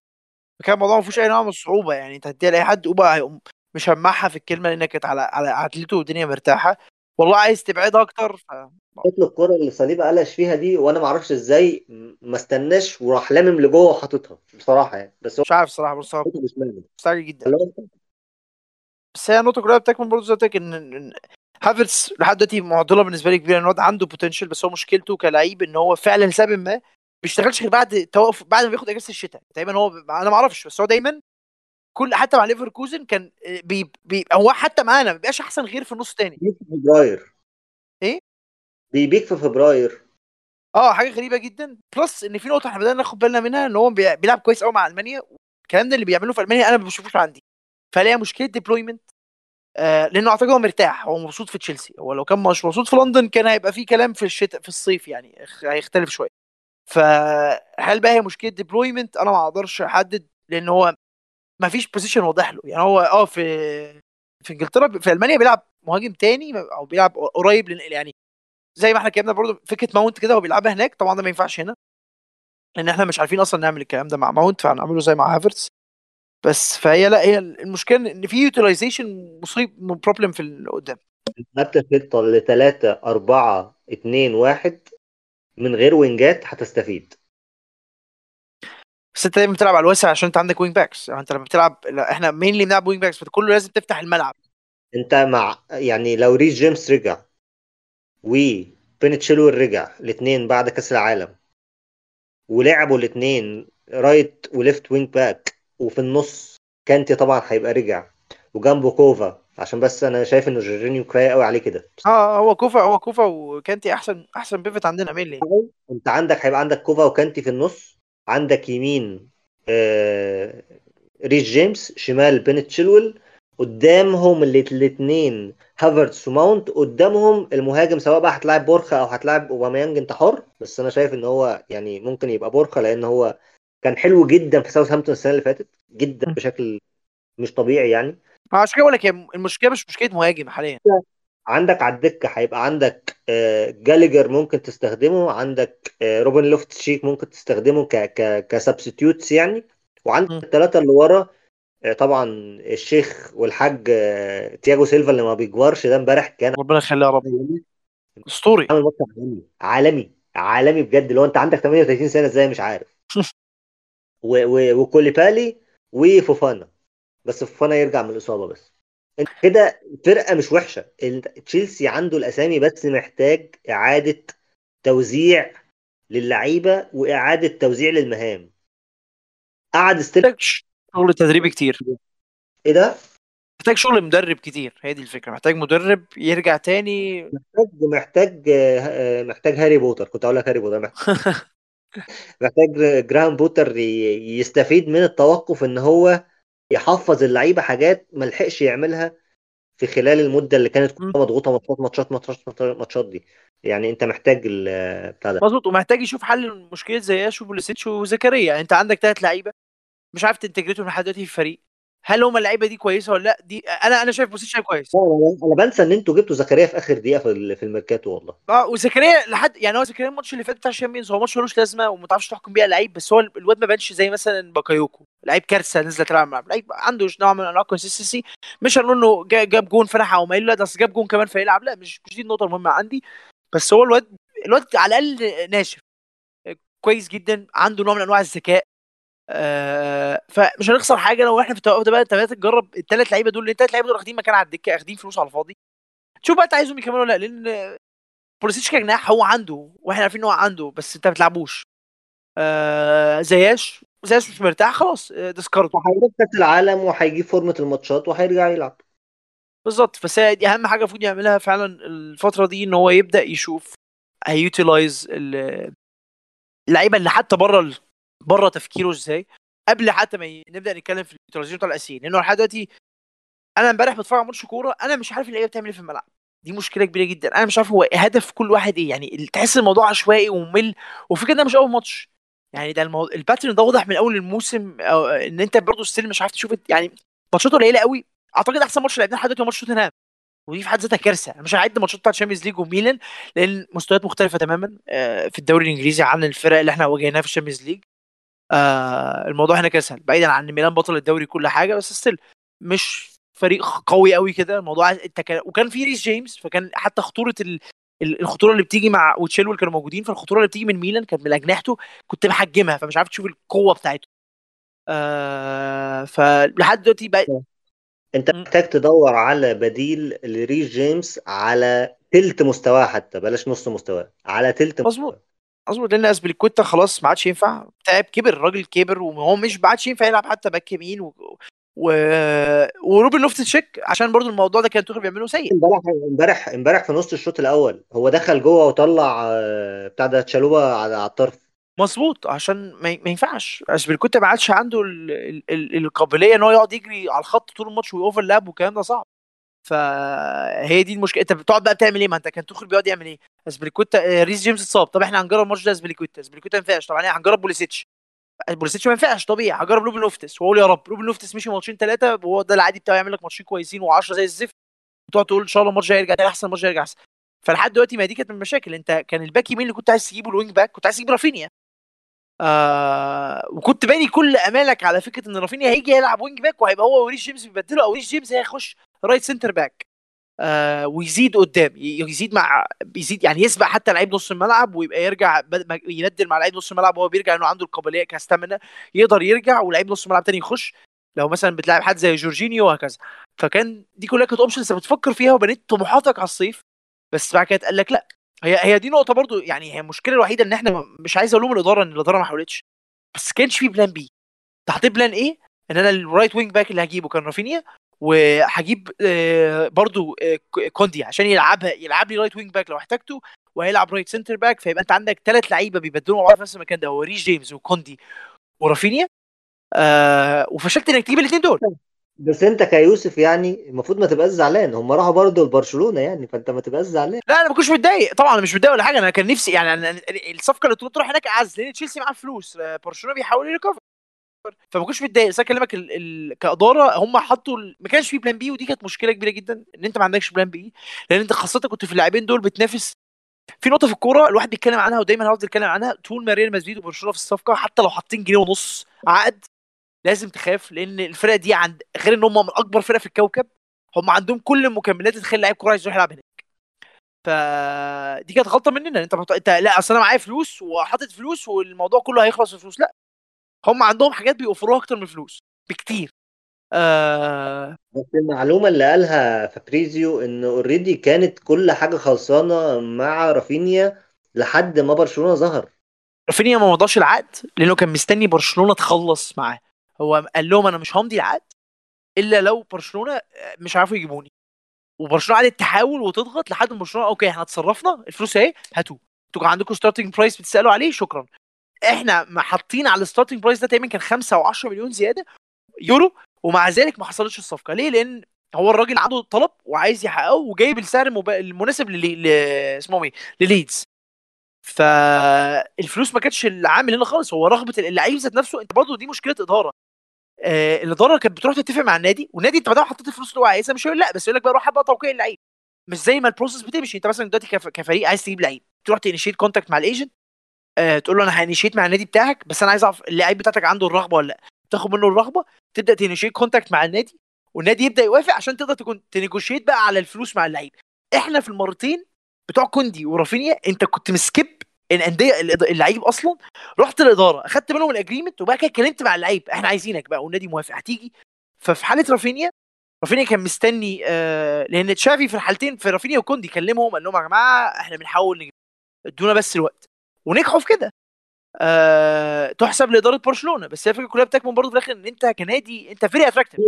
فكان الموضوع ما فيهوش أي نوع من الصعوبة يعني. أنت هتديها لأي حد أوبا هيقوم مشمعها في الكلمة لأنها كانت على على عدلته والدنيا مرتاحة. والله عايز تبعدها أكتر ف... جات له الكرة اللي صليبا قلش فيها دي وأنا ما أعرفش إزاي ما استناش وراح لامم لجوه وحاططها بصراحة يعني. بس هو مش عارف الصراحه بس هو بشماله مستعجل جدا. بس هي النقطه كلها بتكمن برضه زي ان هافرتس لحد دلوقتي معضلة بالنسبة لي كبيرة إن الواد عنده potential بس هو مشكلته كلعيب إن هو فعلا لسبب ما بيشتغلش غير بعد توقف بعد ما بياخد إجازة الشتاء. دايما هو أنا ما أعرفش بس هو دايما كل حتى مع ليفركوزن كان بي بي هو حتى معانا ما بيبقاش أحسن غير في النص الثاني بي peak في فبراير. إيه؟ بي peak في فبراير. آه حاجة غريبة جدا. plus إن في نقطة إحنا بدأنا ناخد بالنا منها إن هو بي- بيلعب كويس قوي مع ألمانيا الكلام ده اللي بيعمله في ألمانيا أنا ما بشوفوش عندي. فلاقي مشكلة deployment آه لأنه اعتقد هو مرتاح هو مبسوط في تشيلسي. هو لو كان مش مبسوط في لندن كان هيبقى في كلام في الشتاء في الصيف يعني هيختلف شوية. فهل بقى هي مشكلة deployment أنا ما أقدرش أحدد لأن هو ما فيش position واضح له. يعني هو آه في في إنجلترا في ألمانيا بيلعب مهاجم تاني أو بيلعب قريب يعني زي ما إحنا اتكلمنا برضه فكرة ماونت كده هو بيلعبها هناك طبعا ده ما ينفعش هنا لأن إحنا مش عارفين أصلا نعمل الكلام ده مع ماونت فهنعمله زي مع هافرتس. بس فهي لا هي المشكلة إن في utilization ... misuse problem في اللي قدام. الخطة ل 3 4 2 1 من غير wing ات هتستفيد. بس أنت دايما بتلعب على الواسع عشان أنت عندك wing backs يعني أنت لما بتلعب لا إحنا مين اللي بنلعب wing backs فكله لازم تفتح الملعب. أنت مع يعني لو ريس جيمس رجع وبين تشيلويل رجع الاثنين بعد كأس العالم ولعبوا الاثنين right و left wing back وفي النص كانتي طبعا هيبقى رجع وجنبه كوفا. عشان بس أنا شايف إن جورجينيو كفاية قوي عليه كده. آه هو كوفا هو كوفا وكانتي أحسن أحسن pivot عندنا مين أنت عندك هيبقى عندك كوفا وكانتي في النص. عندك يمين آه ريس جيمس شمال بين تشيلويل قدامهم الاثنين هافرتس وماونت. قدامهم المهاجم سواء بقى هتلاعب بروخا أو هتلاعب أوباميانج أنت حر. بس أنا شايف إن هو يعني ممكن يبقى بروخا لأن هو كان حلو جدا في ساوثهامبتون السنة اللي فاتت جدا. بشكل مش طبيعي يعني. عشان كده بقول لك المشكلة مش مشكلة مهاجم حاليا. عندك على الدكة هيبقى عندك آه، جاليجر ممكن تستخدمه عندك آه، روبن لوفتس تشيك ممكن تستخدمه ك ك ك substitutes يعني. وعندك الثلاثه اللي ورا آه، طبعا الشيخ والحاج تياجو سيلفا اللي ما بيكبرش ده امبارح كان ربنا يخليه يا رب. أسطوري. عالمي عالمي عالمي بجد. لو انت عندك 38 سنة إزاي مش عارف. وكوليبالي وفوفانا. بس فوفانا يرجع من الإصابة بس. انت كده فرقة مش وحشة. تشيلسي عنده الأسامي بس محتاج إعادة توزيع للعيبة وإعادة توزيع للمهام. قعد محتاج شغل تدريبي كتير. إيه ده؟ محتاج شغل مدرب كتير. هي دي الفكرة. محتاج مدرب يرجع تاني. محتاج محتاج آه، محتاج هاري بوتر. كنت أقول لك هاري بوتر. محتاج [laughs] محتاج جراهام بوتر يستفيد من التوقف ان هو يحفظ اللعيبة حاجات ما لحقش يعملها في خلال المدة اللي كانت كلها مضغوطة ماتشات ماتشات ماتشات ماتشات دي. يعني انت محتاج بتاع ده. مظبوط ومحتاج يشوف حل لمشكله زياش وبوليسيتش وزكريا. يعني انت عندك ثلاث لعيبة مش عارف ت integrate هم لحد دلوقتي في الفريق. هل هم اللعيبة دي كويسة ولا لأ؟ دي أنا أنا شايف بوليسيتش لعيب كويس أنا بنسى إن أنتوا جبتوا زكريا في آخر دقيقة في ال- في الميركاتو والله. آه وزكريا لحد يعني هو زكريا الماتش اللي فات بتاع ال Champions هو ماتش ملوش لازمة وما تعرفش تحكم بيه لعيب بس هو الواد ما بانش زي مثلا باكايوكو. لعيب كارثة نزل تلعب الملعب لعيب عنده نوع من أنواع ال consistency مش هنقول إنه جا- جاب جون فرح أوباميانج لا ده جاب جون كمان فيلعب. لأ مش مش دي النقطة المهمة عندي. بس هو الواد الواد على الأقل ناشف. كويس جدا عنده نوع من أنواع الذكاء. آه فمش هنخسر حاجة لو إحنا في التوقف ده بقى انت تجرب الثلاث لعيبة دول الثلاث لعيبة دول واخدين مكان على الدكة واخدين فلوس على الفاضي. شوف بقى انت عايزهم يكملوا ولا لأ لأن بوليسيتش كجناح هو عنده وإحنا عارفين إن هو عنده بس انت ما بتلعبوش. آه زياش زياش مش مرتاح خلاص آه، discard وهيروح كأس العالم وهيجيب فورمه الماتشات وهيرجع يلعب. بالظبط بس دي أهم حاجة المفروض يعملها فعلا الفترة دي إن هو يبدأ يشوف هي utilize اللعيبة اللي حتى بره بره تفكيره إزاي؟ قبل حتى ما نبدأ نتكلم في ال utilization بتاع الاساسيين لأنه لحد دلوقتي أنا امبارح بتفرج على ماتش كورة أنا مش عارف اللعيبة بتعمل إيه في الملعب. دي مشكلة كبيرة جدا. أنا مش عارف هو هدف كل واحد إيه يعني تحس الموضوع عشوائي وممل وفكرة ده مش أول ماتش. يعني ده المو... ال pattern ده واضح من أول الموسم أو إن أنت برضه still مش عارف تشوف يعني ماتشاته قليلة قوي. أعتقد أحسن ماتش لعبناه لحد دلوقتي هو ماتش توتنهام. ودي في حد ذاتها كارثة. أنا مش هعد ماتشات بتاعت ال Champions League وميلان لأن مستويات مختلفة تماما آه، في الدوري الإنجليزي عن الفرق اللي إحنا واجهناها في ال Champions League آه، الموضوع هنا كان سهل بعيدا عن إن ميلان بطل الدوري كل حاجة بس still مش فريق قوي قوي كده. الموضوع أنت كان وكان في ريس جيمس فكان حتى خطورة ال... الخطورة اللي بتيجي مع وتشيلول كانوا موجودين فالخطورة اللي بتيجي من ميلان كانت من أجنحته كنت محجمها فمش عارف تشوف القوة بتاعته آه فلحد دلوقتي بقى أنت محتاج تدور على بديل لريس جيمس على تلت مستواه حتى بلاش نص مستواه على تلت مظبوط. مظبوط لأن اسبليكويتا خلاص ما عادش ينفع. تعب كبر الراجل كبر وهو مش ما عادش ينفع يلعب حتى back يمين و... و... وروبن لوفتس تشيك عشان برضو الموضوع ده كان توخيل بيعمله سيء. امبارح امبارح امبارح في نص الشوط الأول هو دخل جوه وطلع بتاع ده تشالوبا على الطرف. مظبوط عشان ما, ما ينفعش. اسبليكويتا ما عادش عنده ال... ال... ال... القابلية إن هو يقعد يجري على الخط طول الماتش وي overlap والكلام ده صعب. فهي دي المشكلة. أنت بتقعد بقى بتعمل إيه؟ ما أنت كان توخيل بيقعد يعمل إيه؟ اسبليكويتا ريس جيمس اتصاب. طب إحنا هنجرب الماتش ده اسبليكويتا اسبليكويتا ما ينفعش. طب هنجرب بوليسيتش. بوليسيتش ما ينفعش طبيعي. هجرب روبن لوفتس. واقول يا رب روبن لوفتس مشي ماتشين ثلاثة وهو ده العادي بتاعه يعمل لك ماتشين كويسين و10 زي الزفت. وتقعد تقول إن شاء الله الماتش هيرجع تاني أحسن الماتش هيرجع أحسن. فلحد دلوقتي ما دي كانت من المشاكل. انت كان ال back يمين اللي كنت عايز تجيبه ال wing back كنت عايز تجيب رافينيا. آه وكنت باني كل أمالك على فكرة إن رافينيا هيجي يلعب wing back وهيبقى هو وريس جيمس بيبدله أو ريس جيمس هيخش right center back آه ويزيد قدام يزيد مع بيزيد يعني يسبق حتى لعيب نص الملعب ويبقى يرجع يبدل مع لعيب نص الملعب وهو بيرجع انه عنده القابلية ك stamina يقدر يرجع ولعيب نص الملعب تاني يخش لو مثلا بتلعب حد زي جورجينيو وهكذا. فكان دي كلها كانت options بتفكر فيها وبنيت طموحاتك على الصيف بس بعد كده قال لك لأ. هي هي دي نقطة برضو يعني هي المشكلة الوحيدة إن إحنا مش عايز ألوم الإدارة إن الإدارة ما حاولتش. بس كانش في plan B تحط plan A إن أنا ال right wing back اللي هجيبه كان رافينيا وهجيب برضو كوندي عشان يلعبها يلعب لي right wing back لو احتاجته وهيلعب right center back فيبقى انت عندك ثلاث لعيبة بيبدلوا مع بعض في نفس المكان ده هو ريس جيمس وكوندي ورافينيا. آه وفشلت انك تجيب الاثنين دول. بس انت كيوسف يعني المفروض ما تبقاش زعلان هم راحوا برضه لبرشلونة يعني فانت ما تبقاش زعلان. لا أنا ما كنتش متضايق طبعا أنا مش متضايق ولا حاجة أنا كان نفسي يعني أنا الصفقة اللي تروح هناك اعز لأن تشيلسي معاه فلوس برشلونة بيحاول ي recover فما كنتش متضايق. بس أكلمك ال... ال... كإدارة هم حطوا ال... ما كانش في plan B ودي كانت مشكلة كبيرة جدا إن أنت ما عندكش plan B لأن أنت خاصة كنت في اللاعبين دول بتنافس. في نقطة في الكورة الواحد بيتكلم عنها ودايما هفضل أتكلم عنها طول ما ريال مدريد وبرشلونة في الصفقة حتى لو حاطين جنيه ونص عقد لازم تخاف لأن الفرقه دي عند غير إن هم من أكبر فرقه في الكوكب هم عندهم كل المكملات تخلي لعيب كورة عايز يروح يلعب هناك. فدي كانت غلطة مننا أنت انت لا أصل أنا معايا فلوس وحاطط فلوس والموضوع كله هيخلص في فلوس لا. هم عندهم حاجات بيوفروها أكتر من الفلوس بكتير. آه... بس المعلومة اللي قالها فابريزيو إن already كانت كل حاجة خلصانة مع رافينيا لحد ما برشلونة ظهر. رافينيا ما مضاش العقد لأنه كان مستني برشلونة تخلص معاه. هو قال لهم أنا مش همضي العقد إلا لو برشلونة مش عارفوا يجيبوني. وبرشلونة قعدت تحاول وتضغط لحد ما برشلونة okay إحنا اتصرفنا الفلوس أهي هاتوه. أنتوا عندكم starting price بتسألوا عليه شكرا. إحنا حاطين على ال starting price ده تقريبا كان 5 أو 10 مليون زيادة يورو ومع ذلك ما حصلتش الصفقة. ليه؟ لأن هو الراجل عنده طلب وعايز يحققه وجايب السعر المب... المناسب ل... ل... اسمه إيه؟ لليدز. فالفلوس ما كانتش العامل هنا خالص هو رغبة اللعيب ذات نفسه. انت برضه دي مشكلة إدارة. آه الإدارة كانت بتروح تتفق مع النادي والنادي انت ما حطيت الفلوس اللي هو عايزها. مش هيقول لأ بس يقول لك بقى روح بقى توقيع اللعيب. مش زي ما ال process بتمشي. انت مثلا دلوقتي كف... كفريق عايز تجيب لعيب تروح ت initiate contact مع ال agent آه تقول له أنا ه initiate مع النادي بتاعك بس أنا عايز أعرف اللعيب بتاعتك عنده الرغبة ولا لأ؟ تاخد منه الرغبة تبدأ ت initiate contact مع النادي والنادي يبدأ يوافق عشان تقدر تكون ت negotiate بقى على الفلوس مع اللعيب. إحنا في المرتين بتوع كوندي ورافينيا أنت كنت م skip الأندية اللعيب أصلا رحت الإدارة أخدت منهم ال agreement وبقى كده اتكلمت مع اللعيب. إحنا عايزينك بقى والنادي موافق هتيجي. ففي حالة رافينيا رافينيا كان مستني آه لأن تشافي في الحالتين في رافينيا وكوندي كلمهم قال لهم يا جماعة إحنا بنحاول ادونا بس الوقت. ونجحوا في كده. آه تحسب لإدارة برشلونة بس هي الفكرة كلها بتكمن برضه في الآخر إن أنت كنادي أنت فريق attractive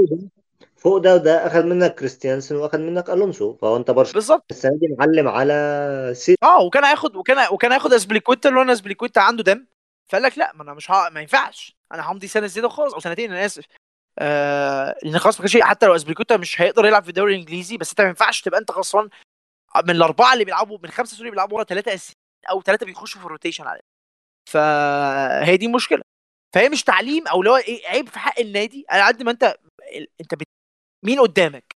فوق ده وده أخذ منك كريستيانسن وأخذ منك ألونسو فهو أنت برشلونه بالظبط. السنة دي معلم على سي آه وكان هياخد وكان وكان هياخد أسبليكويتا اللي هو أنا أسبليكويتا عنده دم. فقال لك لأ ما أنا مش ها... ما ينفعش. أنا همضي سنة زيادة خالص أو سنتين أنا آسف. آه لأن خلاص ما كانش حتى لو أسبليكويتا مش هيقدر يلعب في الدوري الإنجليزي بس أنت ما ينفعش تبقى أنت خسران من الأربعة اللي بيلعبوا من خمسة sorry بيلعبوا ورا ثلاثة أساسيين. أو ثلاثة بيخشوا في ال rotation على فهي دي مشكله فهي مش تعليم أو اللي هو إيه عيب في حق النادي على قد ما أنت أنت بت... مين قدامك؟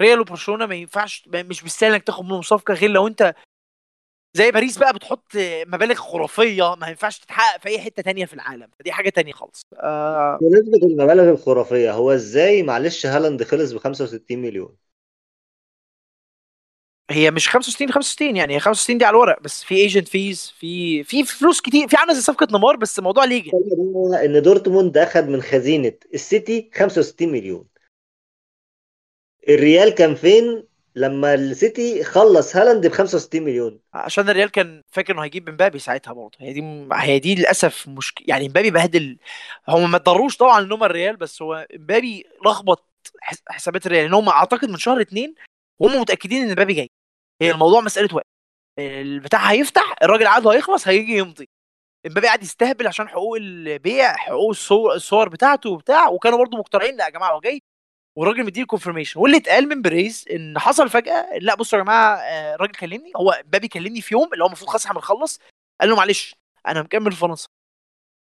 ريال وبرشلونة ما ينفعش مش بالسهل إنك تاخد منهم صفقة غير لو أنت زي باريس بقى بتحط مبالغ خرافية ما ينفعش تتحقق في أي حتة تانية في العالم. فدي حاجة تانية خالص. آه. بمناسبة المبالغ الخرافية هو إزاي معلش هالاند خلص ب 65 مليون؟ هي مش 65 65 يعني هي 65 دي على الورق بس في agent fees في في فلوس كتير في عاملة زي صفقة نيمار بس الموضوع ليجل إن دورتموند اخذ من خزينة السيتي 65 مليون. الريال كان فين لما السيتي خلص هالاند ب 65 مليون؟ عشان الريال كان فاكر إنه هيجيب مبابي ساعتها برضه. هي دي هي دي للأسف مشكله يعني مبابي بهدل. هم ما اضطروش طبعا إن هم الريال بس هو مبابي لخبط حس- حسابات الريال. إن هم أعتقد من شهر اتنين وهم متأكدين إن مبابي جاي. هي الموضوع مسألة وقت. البتاع هيفتح الراجل عقده هيخلص هيجي يمضي. امبابي قاعد يستهبل عشان حقوق البيع حقوق الصور, الصور بتاعته وبتاع وكانوا برضو مقتنعين لا يا جماعة هو جاي والراجل مديله confirmation واللي اتقال من بريز إن حصل فجأة لا بصوا يا جماعة آه، الراجل كلمني هو امبابي كلمني في يوم اللي هو المفروض خلاص إحنا بنخلص. قال له معلش أنا مكمل في فرنسا.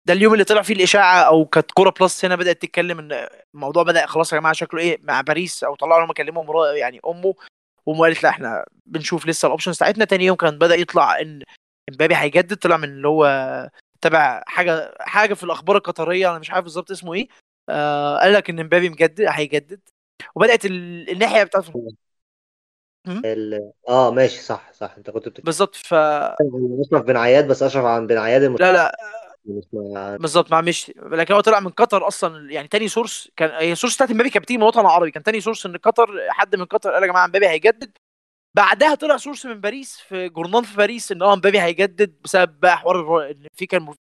ده اليوم اللي طلع فيه الإشاعة أو كانت كورة بلس هنا بدأت تتكلم إن الموضوع بدأ خلاص يا جماعة شكله إيه مع باريس أو طلعوا لهم كلموا مرا- يعني أمه. وامه قالت لا إحنا بنشوف لسه ال options بتاعتنا. تاني يوم كان بدأ يطلع إن إمبابي هيجدد طلع من اللي هو تبع حاجة حاجة في الأخبار القطرية أنا مش عارف بالظبط اسمه إيه. آه قال لك إن إمبابي مجدد هيجدد. وبدأت ال- الناحية بتاعت ال... آه ماشي صح صح. أنت كنت بتتكلم بالظبط ف أشرف بن عياد بس أشرف عن بن عياد المش... لا لا. بالظبط مع مش لكن هو طلع من قطر أصلا يعني تاني source كان هي source بتاعت امبابي كانت بتيجي من الوطن العربي كان تاني source إن قطر حد من قطر قال يا جماعة امبابي هيجدد. بعدها طلع source من باريس في جورنال في باريس إن آه امبابي هيجدد بسبب بقى حوار إن في كان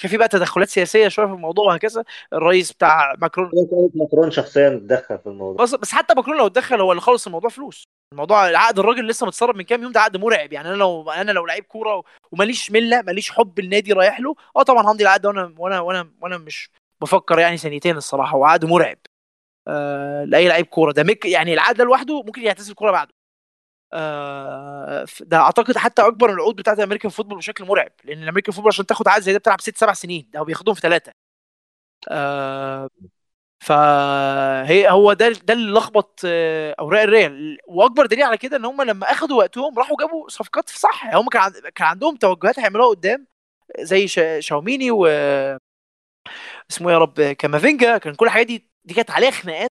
كان في بقى تدخلات سياسية شوية في الموضوع وهكذا الرئيس بتاع ماكرون. ماكرون شخصيا اتدخل في الموضوع. بس بس حتى ماكرون لو اتدخل هو اللي خلص الموضوع فلوس. الموضوع العقد الراجل لسه متسرب من كام يوم ده عقد مرعب. يعني أنا لو أنا لو لعيب كورة وماليش ملة ماليش حب النادي رايح له آه طبعا همضي العقد وأنا وأنا وأنا وأنا مش بفكر يعني ثانيتين الصراحة. هو عقد مرعب. آه لأي لعيب كورة. ده مك يعني العقد ده لوحده ممكن يعتزل كورة بعده. ده أعتقد حتى أكبر من العقود بتاعت ال American football بشكل مرعب لأن ال American football عشان تاخد عقد زي ده بتلعب ست سبع سنين ده هو بياخدهم في ثلاثة آه فهي هو ده ده اللي لخبط آه، أوراق الريال. وأكبر دليل على كده إن هم لما أخدوا وقتهم راحوا جابوا صفقات صح هم كان كان عندهم توجهات هيعملوها قدام زي تشا- تشواميني و اسمه إيه يا رب كامافينجا كان كل الحاجات دي دي كانت عليها خناقات.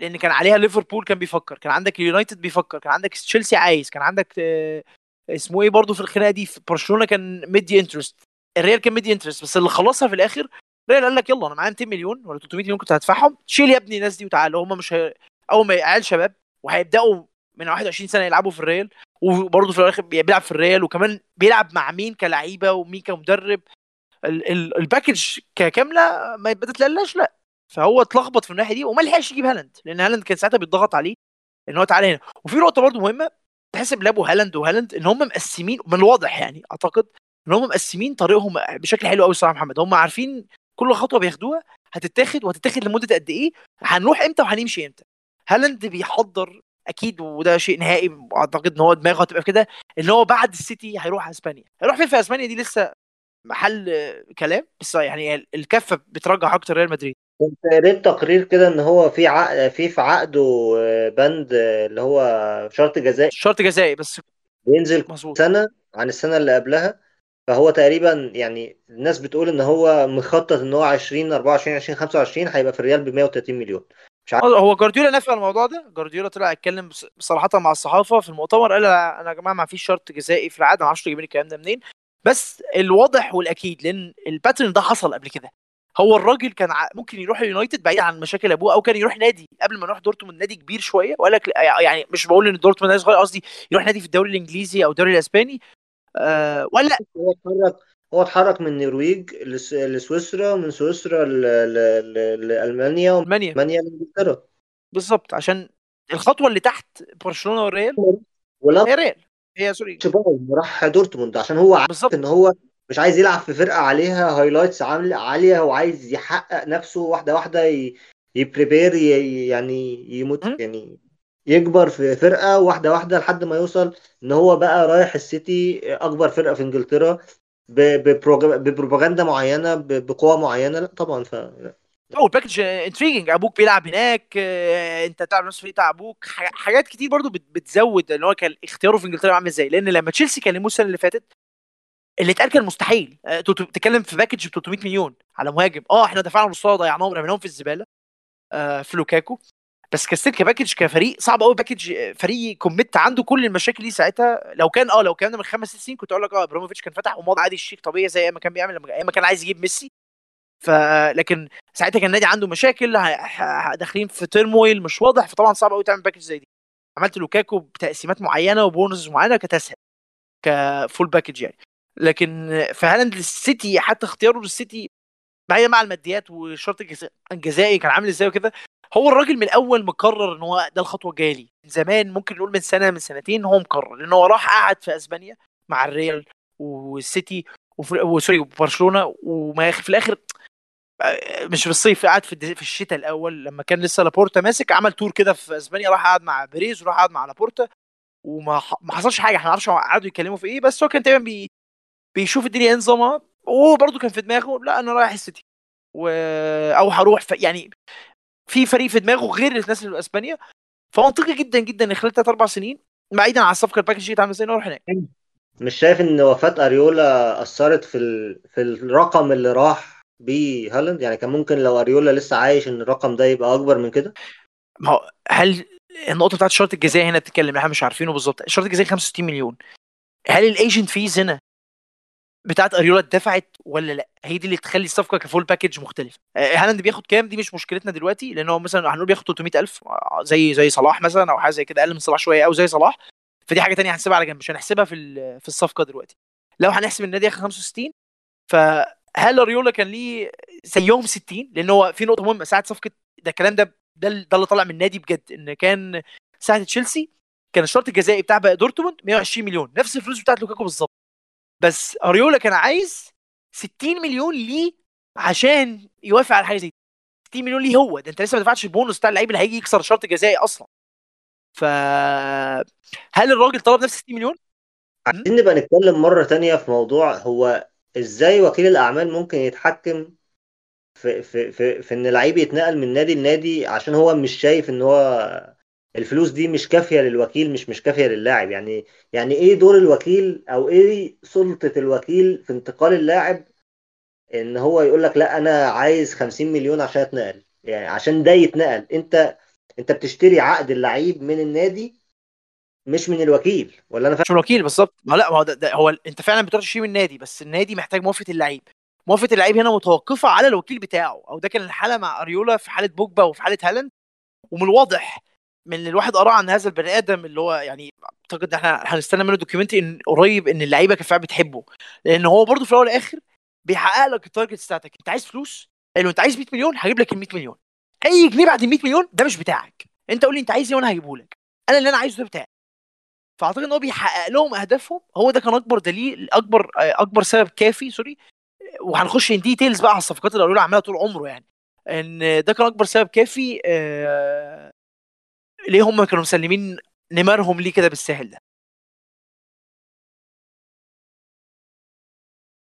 لأن كان عليها ليفربول كان بيفكر كان عندك اليونايتد بيفكر كان عندك تشيلسي عايز كان عندك آه، اسمه إيه برضو في الخناقة دي برشلونة كان مدي interest الريال كان مدي interest بس اللي خلصها في الآخر الريال قال لك يلا أنا معايا 200 مليون ولا 300 مليون كنت هدفعهم شيل يا ابني الناس دي وتعالى هم مش هي... اول ما عيال شباب وهيبدأوا من 21 سنة يلعبوا في الريال وبرضه في الآخر بيلعب في الريال وكمان بيلعب مع مين كلعيبه ومين كمدرب ال- ال- ال package ككاملة ما تتلاقاش لأ. فهو اتلخبط في الناحية دي وما لحقش يجيب هالاند لأن هالاند كان ساعتها بيتضغط عليه إن هو تعالى هنا. وفي نقطة برضه مهمة تحسب لابو هالاند وهالاند إن هم مقسمين من الواضح يعني أعتقد إن هم مقسمين طريقهم بشكل حلو قوي الصراحه يا محمد. هم عارفين كل خطوة بياخدوها هتتاخد وهتتاخد لمدة قد إيه هنروح إمتى وهنمشي إمتى. هالاند بيحضر أكيد وده شيء نهائي أعتقد إن هو دماغه هتبقى كده إن هو بعد السيتي هيروح أسبانيا. هيروح فين في أسبانيا؟ دي لسه محل كلام بس يعني الكفة بترجح أكتر ريال مدريد. كنت قريت تقرير كده إن هو في عقد في في عقده بند اللي هو شرط جزائي. شرط جزائي بس بينزل مظبوط. سنة عن السنة اللي قبلها. فهو تقريبا يعني الناس بتقول إن هو مخطط إن هو 20 24 20 25 هيبقى في الريال ب 130 مليون. مش عارف. آه، هو جوارديولا نافع الموضوع ده؟ جوارديولا طلع اتكلم بص- صراحة مع الصحافة في المؤتمر قال أنا يا جماعة ما فيش شرط جزائي في العقد ما أعرفش لي الكلام ده منين. بس الواضح والأكيد لأن ال pattern ده حصل قبل كده. هو الراجل كان ممكن يروح اليونايتد بعيد عن مشاكل أبوه أو كان يروح نادي قبل ما يروح دورتموند نادي كبير شوية وقال لك يعني مش بقول إن دورتموند نادي صغير قصدي يروح نادي في الدوري الإنجليزي أو الدوري الإسباني. آه ولا هو اتحرك هو اتحرك من النرويج لس- لسويسرا ومن سويسرا ل- ل- ل- لألمانيا ومن ألمانيا. ألمانيا لإنجلترا. بالظبط عشان الخطوة اللي تحت برشلونة والريال. ولما هي ريال. هي sorry. راح دورتموند عشان هو عارف إن هو مش عايز يلعب في فرقة عليها highlights عالية هو عايز يحقق نفسه واحدة ي- ي prepare يعني يموت. يعني يكبر في فرقة واحدة واحدة لحد ما يوصل إن هو بقى رايح السيتي أكبر فرقة في إنجلترا ببروباغندا معينة ب- بقوة معينة لأ طبعا ف أو ال package intriguing أبوك بيلعب هناك آه، أنت تعرف نفس الفريق بتاع أبوك. حاجات كتير برضو بت- بتزود إن هو كان اختياره في إنجلترا عامل إزاي. لأن لما تشيلسي كلموه السنة اللي فاتت اللي اتقال كان مستحيل. آه، تت- تتكلم في باكج ب 300 مليون على مهاجم. آه إحنا دفعنا نصها ضيعناهم رميناهم في الزبالة. آه، في لوكاكو. بس ك steal ك package كفريق صعب قوي package آه، فريق commit عنده كل المشاكل دي ساعتها. لو كان آه لو كان من خمس سنين كنت أقول لك آه إبراهيموفيتش كان فتح وماضي عادي الشيك طبيعي زي ما كان بيعمل لما كان عايز يجيب ميسي. ف لكن ساعتها كان النادي عنده مشاكل داخلين في turmoil مش واضح. فطبعا صعب قوي تعمل package زي دي. عملت لوكاكو بتقسيمات معينة وbonus معينة كانت اسهل ك full package يعني. لكن في هالاند السيتي حتى اختياره للسيتي بعيدا مع الماديات والشرط الجزا- الجزائي كان عامل إزاي وكده هو الراجل من الأول مقرر إن هو ده الخطوة الجاية ليه. من زمان ممكن نقول من سنة من سنتين هو مقرر لأن هو راح قعد في أسبانيا مع الريال والسيتي و sorry وبرشلونة وما في الآخر مش في الصيف قعد في في الشتاء الأول لما كان لسه لابورتا ماسك عمل tour كده في أسبانيا راح قعد مع بيريز وراح قعد مع لابورتا وما ما حصلش حاجة إحنا ما نعرفش قعدوا يتكلموا في إيه بس هو كان تقريبا بي بيشوف الدنيا إيه نظامها. وهو برضه كان في دماغه لا أنا رايح السيتي. و... أو هروح ف... يعني في فريق في دماغه غير الناس اللي في إسبانيا. فمنطقي جدا جدا إن خلال ثلاث أربع سنين بعيدا عن الصفقة ال package دي اتعمل إزاي نروح هناك. مش شايف إن وفاة أريولا أثرت في ال... في الرقم اللي راح بيه هالاند؟ يعني كان ممكن لو أريولا لسه عايش إن الرقم ده يبقى أكبر من كده؟ ما هو هل النقطة بتاعت الشرط الجزائي هنا بتتكلم إحنا مش عارفينه بالظبط. الشرط الجزائي 65 مليون. هل ال agent fees هنا بتاعت أريولا اتدفعت ولا لأ؟ هي دي اللي تخلي الصفقة ك full package مختلفه آه، هالاند بياخد كام؟ دي مش مشكلتنا دلوقتي لأن هو مثلا هنقول بياخد 300000 آه، زي زي صلاح مثلا أو حاجة زي كده أقل من صلاح شوية أو زي صلاح. فدي حاجة تانية هنسيبها على جنب مش هنحسبها في في الصفقة دلوقتي. لو هنحسب النادي ياخد 65 فهل أريولا كان ليه زيهم 60 لأن هو في نقطة مهمة ساعة صفقة ده الكلام ده ده اللي طالع من النادي بجد إن كان ساعة تشيلسي كان الشرط الجزائي بتاع بقى دورتموند 120 مليون نفس الفلوس بتاعت لوكاكو بالظبط. بس اريولا كان عايز 60 مليون ليه عشان يوافق على حاجة زي دي. 60 مليون ليه هو؟ ده أنت لسه ما دفعتش البونص بتاع اللعيب اللي هيجي يكسر شرط جزائي أصلا. ف هل الراجل طلب نفس 60 مليون؟ عايزين نبقى نتكلم مرة تانية في موضوع هو إزاي وكيل الأعمال ممكن يتحكم في في في, في إن لعيب يتنقل من نادي لنادي عشان هو مش شايف إن هو الفلوس دي مش كافية للوكيل مش مش كافية للاعب. يعني يعني إيه دور الوكيل أو إيه سلطة الوكيل في انتقال اللاعب؟ إن هو يقول لك لا أنا عايز 50 مليون عشان أتنقل. يعني عشان ده يتنقل. أنت أنت بتشتري عقد اللعيب من النادي مش من الوكيل. ولا أنا فاهم مش من الوكيل بالظبط. ما لا ما هو ده, ده هو أنت فعلا بتروح تشتري من النادي بس النادي محتاج موافقة اللعيب. موافقة اللعيب هنا متوقفة على الوكيل بتاعه. أو ده كان الحالة مع أريولا في حالة بوجبا وفي حالة هالاند. ومن الواضح من اللي الواحد قراه عن هذا البني آدم اللي هو يعني أعتقد إحنا هنستنى منه documentary إن قريب إن اللعيبة كانت فعلا بتحبه. لأن هو برضه في الأول والآخر بيحقق لك ال target بتاعتك. أنت عايز فلوس؟ له أنت عايز 100 مليون؟ هجيب لك ال 100 مليون. أي جنيه بعد ال 100 مليون ده مش بتاعك. أنت قول لي أنت عايز إيه وأنا هجيبه لك. أنا اللي أنا عايزه ده بتاعي. فأعتقد إن هو بيحقق لهم أهدافهم. هو ده كان أكبر دليل أكبر أكبر سبب كافي sorry. وهنخش in details بقى على الصفقات اللي قالوا عملها طول عمره يعني. إن ده كان أكبر سبب كافي آه ليه هم كانوا مسلمين نمرهم ليه كده بالسهل ده؟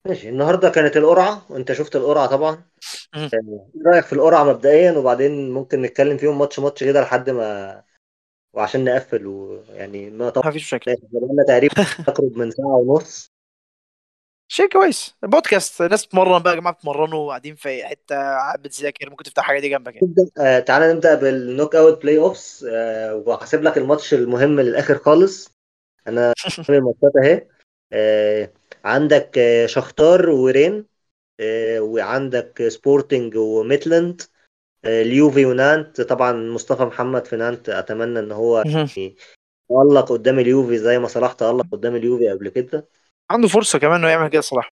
ماشي النهارده كانت القرعة وانت شفت القرعة طبعا. مم. إيه رأيك في القرعة مبدئيا؟ وبعدين ممكن نتكلم فيهم ماتش ماتش كده لحد ما وعشان نقفل ويعني ما طبعا ما فيش مشاكل تقريبا [laughs] يقرب من ساعة ونص. شيء كويس. بودكاست. ناس بتتمرن بقى يا جماعة بتتمرنوا وقاعدين في حتة بتذاكر ممكن تفتح حاجة دي جنبك يعني. آه تعالى نبدأ بال knockout playoffs آه وهسيب لك الماتش المهم للآخر خالص. أنا [laughs] الماتشات أهي. آه عندك آه شختار ورين آه وعندك سبورتنج وميتلاند آه اليوفي ونانت. طبعا مصطفى محمد في نانت أتمنى إن هو تألق قدام اليوفي زي ما صلاح تألق قدام اليوفي قبل كده. عنده فرصة كمان إنه يعمل كده صراحة.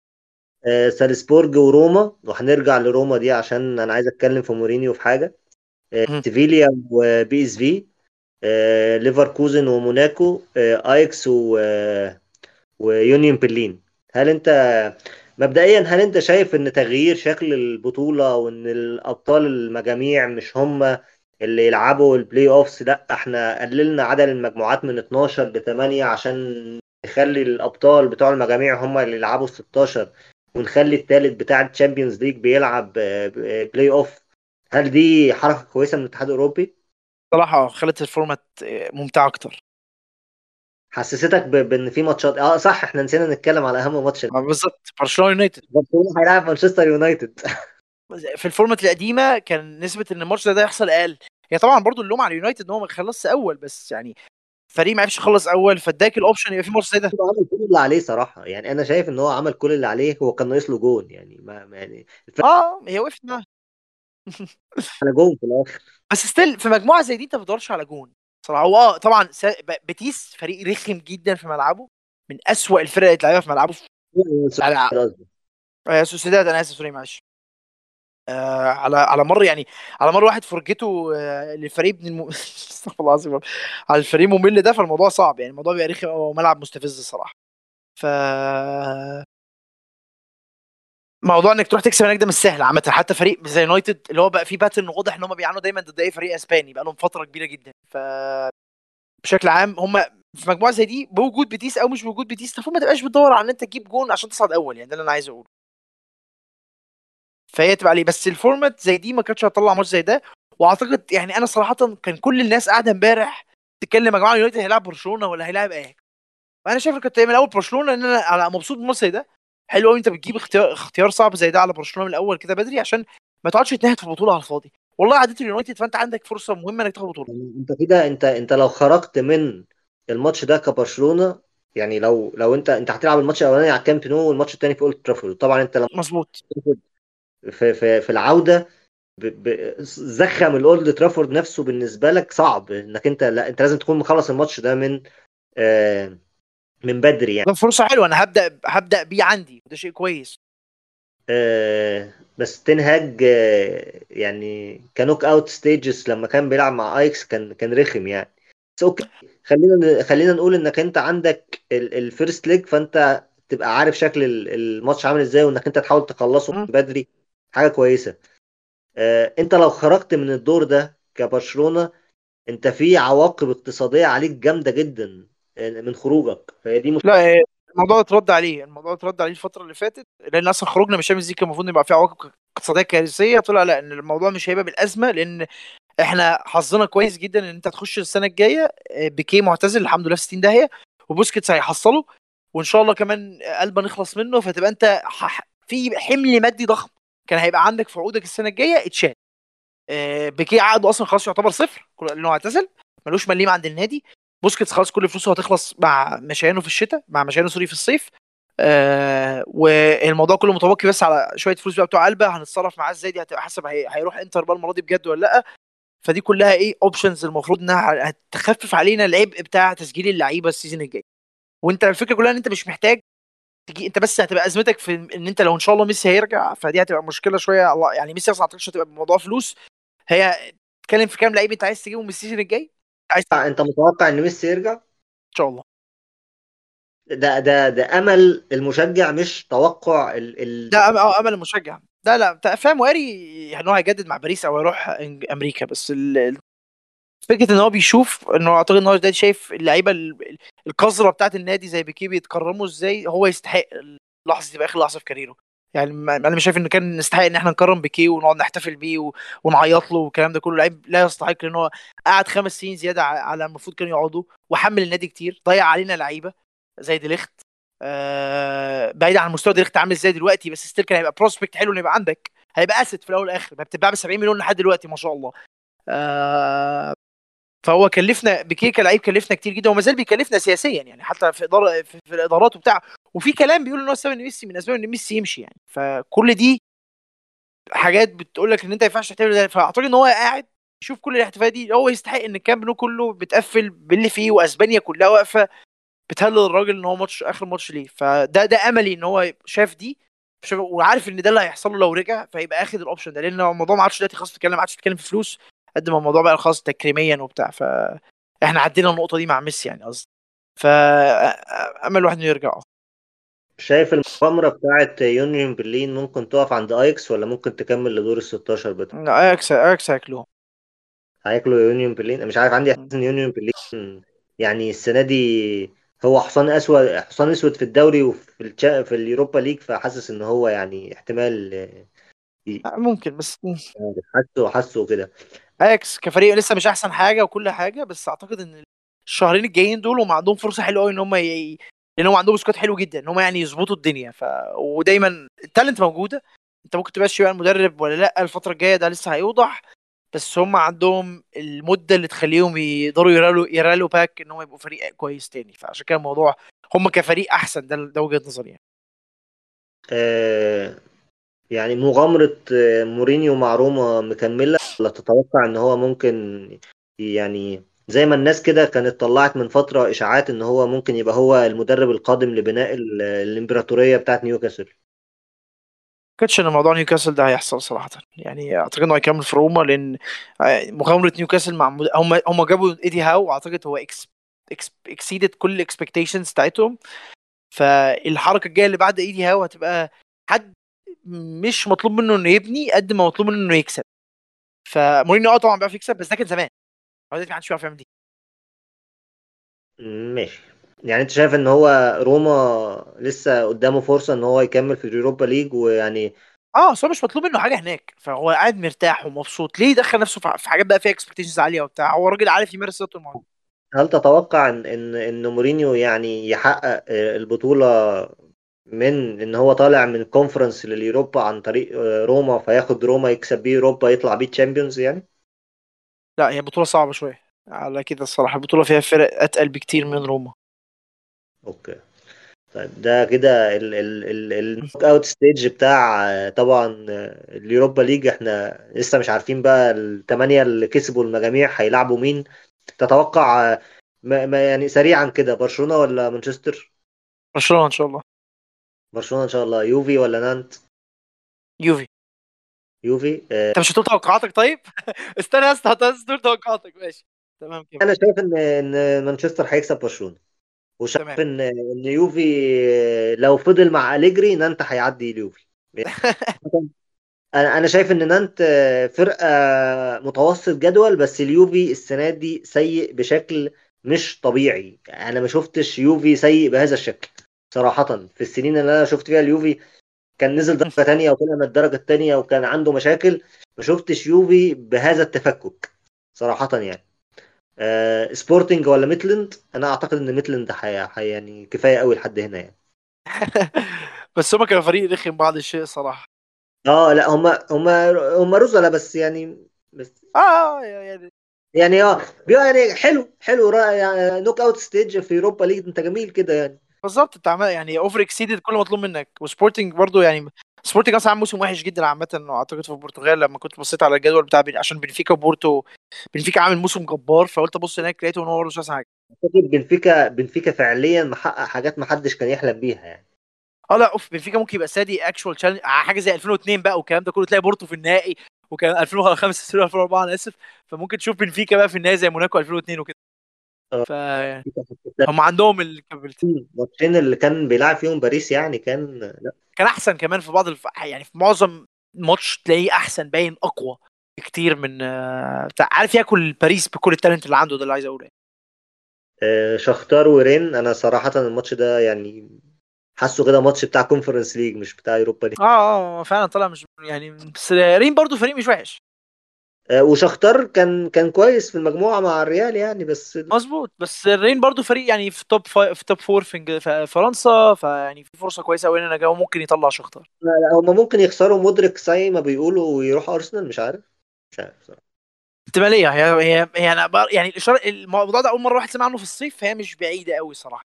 آه سالزبورج وروما وهنرجع لروما دي عشان أنا عايز أتكلم في مورينيو في حاجة. آه. سيفيليا وبي إس في آه ليفركوزن وموناكو آه أياكس و آه ويونيون برلين. هل أنت مبدئيا هل أنت شايف إن تغيير شكل البطولة وإن الأبطال المجاميع مش هم اللي يلعبوا ال playoffs لأ إحنا قللنا عدد المجموعات من 12 ل 8 عشان نخلي الأبطال بتوع المجاميع هم اللي يلعبوا ال 16 ونخلي الثالث بتاع ال Champions League بيلعب playoff هل دي حركة كويسة من الاتحاد الأوروبي؟ صراحة خلت ال format ممتع أكتر. حسستك بإن في ماتشات. آه صح إحنا نسينا نتكلم على أهم ماتش. بالظبط برشلونة يونايتد. برشلونة هيلاعب مانشستر يونايتد. [laughs] في ال format القديمة كان نسبة إن الماتش ده, ده يحصل أقل. هي طبعا برضو اللوم على اليونايتد إن هو ما خلصش أول بس يعني فريق ما عرفش يخلص أول فاداك ال option يبقى في زي ده. هو عمل كل اللي عليه صراحة. يعني أنا شايف إن هو عمل كل اللي عليه هو كان ناقص له جون. يعني ما يعني الفرق آه هي وقفت معاه. [laughs] على جون في الآخر. بس still في مجموعة زي دي أنت ما بتدورش على جون. صراحة هو آه طبعا سا- ب- بيتيس فريق رخم جدا في ملعبه. من أسوأ الفرق اللي اتلعبها في ملعبه. على قصدي. آه، سوسيداد أنا آسف sorry معلش. آه على على مر يعني على مر واحد فرجته آه للفريق ابن الم... [laughs] استغفر الله العظيم على الفريق ممل ده فالموضوع صعب يعني الموضوع بيبقى رخم وملعب مستفز الصراحة. ف موضوع إنك تروح تكسب هناك ده مش سهل عامه حتى فريق زي يونايتد اللي هو بقى فيه pattern واضح إن هم بيعانوا دايما ضد أي فريق إسباني بقى لهم فترة كبيرة جدا. ف بشكل عام هم في مجموعة زي دي بوجود بيتيس أو مش بوجود بيتيس المفروض ما تبقاش بتدور على إن أنت تجيب جون عشان تصعد أول يعني ده اللي أنا عايز أقوله. فهي تبقى عليه بس ال format زي دي ما كانتش هتطلع ماتش زي ده. وأعتقد يعني أنا صراحة كان كل الناس قاعدة امبارح تتكلم يا جماعة اليونايتد هيلاعب برشلونة ولا هيلاعب إيه. فأنا شايف كنت من الأول برشلونة لأن أنا مبسوط بالماتش زي ده. حلو قوي أنت بتجيب اختيار اختيار صعب زي ده على برشلونة من الأول كده بدري عشان ما تقعدش تنهد في البطولة على الفاضي. والله عديت اليونايتد فأنت عندك فرصة مهمة إنك تاخد بطولة. يعني أنت كده أنت أنت لو خرجت من الماتش ده كبرشلونة يعني لو لو أنت أنت هتلعب الماتش الأولاني على الكامب نو والماتش الثاني في أولد ترافورد. طبعا أنت لما مظبوط. في في في العودة ب- ب- زخم الأولد ترافورد نفسه بالنسبة لك صعب إنك أنت لا أنت لازم تكون مخلص الماتش ده من آه من بدري يعني. ده فرصة حلوة أنا هبدأ هبدأ بيه عندي وده شيء كويس. آه بس تنهاج آه يعني ك knockout stages لما كان بيلعب مع آيكس كان كان رخم يعني. بس okay خلينا خلينا نقول إنك أنت عندك ال first leg فأنت تبقى عارف شكل ال- الماتش عامل إزاي وإنك أنت تحاول تخلصه مم. بدري. حاجة كويسة. آه انت لو خرجت من الدور ده كبرشلونة انت في عواقب اقتصادية عليك جامدة جدا آه، من خروجك. فهي دي مش لا إيه، الموضوع اترد عليه الموضوع اترد عليه الفترة اللي فاتت لأن أصلا خروجنا من ال Champions League كان المفروض يبقى فيه عواقب اقتصادية كارثية. طلع لا إن الموضوع مش هيبقى بالأزمة لأن إحنا حظنا كويس جدا إن أنت تخش السنة الجاية آه، بيكيه معتزل الحمد لله في 60 داهية وبوسكيتس هيحصله وإن شاء الله كمان ألبا نخلص منه فتبقى أنت في حمل مادي ضخم. كان هيبقى عندك في عقودك السنة الجاية اتشال. آه، بيكيه عقده أصلا خلاص يعتبر صفر لأنه اعتزل. ملوش مليم عند النادي. بوسكيتس خلاص كل فلوسه هتخلص مع مشيانه في الشتاء مع مشيانه sorry في الصيف. آه والموضوع كله متوقف بس على شوية فلوس بقى بتوع ألبا هنتصرف معاه إزاي؟ دي هتبقى حسب هي... هيروح إنتر بقى المرة دي بجد ولا لأ. فدي كلها إيه options المفروض إنها هتخفف علينا العبء بتاع تسجيل اللعيبة ال season الجاي. وأنت الفكرة كلها إن أنت مش محتاج تجي انت بس هتبقى أزمتك في ان انت لو إن شاء الله ميسي هيرجع فدي هتبقى مشكلة شوية. الله يعني ميسي أصلا أعتقدش هتبقى بموضوع فلوس. هي تتكلم في كام لعيب أنت عايز تجيبهم من ال season الجاي؟ عايز ان أنت متوقع إن ميسي يرجع؟ شاء الله. ده ده ده أمل المشجع مش توقع ال ال ده آه أمل المشجع. لا لا فاهم وارد إن هو هيجدد مع باريس أو يروح إنج- أمريكا بس ال- فكرة إن هو بيشوف انه أعتقد إن هو دلوقتي شايف اللعيبة ال- القذرة بتاعت النادي زي بيكي بيتكرموا إزاي هو يستحق اللحظة تبقى آخر لحظة في career ه. يعني ما- أنا مش شايف إن كان نستحق إن إحنا نكرم بيكي ونقعد نحتفل بيه ونعيط له والكلام ده كله. لعيب لا يستحق لأن هو قعد خمس سنين زيادة على المفروض كانوا يقعدوا وحمل النادي كتير ضيع علينا لعيبة زي ديليخت آه بعيد عن مستوى ديليخت عامل إزاي دلوقتي بس still كان هيبقى prospect حلو ان يبقى عندك هيبقى asset في الأول والآخر بتتباع ب 70 مليون لحد دلوقتي ما شاء الله. آه فهو كلفنا بيكيه كلاعب كلفنا كتير جدا وما زال بيكلفنا سياسيا يعني حتى في إدارة في, الإدارات وبتاع. وفي كلام بيقول إن هو السبب إن ميسي من أسباب إن ميسي يمشي يعني. فكل دي حاجات بتقول لك إن أنت ما ينفعش تعمل ده. فأعتقد إن هو قاعد يشوف كل الاحتفالات دي. هو يستحق إن الكامب نو كله بتقفل باللي فيه وأسبانيا كلها واقفة بتهلل الراجل إن هو ماتش آخر ماتش ليه. فده ده أملي إن هو شاف دي. وعارف إن ده اللي هيحصل له لو رجع فيبقى آخد ال option ده. لأن الموضوع ما عادش دلوقتي خلاص بتتكلم ما عادش بتتكلم في فلوس. قد ما الموضوع بقى خلاص تكريميا وبتاع فاحنا عدينا النقطة دي مع ميسي يعني قصدي. فامل واحد إنه يرجع. شايف المغامرة بتاعت يونيون برلين ممكن تقف عند ايكس ولا ممكن تكمل لدور ال 16 بتاع أياكس أياكس هياكلوهم هياكلوا يونيون برلين؟ مش عارف عندي إحساس إن يونيون برلين يعني السنة دي هو حصان أسود حصان أسود في الدوري وفي الشا... في ال Europa League فحاسس إن هو يعني احتمال ممكن بس حاسه حاسه كده. اياكس كفريق لسه مش أحسن حاجة وكل حاجة بس أعتقد إن الشهرين الجايين دول هم عندهم فرصة حلوة قوي إن هم ي... لأن هم عندهم squad حلو جدا إن هم يعني يظبطوا الدنيا. ف ودايما ال talent موجودة. أنت ممكن تمشي بقى المدرب ولا لأ الفترة الجاية ده لسه هيوضح. بس هم عندهم المدة اللي تخليهم يقدروا يرالوا يرالوا باك إن هم يبقوا فريق كويس تاني. فعشان كده الموضوع هم كفريق أحسن ده ده وجهة نظري يعني. آه يعني مغامرة آه، مورينيو مع روما مكملة؟ ولا تتوقع إن هو ممكن يعني زي ما الناس كده كانت طلعت من فترة إشاعات إن هو ممكن يبقى هو المدرب القادم لبناء ال- الإمبراطورية بتاعت نيوكاسل؟ كنتش إن موضوع نيوكاسل ده هيحصل صراحة. يعني أعتقد إنه هيكمل في روما لأن آه، مغامرة نيوكاسل مع. هم هم جابوا إيدي هاو واعتقد هو exceed كل ال expectations بتاعتهم. فالحركة الجاية اللي بعد إيدي هاو هتبقى حد مش مطلوب منه إنه يبني قد ما مطلوب منه إنه يكسب. فمورينيو آه طبعا بيعرف يكسب بس ده كان زمان. هو دلوقتي ما حدش بيعرف يعمل دي. ماشي. يعني أنت شايف إن هو روما لسه قدامه فرصة إن هو يكمل في ال Europa League ويعني آه هو مش مطلوب منه حاجة هناك. فهو قاعد مرتاح ومبسوط. ليه يدخل نفسه في حاجات بقى فيها expectations عالية وبتاع؟ هو راجل عارف يمارس سيادته الموضوع. هل تتوقع ان إن مورينيو يعني يحقق البطولة من إن هو طالع من Conference لل Europa عن طريق آه، روما فياخد روما يكسب بيه Europa يطلع بيه Champions يعني؟ لا هي بطولة صعبة شوية. على كده الصراحة البطوله فيها فرق أتقل بكتير من روما. okay. طيب ده كده ال ال ال ال knockout stage بتاع آه، طبعا آه، ال Europa League. إحنا لسه مش عارفين بقى الثمانية اللي كسبوا المجاميع هيلعبوا مين. تتوقع ما ما يعني سريعا كده برشلونة ولا مانشستر؟ برشلونة إن شاء الله. برشلونة إن شاء الله يوفي ولا نانت؟ يوفي. يوفي؟ آه، أنت مش هتقول توقعاتك طيب؟ [laughs] استنى يا اسطى هتقول توقعاتك. ماشي. تمام كده. أنا شايف ان إن مانشستر هيكسب برشلونة. وشايف ان إن يوفي آه، لو فضل مع أليجري نانت هيعدي اليوفي [laughs] أنا أنا شايف إن نانت آه، فرقة متوسط جدول بس اليوفي السنة دي سيء بشكل مش طبيعي. أنا ما شفتش يوفي سيء بهذا الشكل. صراحة في السنين اللي أنا شفت فيها اليوفي كان نزل درجه تانية وطلع من الدرجة التانية وكان عنده مشاكل ما شفتش يوفي بهذا التفكك صراحة يعني. آه سبورتنج ولا ميتلاند؟ أنا أعتقد إن ميتلاند حي... حي يعني كفاية قوي لحد هنا يعني. [laughs] بس هما كانوا فريق رخم بعض الشيء صراحة. آه لا هم هم هم رزلة بس يعني بس آه آه، يعني يعني آه يعني حلو حلو يعني knockout stage في اوروبا ليج أنت جميل كده يعني. بالظبط أنت عمال يعني over exceeded كل مطلوب منك. وسبورتنج برضو يعني سبورتنج أصلا عامل موسم وحش جدا عامة اعتقد في البرتغال لما كنت بصيت على الجدول بتاع بين عشان بنفيكا وبورتو بنفيكا عامل موسم جبار فقلت أبص هناك لقيته إن هو مش حاجة. أعتقد بنفيكا بنفيكا فعليا محقق حاجات ما حدش كان يحلم بيها يعني. آه لا أوف بنفيكا ممكن يبقى سادي actual challenge حاجة زي 2002 بقى والكلام ده كله تلاقي بورتو في النهائي وكان 2005 2004 أنا آسف. فممكن تشوف بنفيكا بقى في النهائي زي موناكو 2002 وكده. ف هم عندهم ال capability الماتشين اللي كان بيلعب فيهم باريس يعني كان لا. كان أحسن كمان في بعض الف... يعني في معظم ماتش تلاقيه أحسن باين أقوى كتير من آه، بتاع عارف ياكل باريس بكل ال talent اللي عنده ده اللي عايز أقوله يعني. آه، شختار ورين أنا صراحة الماتش ده يعني حاسه كده ماتش بتاع كونفرنس ليج مش بتاع اوروبا ليج آه آه فعلا طلع مش يعني بس ريم برضو فريق مش وحش. آه، وشختار كان كان كويس في المجموعة مع الريال يعني بس مظبوط. بس الرين برضو فريق يعني في top fi... في top four في فرنسا فيعني في فرصة كويسة قوي إن أنا ممكن يطلع شختار. لا لا هم ممكن يخسروا. مدرك زي ما بيقولوا ويروح أرسنال مش عارف. مش عارف صراحة. احتمالية. هي هي هي أنا بر... يعني الإشارة الموضوع ده أول مرة واحد سمع عنه في الصيف فهي مش بعيدة قوي صراحة.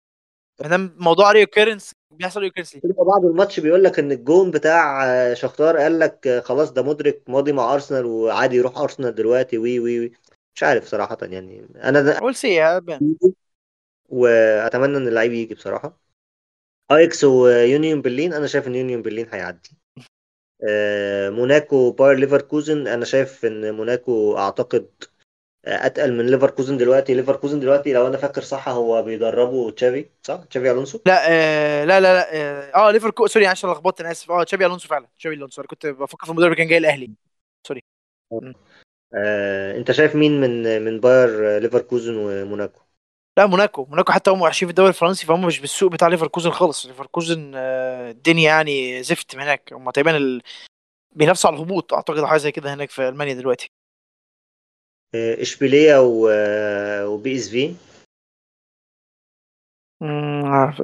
ما دام موضوع ريو كيرنس بيحصل كيرنس تبقى بعد الماتش بيقول لك إن الجون بتاع آه، شختار قال لك آه، خلاص ده مدرك ماضي مع أرسنال وعادي يروح أرسنال دلوقتي وي وي وي. مش عارف صراحة يعني. أنا ده we'll see وأتمنى إن اللعيب يجي بصراحة. ايكس و يونيون برلين أنا شايف إن يونيون برلين هيعدي. آه، موناكو باير ليفركوزن أنا شايف إن موناكو أعتقد آه، أتقل من ليفركوزن دلوقتي. ليفركوزن دلوقتي لو أنا فاكر صح هو بيدربه تشافي صح؟ تشافي ألونسو؟ لا آه لا لا لا آه, آه ليفركو sorry عشان لخبطت أنا آسف. آه تشابي ألونسو فعلا. تشابي ألونسو أنا كنت بفكر في المدرب كان جاي الأهلي. sorry. آه، أنت شايف مين من من باير ليفركوزن وموناكو؟ لا موناكو. موناكو حتى هم وحشين في الدوري الفرنسي فهم مش بالسوق بتاع ليفركوزن خالص. ليفركوزن آه، الدنيا يعني زفت هناك. هم تقريبا ال... بينافسوا على الهبوط. أعتقد حاجة زي كده هناك في ألمانيا دلوقتي. إشبيلية آه، وبي إس في. عارف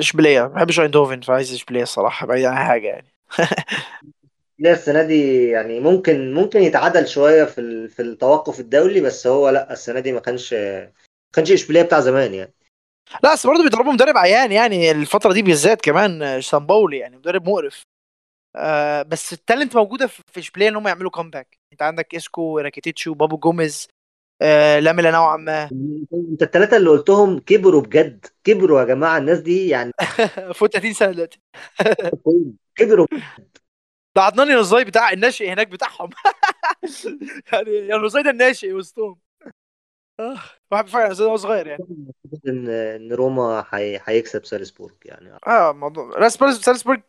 إشبيلية. ما بحبش أيندهوفن فعايز إشبيلية الصراحة بعيد عن حاجة يعني. [laughs] لا السنة دي يعني ممكن ممكن يتعادل شوية في في التوقف الدولي بس هو لا السنة دي ما كانش ما كانش إشبيلية بتاع زمان يعني. لا بس برضه بيدربوا مدرب عيان يعني الفترة دي بالذات كمان آه، سامبولي يعني مدرب مقرف. آه بس ال talent موجودة في في إشبيلية إن هم يعملوا comeback انت عندك ايسكو راكيتيتش و بابو جوميز آه لاميلا نوعا ما. انت الثلاثه اللي قلتهم كبروا بجد. كبروا يا جماعة الناس دي يعني [laughs] فوق 30 سنة دلوقتي. [laughs] كبروا. ده عدنان بتاع الناشئ هناك بتاعهم. [laughs] يعني النزاي ده الناشئ وسطهم. آه، واحد بيفكر على النزاي وهو صغير يعني. إن إن روما هي- هيكسب سالزبورج يعني. آه موضوع راسبورج سالزبورج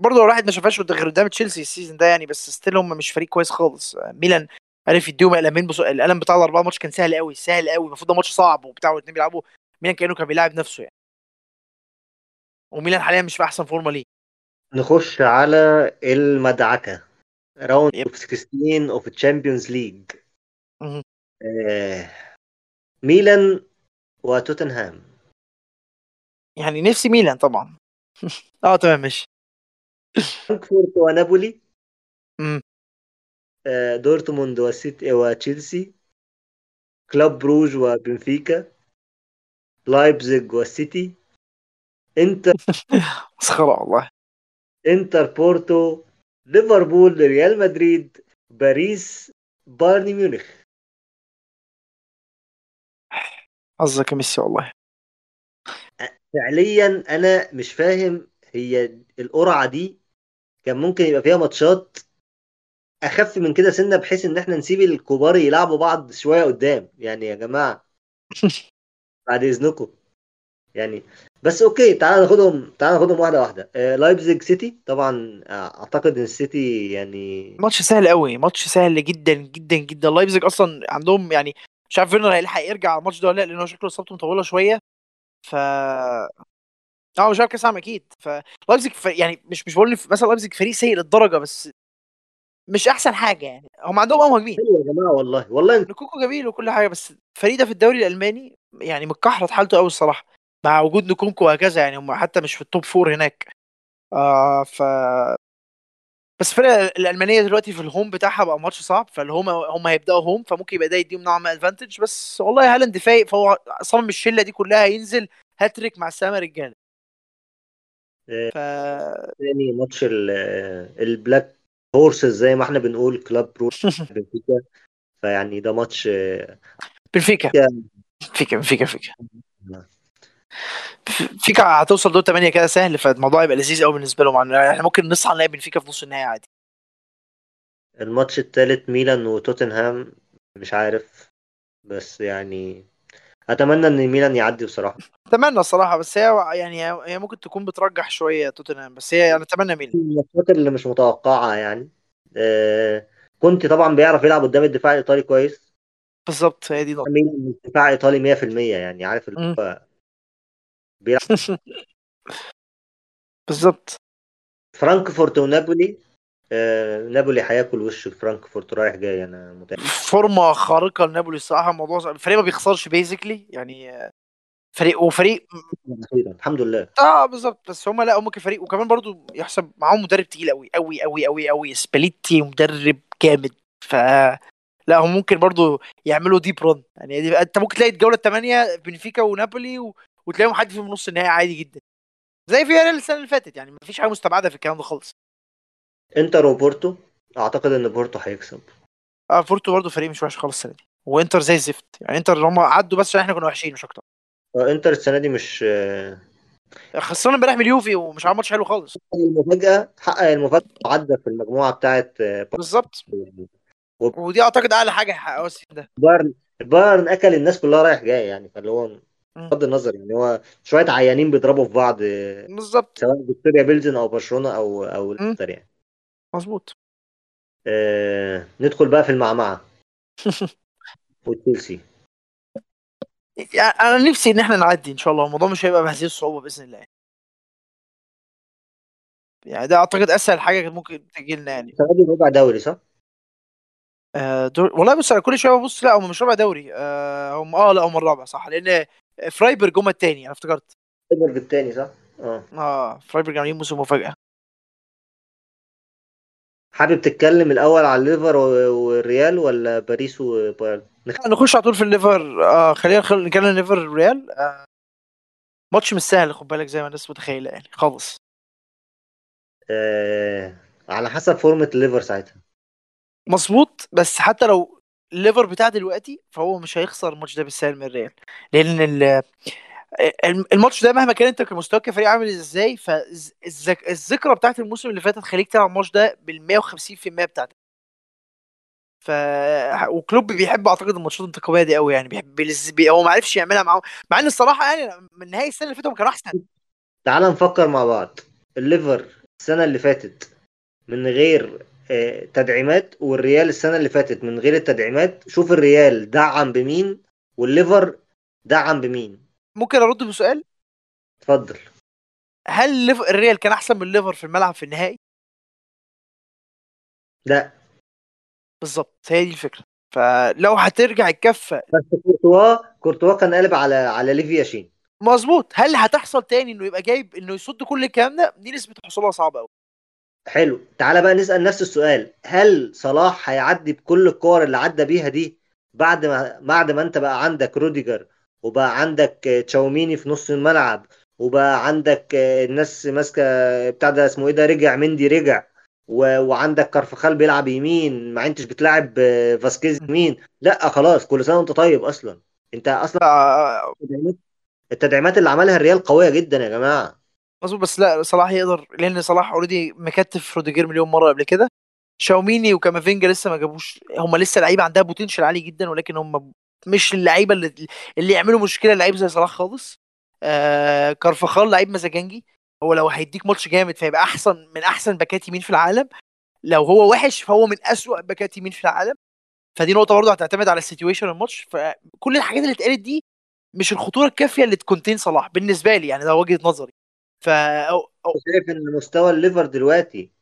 برضه الواحد ما شافهاش غير قدام تشيلسي ال season ده يعني بس still هم مش فريق كويس خالص. آه، ميلان عرف يديهم قلمين بص... القلم بتاع الأربعة ماتش كان سهل قوي سهل قوي المفروض ده ماتش صعب وبتاع والاثنين بيلعبوا. ميلان كأنه كان بيلاعب نفسه يعني. وميلان حاليا مش في أحسن فورمة ليه. نخش على المدعكة. round. of 16 of Champions League. ميلان وتوتنهام. يعني نفسي ميلان طبعا. [laughs] آه تمام ماشي. فرانكفورت ونابولي. مم. آه، دورتموند وسيتي وتشيلسي كلوب بروج وبنفيكا. لايبزيج والسيتي انتر [laughs] مسخرة والله. انتر بورتو. ليفربول ريال مدريد باريس بايرن ميونخ. حظك يا ميسي والله. فعليا أنا مش فاهم هي القرعة دي كان ممكن يبقى فيها ماتشات أخف من كده سنة بحيث إن إحنا نسيب الكبار يلعبوا بعض شوية قدام. يعني يا جماعة [laughs] بعد إذنكم. يعني بس okay تعال ناخدهم تعال ناخدهم واحدة واحدة. آه لايبزيج سيتي طبعا آه، أعتقد إن السيتي يعني ماتش سهل قوي ماتش سهل جدا جدا جدا. لايبزيج أصلا عندهم يعني مش عارف فيرنر هيلحق يرجع على الماتش ده ولا لأ لأن هو شكله إصابته مطوله شوية. ف آه مش عارف كأس عام أكيد. فلايبزيج ف... يعني مش مش بقول مثلا لايبزيج فريق سيء للدرجة بس مش أحسن حاجة يعني. هم عندهم آه مهاجمين. حلو يا جماعة والله. والله أنت نكونكو جميل وكل حاجة بس الفريق ده في الدوري الألماني يعني متكحرت حالته قوي الصراحة مع وجود نكونكو وهكذا يعني هم حتى مش في ال top four هناك. آه ف بس الفرقه الألمانية دلوقتي في ال home بتاعها بقى ماتش صعب فال home هم هيبدأوا home فممكن يبقى ده يديهم نوع ما advantage بس والله هالاند فايق فهو صمم الشلة دي كلها هينزل هاتريك مع السلامة رجاله آه، ف تاني ماتش ال- آه، ال black horses زي ما إحنا بنقول كلوب بروج [laughs] بنفيكا. فيعني ده ماتش آه، بنفيكا. كان- فيكا فيكا هتوصل دور 8 كده سهل فالموضوع يبقى لذيذ قوي بالنسبة لهم. يعني إحنا ممكن نصحى نلاقي بنفيكا في نص النهائي عادي. الماتش التالت ميلان وتوتنهام مش عارف. بس يعني أتمنى إن ميلان يعدي بصراحة. أتمنى الصراحة بس هي يعني هي ممكن تكون بترجح شوية توتنهام بس هي يعني أتمنى ميلان. الماتشات اللي مش متوقعة يعني. آه كنت طبعا بيعرف يلعب قدام الدفاع الإيطالي كويس. بالظبط هي دي نقطة. ميلان مش دفاع ايطالي 100% يعني عارف اللي. هو بيلعب. [laughs] بالظبط. فرانكفورت ونابولي آه نابولي هياكل وش فرانكفورت رايح جاي أنا متأكد. فورمة خارقة لنابولي الصراحه الموضوع صعب. الفريق ما بيخسرش basically يعني آه، فريق وفريق. الحمد لله. آه بالظبط. بس هم لأ هم كفريق وكمان برضو يحسب معاهم مدرب تقيل قوي قوي قوي قوي قوي سباليتي مدرب جامد. ف لأ هم ممكن برضو يعملوا deep run يعني دي أنت ممكن تلاقي الجولة الثمانيه بنفيكا ونابولي و... وتلاقيهم حد فيهم نص النهائي عادي جدا. زي في ريال السنة اللي فاتت يعني مفيش حاجة مستبعدة في الكلام ده خالص. انتر وبورتو أعتقد إن بورتو هيكسب. آه فورتو برضو فريق مش وحش خالص السنة دي. وإنتر زي الزفت. يعني إنتر هم عدوا بس عشان إحنا كنا وحشين مش أكتر. آه، إنتر السنة دي مش آه، خسرنا امبارح من اليوفي ومش عامل ماتش حلو خالص. المفاجأة حقق المفاجأة عدى في المجموعة بتاعت آه، بالظبط. بورتو. ودي أعتقد أعلى حاجة هيحققوها ال season ده بايرن بايرن أكل الناس كلها رايح جاي يعني فاللي هو. بغض النظر يعني هو شوية عيانين بيضربوا في بعض بالظبط. سواء فيكتوريا بيلزن أو برشلونة أو أو. الإنتر يعني. مظبوط. آه ندخل بقى في المعمعة. [laughs] وتشيلسي. يعني أنا نفسي إن إحنا نعدي إن شاء الله. الموضوع مش هيبقى بهذه الصعوبة بإذن الله. يعني ده أعتقد أسهل حاجة كانت ممكن تجي لنا يعني. السنة دي ربع دوري صح؟ آه، دور... والله بص أنا كل شوية ببص لا هم مش رابع دوري. آه، هم آه لا هم الرابع صح. لأن فرايبرج هم التاني أنا افتكرت. سوبر التاني صح؟ آه. آه فرايبرج عاملين موسم مفاجأة. حابب تتكلم الأول على الليفر والريال ولا باريس وبايرن؟ نخ- نخش على طول في الليفر. آه خلينا خل... نتكلم الليفر ريال آه ماتش مش سهل خد بالك زي ما الناس متخيلة يعني خالص. آه على حسب form ة الليفر ساعتها. مظبوط بس حتى لو الليفر بتاع دلوقتي فهو مش هيخسر الماتش ده بالسهل من الريال. لأن ال... الم- الماتش ده مهما كان انت كمستواك كفريق عامل إزاي فالذكرى بتاعت الموسم اللي فات هتخليك تلعب الماتش ده بال 150% بتاعتك. ف وكلوب بيحب أعتقد الماتشات الانتقاميه دي قوي يعني بيحب بي... هو ما عرفش يعملها معاهم. مع إن الصراحة يعني من نهايه السنة اللي فاتت كانوا أحسن. تعال نفكر مع بعض. الليفر السنة اللي فاتت من غير تدعيمات والريال السنة اللي فاتت من غير التدعيمات. شوف الريال دعم بمين والليفر دعم بمين. ممكن أرد بسؤال؟ اتفضل. هل الريال كان أحسن من الليفر في الملعب في النهائي؟ لا. بالظبط هي دي الفكرة. فلو هترجع الكفه بس كورتوا كورتوا كان قالب على على ليف ياشين. مظبوط. هل هتحصل تاني إنه يبقى جايب إنه يصد كل الكلام ده؟ دي نسبة حصولها صعبة قوي حلو. تعالى بقى نسأل نفس السؤال. هل صلاح هيعدي بكل الكور اللي عدى بيها دي بعد ما بعد ما انت بقى عندك روديجر وبقى عندك آه، تشاوميني في نص الملعب وبقى عندك آه، الناس ماسكة بتاع ده اسمه إيه ده رجع مندي رجع و... وعندك كارفخال بيلعب يمين ما انتش بتلعب آه، فاسكيز يمين. لا خلاص كل سنة وانت طيب أصلا. انت أصلا التدعيمات التدعيمات اللي عملها الريال قوية جدا يا جماعة. مظبوط بس لا صلاح يقدر لأن صلاح already مكتف روديجر مليون مرة قبل كده. تشاوميني وكامافينجا لسه ما جابوش هم لسه لعيبة عندها potential عالي جدا ولكن هم مش اللعيبة اللي اللي يعملوا مشكلة لعيب زي صلاح خالص. آه كارفخال لعيب مزاجنجي هو لو هيديك ماتش جامد فيبقى أحسن من أحسن باكات يمين في العالم. لو هو وحش فهو من أسوأ باكات يمين في العالم. فدي نقطة برضه هتعتمد على ال situation الماتش. فكل الحاجات اللي اتقالت دي مش الخطورة الكافية اللي تcontain صلاح بالنسبة لي يعني ده وجهة نظري. ف. شايف إن مستوى الليفر دلوقتي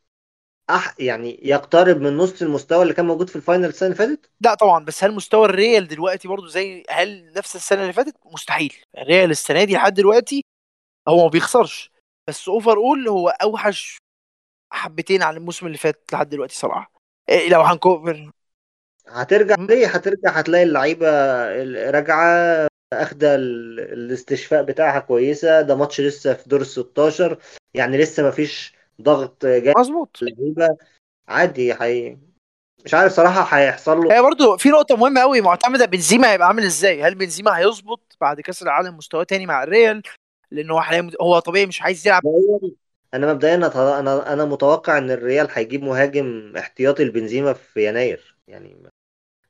أح يعني يقترب من نص المستوى اللي كان موجود في ال final السنة اللي فاتت؟ لا طبعا بس هل مستوى الريال دلوقتي برضو زي هل نفس السنة اللي فاتت؟ مستحيل. الريال السنة دي لحد دلوقتي هو ما بيخسرش. بس overall هو أوحش حبتين عن الموسم اللي فات لحد دلوقتي صراحة. إيه لو هنكوفر هترجع ليه؟ هترجع هتلاقي اللعيبة راجعة أخدة ال- الاستشفاء بتاعها كويسة. ده ماتش لسه في دور ال 16 يعني لسه ما فيش ضغط جامد مظبوط. عادي حي... مش عارف صراحة هيحصل له. هي برضو في نقطة مهمة قوي معتمدة بنزيما هيبقى عامل إزاي؟ هل بنزيما هيظبط بعد كأس العالم مستواه تاني مع الريال؟ لأنه هو حاليا هو طبيعي مش عايز يلعب. أنا مبدئيا أنا أنا متوقع إن الريال هيجيب مهاجم احتياطي لبنزيما في يناير. يعني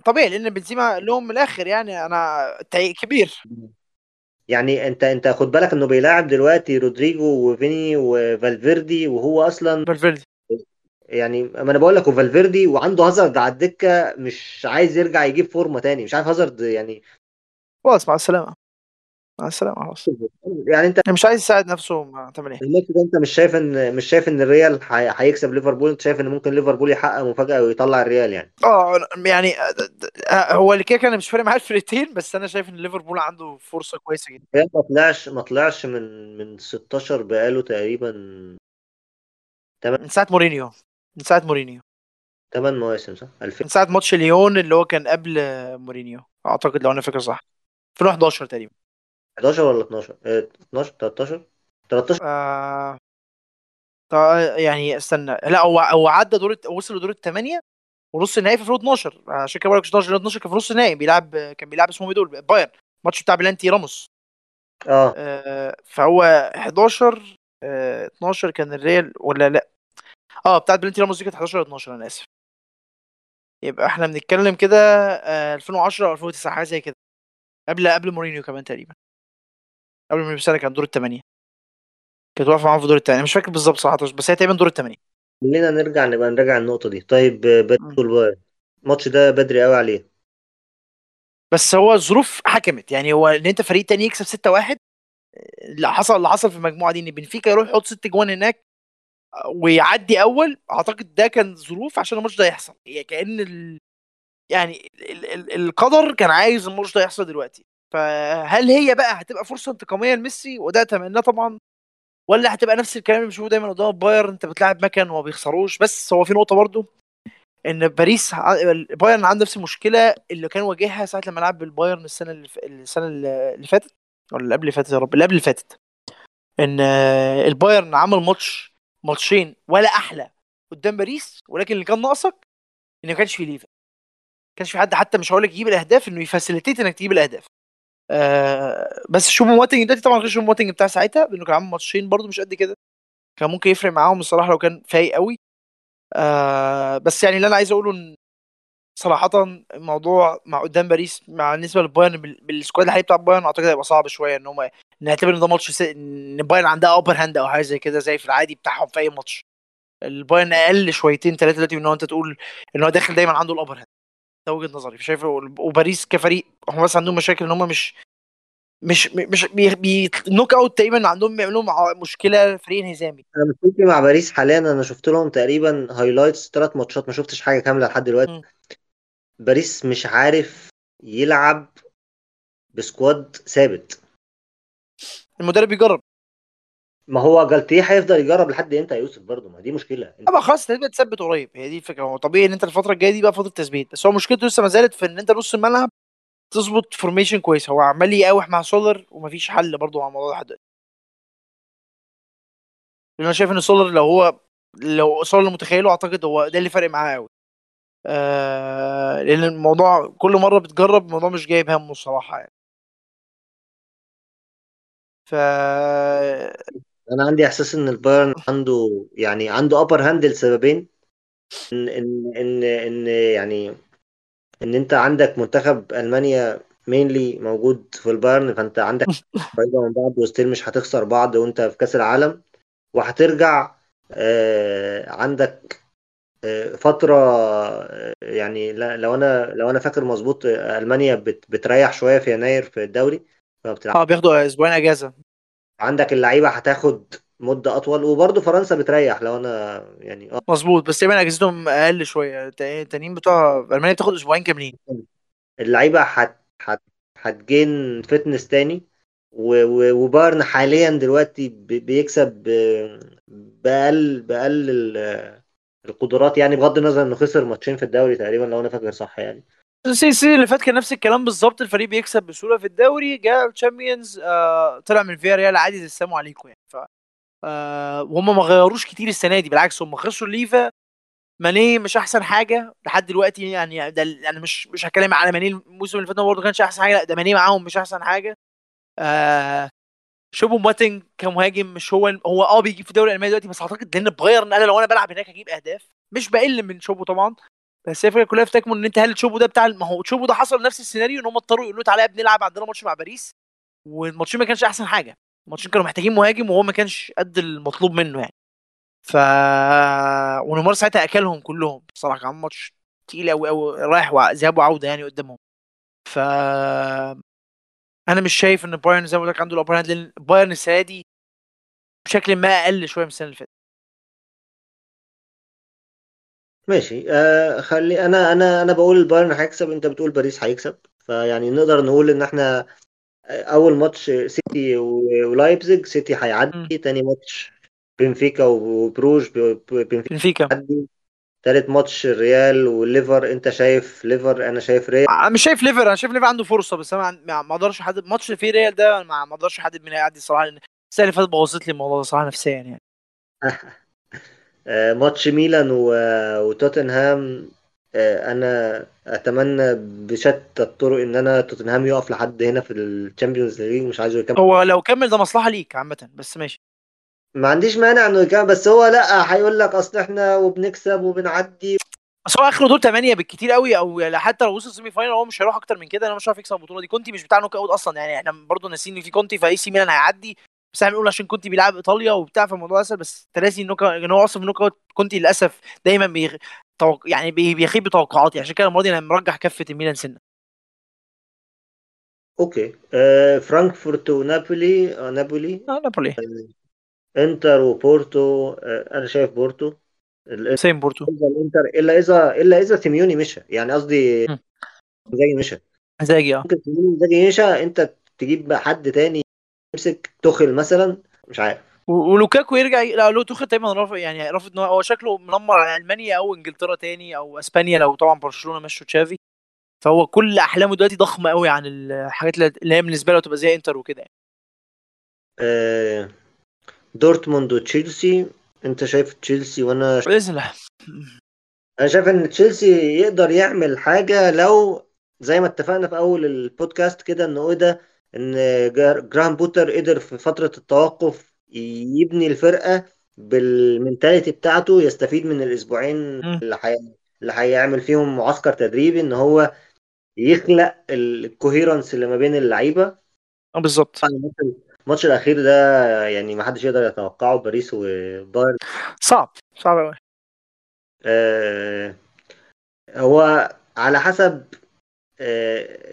طبيعي لأن بنزيما لهم من الآخر يعني أنا كبير. يعني أنت أنت خد بالك إنه بيلاعب دلوقتي رودريجو وفيني وفالفيردي وهو أصلا فالفيردي. يعني ما أنا بقول لك وفالفيردي وعنده هازارد على الدكة مش عايز يرجع يجيب form ة تاني مش عارف هازارد يعني خلاص مع السلامة. مع السلامة خلاص يعني انت مش عايز يساعد نفسه تعمل إيه الماتش ده انت مش شايف ان مش شايف ان الريال هي- هيكسب ليفربول؟ انت شايف ان ممكن ليفربول يحقق مفاجأة ويطلع الريال يعني؟ آه يعني هو اللي كده كان مش فارق معايا الفرقتين بس أنا شايف إن ليفربول عنده فرصة كويسة جدا. الريال ما طلعش ما طلعش من من 16 بقاله تقريبا من ساعة مورينيو من ساعة مورينيو. 8 مواسم صح؟ 2000 من ساعة ماتش ليون اللي هو كان قبل مورينيو أعتقد لو أنا فاكر صح. 2011 تقريبا. 11 ولا 12 آه، 12 13 13 آه... طا- يعني استنى لا هو هو عدى دور وصل لدور الثمانيه ونص النهائي في 2012 عشان كده بقول لك 12 12 كان في نص النهائي بيلعب كان بيلعب اسمهم إيه دول؟ بايرن. الماتش بتاع بلانتي راموس. آه. آه، فهو 11 آه، 12 كان الريال ولا لا؟ آه بتاعت بلانتي راموس دي كانت 11 ولا 12 أنا آسف. يبقى إحنا بنتكلم كده آه، 2010 أو 2009 حاجة زي كده. قبل قبل مورينيو كمان تقريبا. قبل مورينيو بسنه كان دور الثمانيه كانت واقفة معاهم في دور الثمانيه مش فاكر بالظبط صراحة بس هي تقريبا دور الثمانيه خلينا نرجع نبقى نراجع النقطه دي. طيب والبايرن الماتش ده بدري قوي عليه. بس هو الظروف حكمت. يعني هو إن أنت فريق تاني يكسب 6-1 اللي حصل اللي حصل في المجموعة دي إن بنفيكا يروح يحط ست جوان هناك ويعدي أول أعتقد ده كان ظروف عشان الماتش ده يحصل. هي كأن ال... يعني ال... ال... القدر كان عايز الماتش ده يحصل دلوقتي. فهل هي بقى هتبقى فرصة انتقامية لميسي؟ وده أتمناه طبعا. ولا هتبقى نفس الكلام اللي بنشوفه دايما قدام بايرن انت بتلعب مكان وما بيخسروش. بس هو في نقطة برضو إن باريس بايرن عنده نفس المشكلة اللي كان واجهها ساعة لما لعب بالبايرن السنة اللي السنة اللي فاتت ولا اللي قبل اللي فاتت يا رب اللي قبل اللي فاتت. إن البايرن عمل ماتش ماتشين ولا أحلى قدام باريس ولكن اللي كان ناقصك إن ما كانش في ليفا. ما كانش في حد حتى مش هقول لك يجيب الأهداف إنه ي facilitate إنك تجيب الأهداف. آه بس شوف مواتنج دلوقتي طبعا غير تشوبو موتينج بتاع ساعتها لأنه كان عامل ماتشين برده مش قد كده. كان ممكن يفرق معاهم الصراحة لو كان فايق قوي. آه بس يعني اللي أنا عايز أقوله إن صراحة الموضوع مع قدام باريس مع بالنسبة للبايرن بال squad الحالي بتاع بايرن أعتقد هيبقى صعب شوية إن هم نعتبر إن ده ماتش. إن بايرن عندها upper hand أو حاجة زي كده زي في العادي بتاعهم في أي ماتش. البايرن أقل شويتين ثلاثة دلوقتي من إن أنت تقول إن هو داخل دايما عنده ال upper hand ده وجهة نظري. شايف وباريس كفريق هم بس عندهم مشاكل إن هم مش مش مش بي, بي... knock out تقريبا عندهم بيعملوا مشكلة فريق انهزامي أنا مشكلتي مع باريس حاليا أنا شفت لهم تقريبا highlights ثلاث ماتشات ما شفتش حاجة كاملة لحد دلوقتي. م. باريس مش عارف يلعب ب squad ثابت. المدرب يجرب. ما هو جالتيه هيفضل يجرب لحد إمتى يا يوسف برضه؟ ما دي مشكلة. طبعا خلاص تبقى تثبت قريب. هي دي الفكرة. هو طبيعي إن أنت الفترة الجاية دي بقى فترة تثبيت بس هو مشكلته لسه ما زالت في إن أنت نص الملعب تظبط formation كويس. هو عمال يقاوح مع سولر ومفيش حل برضه مع الموضوع ده لحد أنا شايف إن سولر لو هو لو سولر متخيله أعتقد هو ده اللي فارق معاه قوي آه لأن الموضوع كل مرة بتجرب الموضوع مش جايب همه الصراحة يعني. ف أنا عندي إحساس إن البايرن عنده يعني عنده upper hand لسببين. ان ان ان إن يعني إن أنت عندك منتخب ألمانيا mainly موجود في البايرن فأنت عندك [laughs] قريبة من بعض و still مش هتخسر بعض وأنت في كأس العالم. وهترجع آه عندك فترة يعني لو أنا لو أنا فاكر مظبوط ألمانيا بتريح شوية في يناير في الدوري آه بياخدوا أسبوعين إجازة. عندك اللعيبة هتاخد مدة أطول وبرده فرنسا بتريح لو أنا يعني آه. مظبوط بس تقريبا اجازتهم أقل شوية. التانيين بتوع ألمانيا بتاخد أسبوعين كاملين. اللعيبة هت هت هتجين فتنس تاني وبايرن حاليا دلوقتي بيكسب باقل بأقل القدرات يعني بغض النظر إنه خسر ماتشين في الدوري تقريبا لو أنا فاكر صح يعني. ال season اللي فات كان نفس الكلام بالظبط الفريق بيكسب بسهولة في الدوري جاء ال Champions آه طلع من فياريال عادي زي السلام عليكم يعني. ف آه وهم ما غيروش كتير السنة دي بالعكس هم خسروا ليفا ماني مش أحسن حاجة لحد دلوقتي يعني ده أنا مش مش هتكلم على ماني الموسم اللي فات برضه كانش أحسن حاجة لأ ده ماني معاهم مش أحسن حاجة. آه شوبو ماتنج كمهاجم مش هو هو آه بيجيب في الدوري الألماني دلوقتي بس أعتقد لأن بايرن أنا لو أنا بلعب هناك هجيب أهداف. مش بقلل من شوبو طبعا. بس هي الفكرة كلها في تكمن إن أنت هل تشوبو ده بتاع ما هو تشوبو ده حصل نفس السيناريو إن هم اضطروا يقولوا تعالى بنلعب عندنا ماتش مع باريس والماتشين ما كانش أحسن حاجة. الماتشين كانوا محتاجين مهاجم وهو ما كانش قد المطلوب منه يعني. ف ونيمار ساعتها أكلهم كلهم بصراحة كان ماتش تقيل قوي قوي رايح ذهاب وعودة يعني قدامهم. ف أنا مش شايف إن بايرن زي ما قلت لك عنده ال upper hand لأن بايرن السنة دي بشكل ما أقل شوية من السنة اللي فاتت. ماشي. آه خلي أنا أنا أنا بقول البايرن هيكسب أنت بتقول باريس هيكسب. فيعني نقدر نقول إن إحنا أول ماتش سيتي ولايبزيج سيتي هيعدي. تاني ماتش بنفيكا وبروج بنفيكا هيعدي. تالت ماتش الريال والليفر أنت شايف ليفر؟ أنا شايف ريال. مش شايف ليفر أنا شايف ليفر عنده فرصة بس أنا ما أقدرش أحدد. ماتش فيه ريال ده ما أقدرش أحدد مين هيعدي الصراحه لأن السنة اللي فاتت بوظت لي الموضوع ده صراحة نفسيا يعني. [laughs] ماتش ميلان وتوتنهام أنا أتمنى بشتى الطرق إن أنا توتنهام يقف لحد هنا في ال Champions League مش عايزه يكمل. هو لو كمل ده مصلحة ليك عامة بس ماشي. ما عنديش مانع إنه يكمل بس هو لأ هيقول لك أصل إحنا وبنكسب وبنعدي. بس هو اخره دور 8 بالكتير قوي أو حتى لو وصل semi final هو مش هيروح أكتر من كده أنا مش عارف يكسب البطولة دي. كونتي مش بتاع knock out أصلا يعني إحنا برضه ناسيين إن في كونتي ف AC ميلان هيعدي. بس إحنا بنقول عشان كونتي بيلعب إيطاليا وبتاع فالموضوع أسهل بس تراسي ال knock إن هو أصلا في ال knock out كونتي للأسف دايما بيغ... توق... يعني بي... بيخيب بتوقعاتي. عشان كده المره دي أنا مرجح كفة الميلان سنة. أوكي. آه فرانكفورت ونابولي. آه نابولي. آه نابولي. إنتر وبورتو. آه، أنا شايف بورتو. سيم بورتو. الا الانتر إلا اذا إلا إذا سيميوني مشى. يعني قصدي. زي مشى. مزاجي آه. ممكن سيميوني زي مشى أنت تجيب حد تاني يمسك تخل مثلا؟ مش عارف. ولوكاكو يرجع لا لو توخيل تقريبا رافض يعني رافض إن هو شكله منمر على ألمانيا أو إنجلترا تاني أو إسبانيا لو طبعا برشلونة مشوا تشافي. فهو كل أحلامه دلوقتي ضخمة قوي عن الحاجات اللي هي بالنسبة له تبقى زي إنتر وكده. يعني. آه، دورتموند وتشيلسي. أنت شايف تشيلسي وأنا بإذن الله. أنا شايف إن تشيلسي يقدر يعمل حاجة لو زي ما اتفقنا في أول البودكاست كده إنه إيه ده إن جراهام بوتر قدر في فترة التوقف يبني الفرقة بال mentality بتاعته يستفيد من الأسبوعين. اللي حي... اللي هيعمل فيهم معسكر تدريبي إن هو يخلق الكوهيرنس اللي ما بين اللعيبة. آه بالظبط. الماتش الأخير ده يعني ما حدش يقدر يتوقعه باريس وبايرن. صعب صعب قوي آه، هو على حسب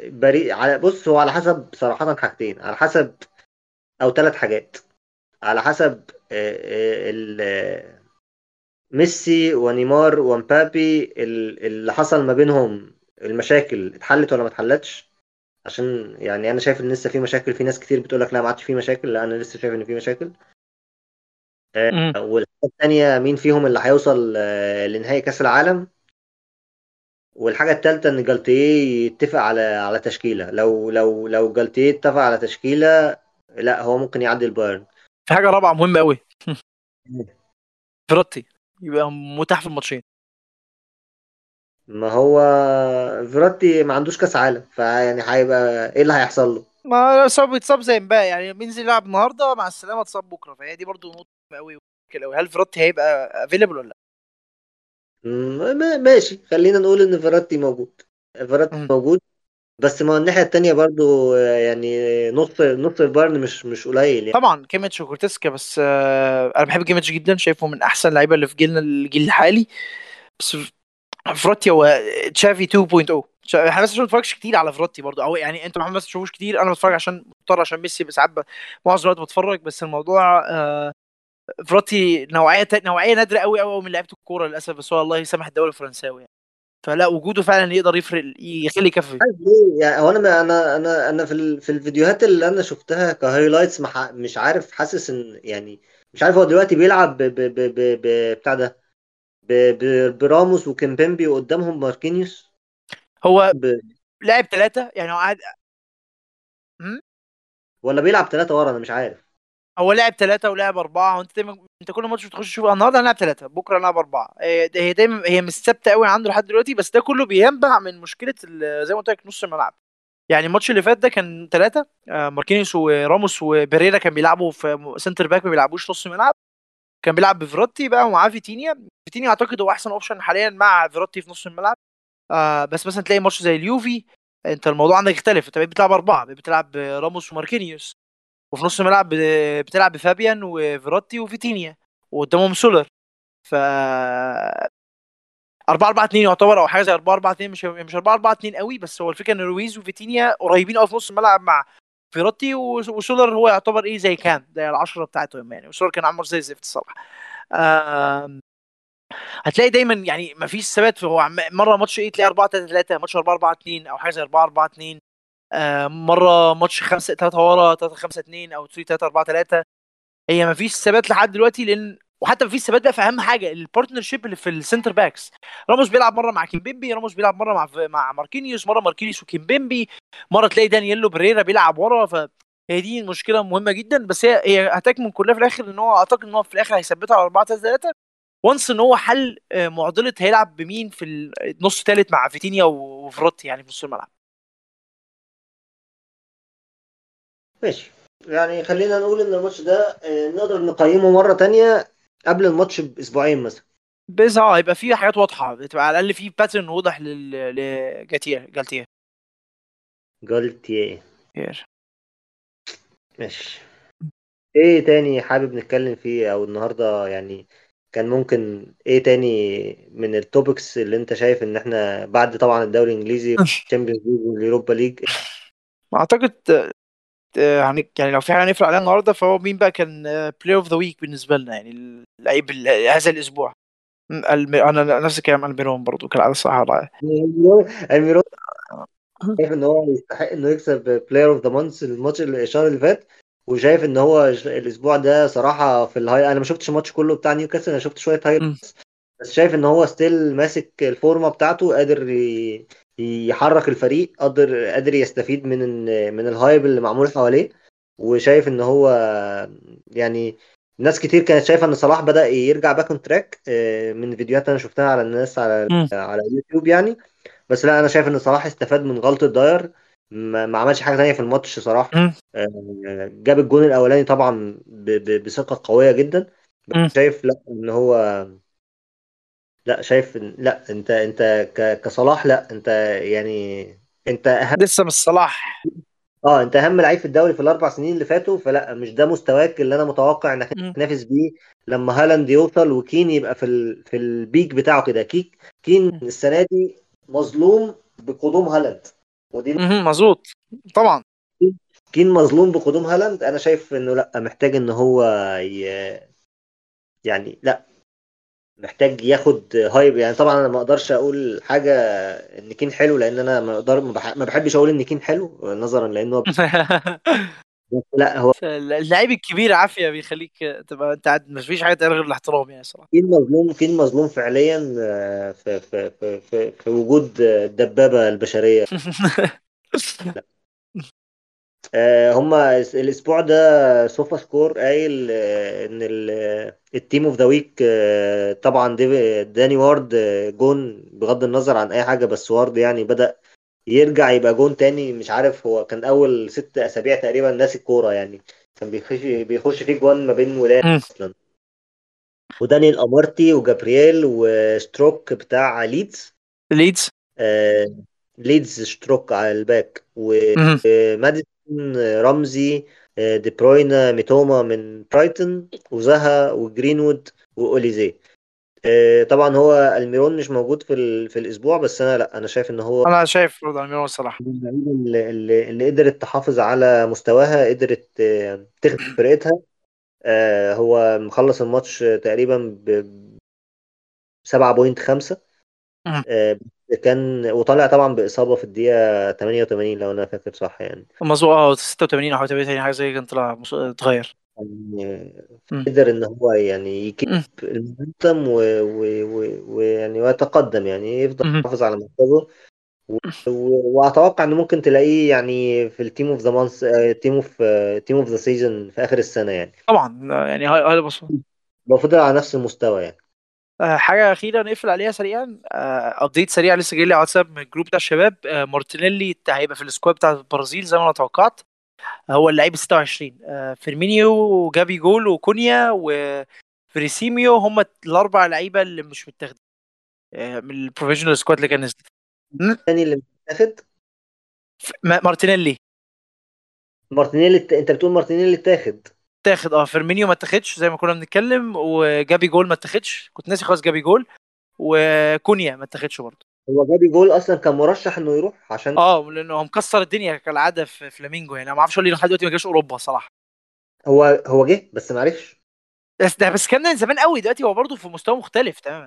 بريء على بص هو على حسب صراحة حاجتين على حسب أو ثلاث حاجات. على حسب آه، آه، ال- آه، ميسي ونيمار ومبابي ال- اللي حصل ما بينهم المشاكل اتحلت ولا ما اتحلتش؟ عشان يعني أنا شايف إن لسه في مشاكل في ناس كتير بتقول لك لا ما عادش في مشاكل لا أنا لسه شايف إن في مشاكل. مم. والحاجة التانية مين فيهم اللي هيوصل آه، لنهائي كأس العالم؟ والحاجة التالتة إن جالتيه يتفق على على تشكيلة. لو لو لو جالتيه اتفق على تشكيلة لا هو ممكن يعدي البايرن. في حاجة رابعة مهمة قوي فيراتي يبقى متاح في الماتشين. ما هو فيراتي ما عندوش كأس عالم فيعني هيبقى إيه اللي هيحصل له؟ ما صعب يتصاب زي امبارح. يعني بينزل يلعب النهارده مع السلامة اتصاب بكرة. فهي دي برضو نقطة مهمة قوي هل فيراتي هيبقى available ولا لا؟ ما- ماشي. خلينا نقول إن فيراتي موجود. فيراتي. موجود. بس ما هو الناحية التانية برضو يعني نص نص البايرن مش مش قليل يعني. طبعا كيميتش وجوريتسكا بس آه أنا بحب كيميتش جدا. شايفه من أحسن اللعيبه اللي في جيلنا الجيل الحالي. بس فيراتي هو تشافي 2.0 شا- إحنا بس ما بتفرجش كتير على فيراتي برضو. أو يعني أنت محمد بس تشوفوش كتير. أنا بتفرج عشان مضطر عشان ميسي بس ساعات معظم الوقت بتفرج. بس الموضوع آه فيراتي نوعية نوعية نادرة قوي قوي من لعيبة الكورة للأسف بس هو الله يسامح الدوري الفرنساوي يعني فلا وجوده فعلا يقدر يفرق يخلي عارف ليه؟ يعني هو أنا أنا أنا أنا في في الفيديوهات اللي أنا شفتها ك highlights مش عارف حاسس إن يعني مش عارف هو دلوقتي بيلعب ب ب ب ب ب بتاع ده ب- ب- براموس وكيمبيمبي وقدامهم ماركينيوس هو ب... لاعب ثلاثة يعني هو قاعد؟ ولا بيلعب ثلاثة ورا أنا مش عارف هو لعب ثلاثة ولعب أربعة وأنت دايما أنت كل ماتش بتخش تشوف النهارده هنلعب ثلاثة بكرة هنلعب أربعة. هي ده- هي دايما هي مش ثابتة قوي عنده لحد دلوقتي بس ده كله بينبع من مشكلة زي ما قلت لك نص الملعب. يعني الماتش اللي فات ده كان ثلاثة ماركينيوس وراموس وبيريرا كان بيلعبوا في center back ما بيلعبوش نص ملعب. كان بيلعب بفيراتي بقى ومعاه فيتينيا. فيتينيا أعتقد هو أحسن option حاليا مع فيراتي في نص الملعب. آه بس مثلا تلاقي ماتش زي اليوفي أنت الموضوع عندك اختلف أنت بتلعب أربعة بتلعب راموس وماركينيوس. وفي نص الملعب بتلعب بفابيان وفيراتي وفيتينيا وقدامهم سولر. ف 4 4 2 يعتبر أو حاجة زي 4 4 2 مش مش 4 4 2 قوي بس هو الفكرة إن رويز وفيتينيا قريبين قوي في نص الملعب مع فيراتي وس- وسولر هو يعتبر إيه زي كان زي العشرة بتاعتهم يعني. وسولر كان عامل زي الزفت الصراحة. هتلاقي دايما يعني ما فيش ثبات هو مرة ماتش إيه تلاقي 4 3 3 ماتش 4 4 2 أو حاجة زي 4 4 2 آه، مرة ماتش 5 3 ورا 3 5 2 أو 3 3 4 3 هي ما فيش ثبات لحد دلوقتي لأن وحتى ما فيش ثبات بقى في أهم حاجة ال partnership اللي في ال center backs راموس بيلعب مرة مع كيمبيمبي راموس بيلعب مرة مع مع ماركينيوس مرة ماركينيوس وكيمبيمبي. مرة تلاقي دانييلو بريرا بيلعب ورا فهي دي مشكلة مهمة جدا. بس هي هي هتكمن كلها في الآخر إن هو أعتقد إن هو في الآخر هيثبتها على 4 3 3 once إن هو حل آه، معضلة هيلعب بمين في النص الثالث مع فيتينيا وفيراتي يعني في نص الملعب. ماشي. يعني خلينا نقول إن الماتش ده آه، نقدر نقيمه مرة تانية قبل الماتش بأسبوعين مثلا. بس آه هيبقى في حاجات واضحة. بتبقى على الأقل في pattern واضح لل لجاتيه جالتيه جالتيه. ماشي. إيه تاني حابب نتكلم فيه؟ أو النهارده يعني كان ممكن إيه تاني من ال topics اللي أنت شايف إن إحنا بعد طبعا الدوري الإنجليزي ال Champions League وال Europa League أعتقد يعني لو في حاجة نقفل عليها النهارده فهو مين بقى كان player of the week بالنسبة لنا؟ يعني اللعيب ال- هذا الأسبوع. أنا نفس الكلام ألميرون برضو كالعاده صح ولا الميرون شايف إن هو يستحق إنه يكسب player of the month الماتش الشهر اللي فات وشايف إن هو الأسبوع ده صراحة في ال high أنا ما شفتش الماتش كله بتاع نيوكاسل أنا شفت شوية high بس شايف إن هو still ماسك الفورمة بتاعته قادر ي- يحرك الفريق قادر قادر يستفيد من من ال hype اللي معمول حواليه. وشايف إن هو يعني ناس كتير كانت شايفة إن صلاح بدأ يرجع back on track من فيديوهات أنا شفتها على الناس على م- على يوتيوب يعني. بس لا أنا شايف إن صلاح استفاد من غلطة داير ما ما عملش حاجة تانية في الماتش صراحة. م- آه، جاب الجون الأولاني طبعا ب- ب- بثقة قوية جدا. بس. شايف لا إن هو لا شايف لا أنت أنت ك- كصلاح لا أنت يعني أنت أهم لسه مش صلاح. آه أنت أهم لعيب في الدوري في الأربع سنين اللي فاتوا فلا مش ده مستواك اللي أنا متوقع إنك تنافس بيه لما هالاند يوصل وكين يبقى في ال... في ال peak بتاعه كده. كيك كين السنة دي مظلوم بقدوم هالاند. ودي مظبوط. طبعا. كين مظلوم بقدوم هالاند. أنا شايف إنه لا محتاج إن هو ي... يعني لا محتاج ياخد hype. يعني طبعا أنا ما أقدرش أقول حاجة ان كين حلو لأن أنا ما أقدر ما بح- ما بحبش أقول ان كين حلو نظرا لأنه [laughs] لا هو اللعيب الكبير عافية بيخليك تبقى أنت قاعد مش فيش حاجة تانية غير الاحترام يعني صراحة. كين مظلوم كين مظلوم فعليا آه، في في في في, في وجود الدبابه البشرية. [laughs] آه، هما الأسبوع ده SofaScore قايل آه، إن ال- ال team of the week طبعا داني وارد آه، جون بغض النظر عن أي حاجة بس وارد يعني بدأ يرجع يبقى جون تاني. مش عارف هو كان أول ست أسابيع تقريبا ناسي الكورة يعني. كان بيخش بيخش فيه جوان ما بين ولاد. أصلا. ودانيال أمارتي وجابرييل وستروك بتاع ليدز. ليدز. آه، ليدز ستروك على ال back. وماديسون رمزي آه، دي بروينا ميتوما من برايتون وزها وجرينوود وأوليزي. آه، طبعا هو ألميرون مش موجود في ال... في الأسبوع بس أنا لأ أنا شايف إن هو أنا شايف برضه ألميرون الصراحه اللي, اللي اللي قدرت تحافظ على مستواها قدرت آه، تخدم فرقتها. هو مخلص الماتش تقريبا ب 7.5 مهم. آه، كان وطالع طبعا بإصابة في الدقيقة 88 لو أنا فاكر صح يعني. مظبوط. آه 86 أو 88 حاجة زي كده طلع اتغير. يعني. قدر إن هو يعني ي keep. ال momentum ويعني ويتقدم يعني يفضل مهم. يحافظ على مركزه. و- و- وأتوقع إن ممكن تلاقيه يعني في ال team of the month team of team of the season في آخر السنة يعني. طبعا يعني هاي هاي بص لو فضل على نفس المستوى يعني. آه، حاجة أخيرة نقفل عليها سريعا. update سريع لسه جاي لي على واتساب من ال group بتاع الشباب آه، مارتينيلي هيبقى في ال squad بتاع البرازيل زي ما أنا توقعت. هو اللعيب 26 آه، فيرمينيو وجابي جول وكونيا وفريسيميو هم الأربع لعيبة اللي مش متاخدين آه، من ال provisional squad اللي كان نزل م? الثاني اللي متاخد؟ مارتينيلي. مارتينيلي أنت بتقول مارتينيلي اتاخد اتاخد آه فيرمينيو ما اتاخدش زي ما كنا بنتكلم وجابي جول ما اتاخدش. كنت ناسي خالص جابي جول وكونيا ما اتاخدش برضه. هو جابي جول أصلا كان مرشح إنه يروح عشان آه لأنه هو مكسر الدنيا كالعادة في فلامينجو يعني. أنا ما أعرفش ليه لحد دلوقتي ما جاش أوروبا صراحة. هو هو جه بس ما عرفش بس ده بس كان زمان قوي. دلوقتي هو برضه في مستوى مختلف تماما.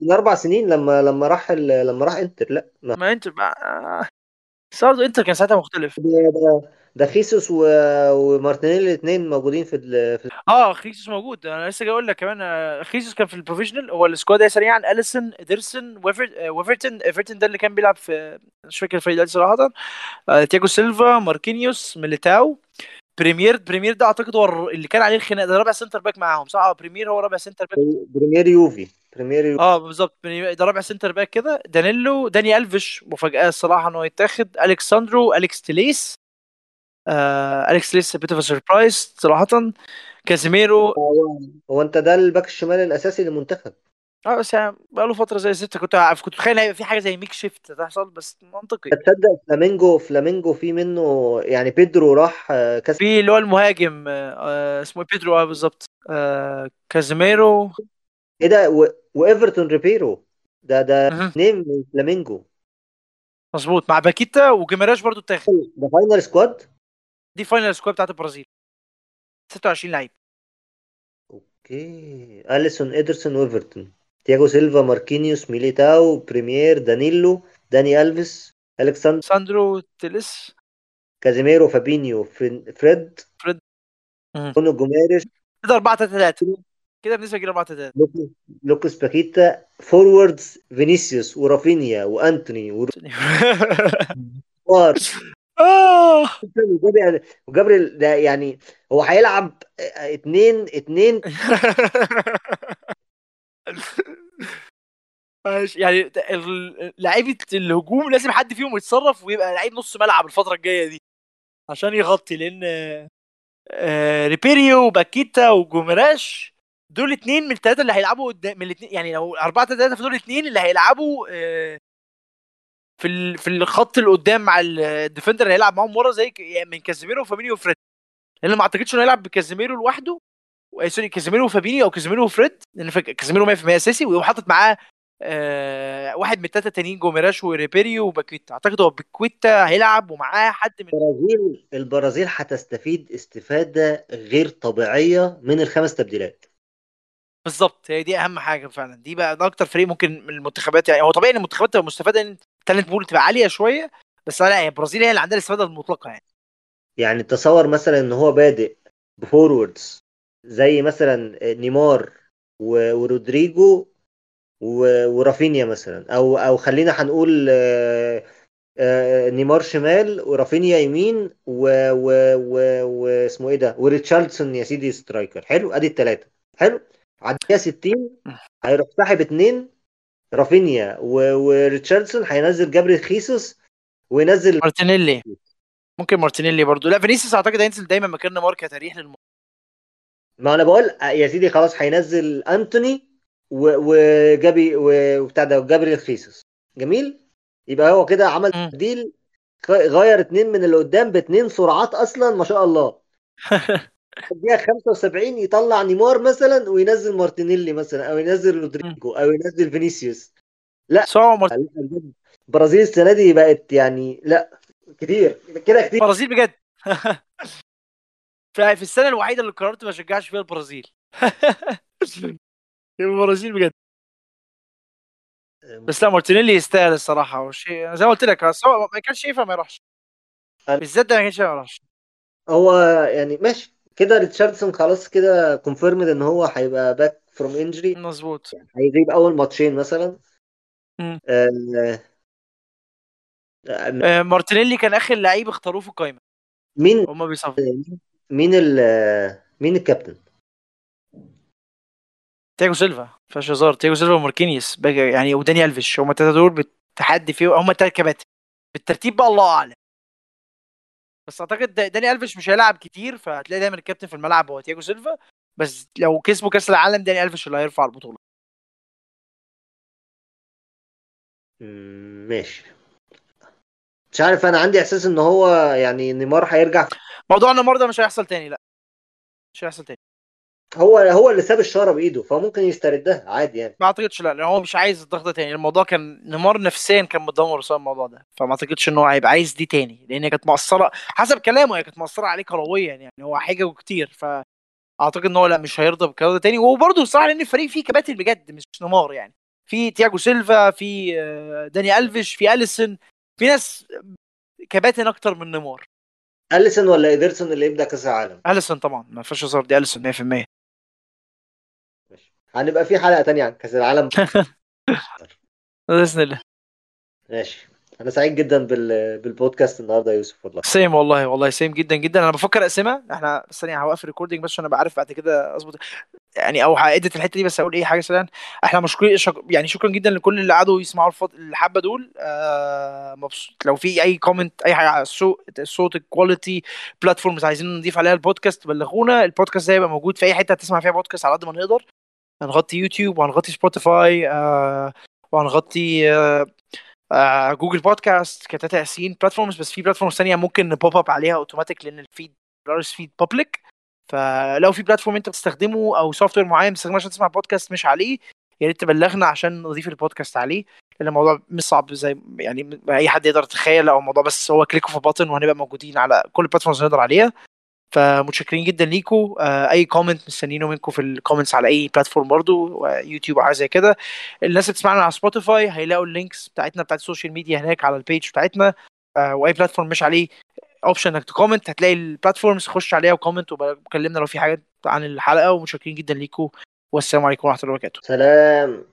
من أربع سنين لما لما راح لما راح إنتر لأ ما ما انت بقى بس برضه انتر كان ساعتها مختلف. ده ده, ده خيسوس و... ومارتينيلي الاثنين موجودين في ال... في آه خيسوس موجود. أنا لسه جاي أقول لك كمان آه، خيسوس كان في ال provisional هو ال squad ده سريعا. أليسون إدرسون آه، ويفرتون إيفرتون ده اللي كان بيلعب في مش فاكر الفريق ده صراحة. آه، تياجو سيلفا ماركينيوس ميليتاو. بريمير بريمير ده أعتقد هو اللي كان عليه الخناق ده رابع centre back معاهم صح؟ آه بريمير هو رابع centre back. بريمير يوفي بريمير يوفي. آه بالظبط ده رابع centre back كده. دانيلو داني ألفيش مفاجاه الصراحه انه يتاخد. الكساندرو أليكس تليس آه أليكس تليس bit of surprise صراحة. كازيميرو. هو هو أنت ده ال back الشمال الأساسي للمنتخب. آه بس يعني بقاله فترة زي الزفت كنت عارف كنت متخيل هيبقى في حاجة زي makeshift تحصل بس منطقي. تصدق فلامينجو فلامينجو في منه يعني بيدرو راح آه، كاس في اللي هو المهاجم آه آه، اسمه إيه؟ بيدرو آه بالظبط. آه كازيميرو. إيه ده؟ و... وإيفرتون ريبيرو. ده ده. اتنين من فلامينجو. مظبوط. مع باكيتا وجيميراش برضو اتاخد ده final squad؟ دي final squad بتاعت البرازيل. 26 لعيب. أوكي. أليسون ادرسون وإيفرتون. تياجو سيلفا ماركينيوس ميليتاو بريمير دانيلو داني الفيس اليكس ساندرو تيليس كازيميرو فابينيو فريد فريد. برونو جوميريش كده 4 3 3 كده بالنسبة كده 4 3 لوكاس لوكاس باكيتا forwards فينيسيوس ورافينيا وانتوني آه. وجابريل ده يعني هو هيلعب اتنين اتنين. ماشي [laughs] [laughs] يعني لعيبة الهجوم لازم حد فيهم يتصرف ويبقى لعيب نص ملعب الفترة الجاية دي. عشان يغطي لأن آه، ريبيريو وباكيتا وجوميراش دول اتنين من الثلاثه اللي هيلعبوا قدام من الاثنين يعني لو 4 3 فدول اتنين اللي هيلعبوا آه، في في الخط اللي قدام مع ال defender اللي هيلعب معاهم ورا زي يعني من كازيميرو وفابينيو وفريد لأن ما أعتقدش إنه هيلعب بكازيميرو لوحده. sorry كازيميرو وفابينيو أو كازيميرو وفريد لأن كازيميرو 100% أساسي ويقوم حاطط معاه آه واحد من الثلاثه التانيين جوميراش وريبيريو وباكيتا أعتقد هو باكيتا هيلعب ومعاه حد من البرازيل البرازيل هتستفيد استفادة غير طبيعية من الخمس تبديلات. بالظبط هي دي أهم حاجة فعلا. دي بقى ده أكتر فريق ممكن من المنتخبات يعني هو طبيعي إن المنتخبات تبقى مستفادة إن ال talent pool تبقى عالية شوية بس لا هي البرازيل هي اللي عندها الاستفادة المطلقة يعني. يعني تصور مثلا إن هو بادئ ب forwards زي مثلا نيمار ورودريجو ورافينيا مثلا. أو أو خلينا هنقول آه، آه، نيمار شمال ورافينيا يمين و- و- و- واسمه إيه ده؟ وريتشاردسون يا سيدي striker. حلو؟ أدي الثلاثه حلو؟ الدقيقه 60 هيروح ساحب اثنين رافينيا وريتشاردسون هينزل جابريل خيسوس وينزل مارتينيلي. ممكن مارتينيلي برضو. لا فينيسيوس أعتقد هينزل دايما مكان نيمار كتاريخ للم... ما أنا بقول يا سيدي خلاص هينزل أنتوني وجابي وبتاع ده جابريل خيسوس. جميل؟ يبقى هو كده عمل. تبديل غير اتنين من اللي قدام باتنين سرعات أصلا ما شاء الله. [laughs] الدقيقة 75 يطلع نيمار مثلا وينزل مارتينيلي مثلا أو ينزل رودريجو أو ينزل فينيسيوس. لا، البرازيل السنة دي بقت يعني لا كتير كده كتير. البرازيل بجد. [laughs] في السنة الوحيدة اللي قررت ما أشجعش فيها البرازيل. [laughs] البرازيل بجد. بس لا مارتينيلي يستاهل الصراحة وشيء زي ما قلت لك سواء ما كانش شايفها ما يروحش. بالذات ده ما كانش ما يروحش. هو يعني ماشي كده ريتشاردسون خلاص كده confirmed إن هو هيبقى back from injury مظبوط. هيغيب أول ماتشين مثلا. آه، آه، آه، مارتينيلي كان آخر لعيب اختاروه في القايمة. مين؟ هما بيصفوا. مين ال مين الكابتن؟ تياجو سيلفا فيهاش هزار. تياجو سيلفا وماركينيوس. يعني وداني ألفيش. هما التلاتة دول بالتحدي فيه هما التلات كباتن. بالترتيب بقى الله أعلم. بس أعتقد دا- داني ألفيش مش هيلعب كتير فهتلاقي دايما الكابتن في الملعب هو تياجو سيلفا. بس لو كسبوا كأس العالم داني ألفيش اللي هيرفع البطولة. ماشي. مش عارف أنا عندي إحساس إن هو يعني نيمار هيرجع. موضوع نيمار ده مش هيحصل تاني لأ. مش هيحصل تاني. هو هو اللي ساب الشارة بإيده فممكن يستردها عادي يعني. ما أعتقدش لأ لأن هو مش عايز الضغط ده تاني. الموضوع كان نيمار نفسيا كان متدمر بسبب الموضوع ده. فما أعتقدش إن هو هيبقى عايز دي تاني لأن هي كانت مؤثره حسب كلامه هي كانت مؤثره عليه كرويا يعني. هو حججه كتير فاعتقد إن هو لأ مش هيرضى بالكلام ده تاني. وبرده الصراحه لأن الفريق فيه كباتن بجد مش نيمار يعني. في تياجو سيلفا في آه، داني ألفيش في اليسون في ناس كباتن أكتر من نيمار. أليسون ولا إيدرسون اللي يبدأ كأس العالم؟ أليسون طبعا ما فيش هزار دي أليسون 100% ماشي. هنبقى في حلقة تانية عن كأس العالم. [laughs] بإذن الله. ماشي. أنا سعيد جدا بال... بالبودكاست النهارده يا يوسف والله. same والله والله same جدا جدا. أنا بفكر أقسمها. إحنا ثانية هوقف ال recording بس عشان أبقى عارف بعد كده أظبط. يعني أو هدت الحتة دي بس أقول إيه حاجة سريعا إحنا مشكور شك... يعني شكرا جدا لكل اللي قعدوا يسمعوا الفط... الحبة دول. آه مبسوط. لو في أي comment أي حاجة على الصوت الصوت ال quality platforms عايزين نضيف عليها البودكاست بلغونا. البودكاست ده هيبقى موجود في أي حتة هتسمع فيها بودكاست على قد ما نقدر. هنغطي يوتيوب وهنغطي سبوتيفاي آه وهنغطي آه آه جوجل بودكاست كتاتا ياسين platforms بس في platforms ثانية ممكن ن pop up عليها اوتوماتيك لأن ال feed ال RSS feed public فلو في platform انت بتستخدمه أو software معين بتستخدمه عشان تسمع بودكاست مش عليه يا ريت تبلغنا عشان نضيف البودكاست عليه لأن الموضوع مش صعب زي يعني أي حد يقدر يتخيل أو الموضوع بس هو click في button وهنبقى موجودين على كل ال platforms اللي نقدر عليها. فمتشكرين جدا ليكم آه، أي comment مستنيينه منكم في ال comments على أي platform برضو يوتيوب أو حاجة زي كده. الناس اللي بتسمعنا على سبوتيفاي هيلاقوا ال links بتاعتنا بتاعت ال social media هناك على ال page بتاعتنا. آه، وأي platform مش عليه option إنك ت comment هتلاقي ال platforms خش عليها و comment وكلمنا لو في حاجات عن الحلقة ومتشكرين جدا ليكم والسلام عليكم ورحمة الله وبركاته. سلام.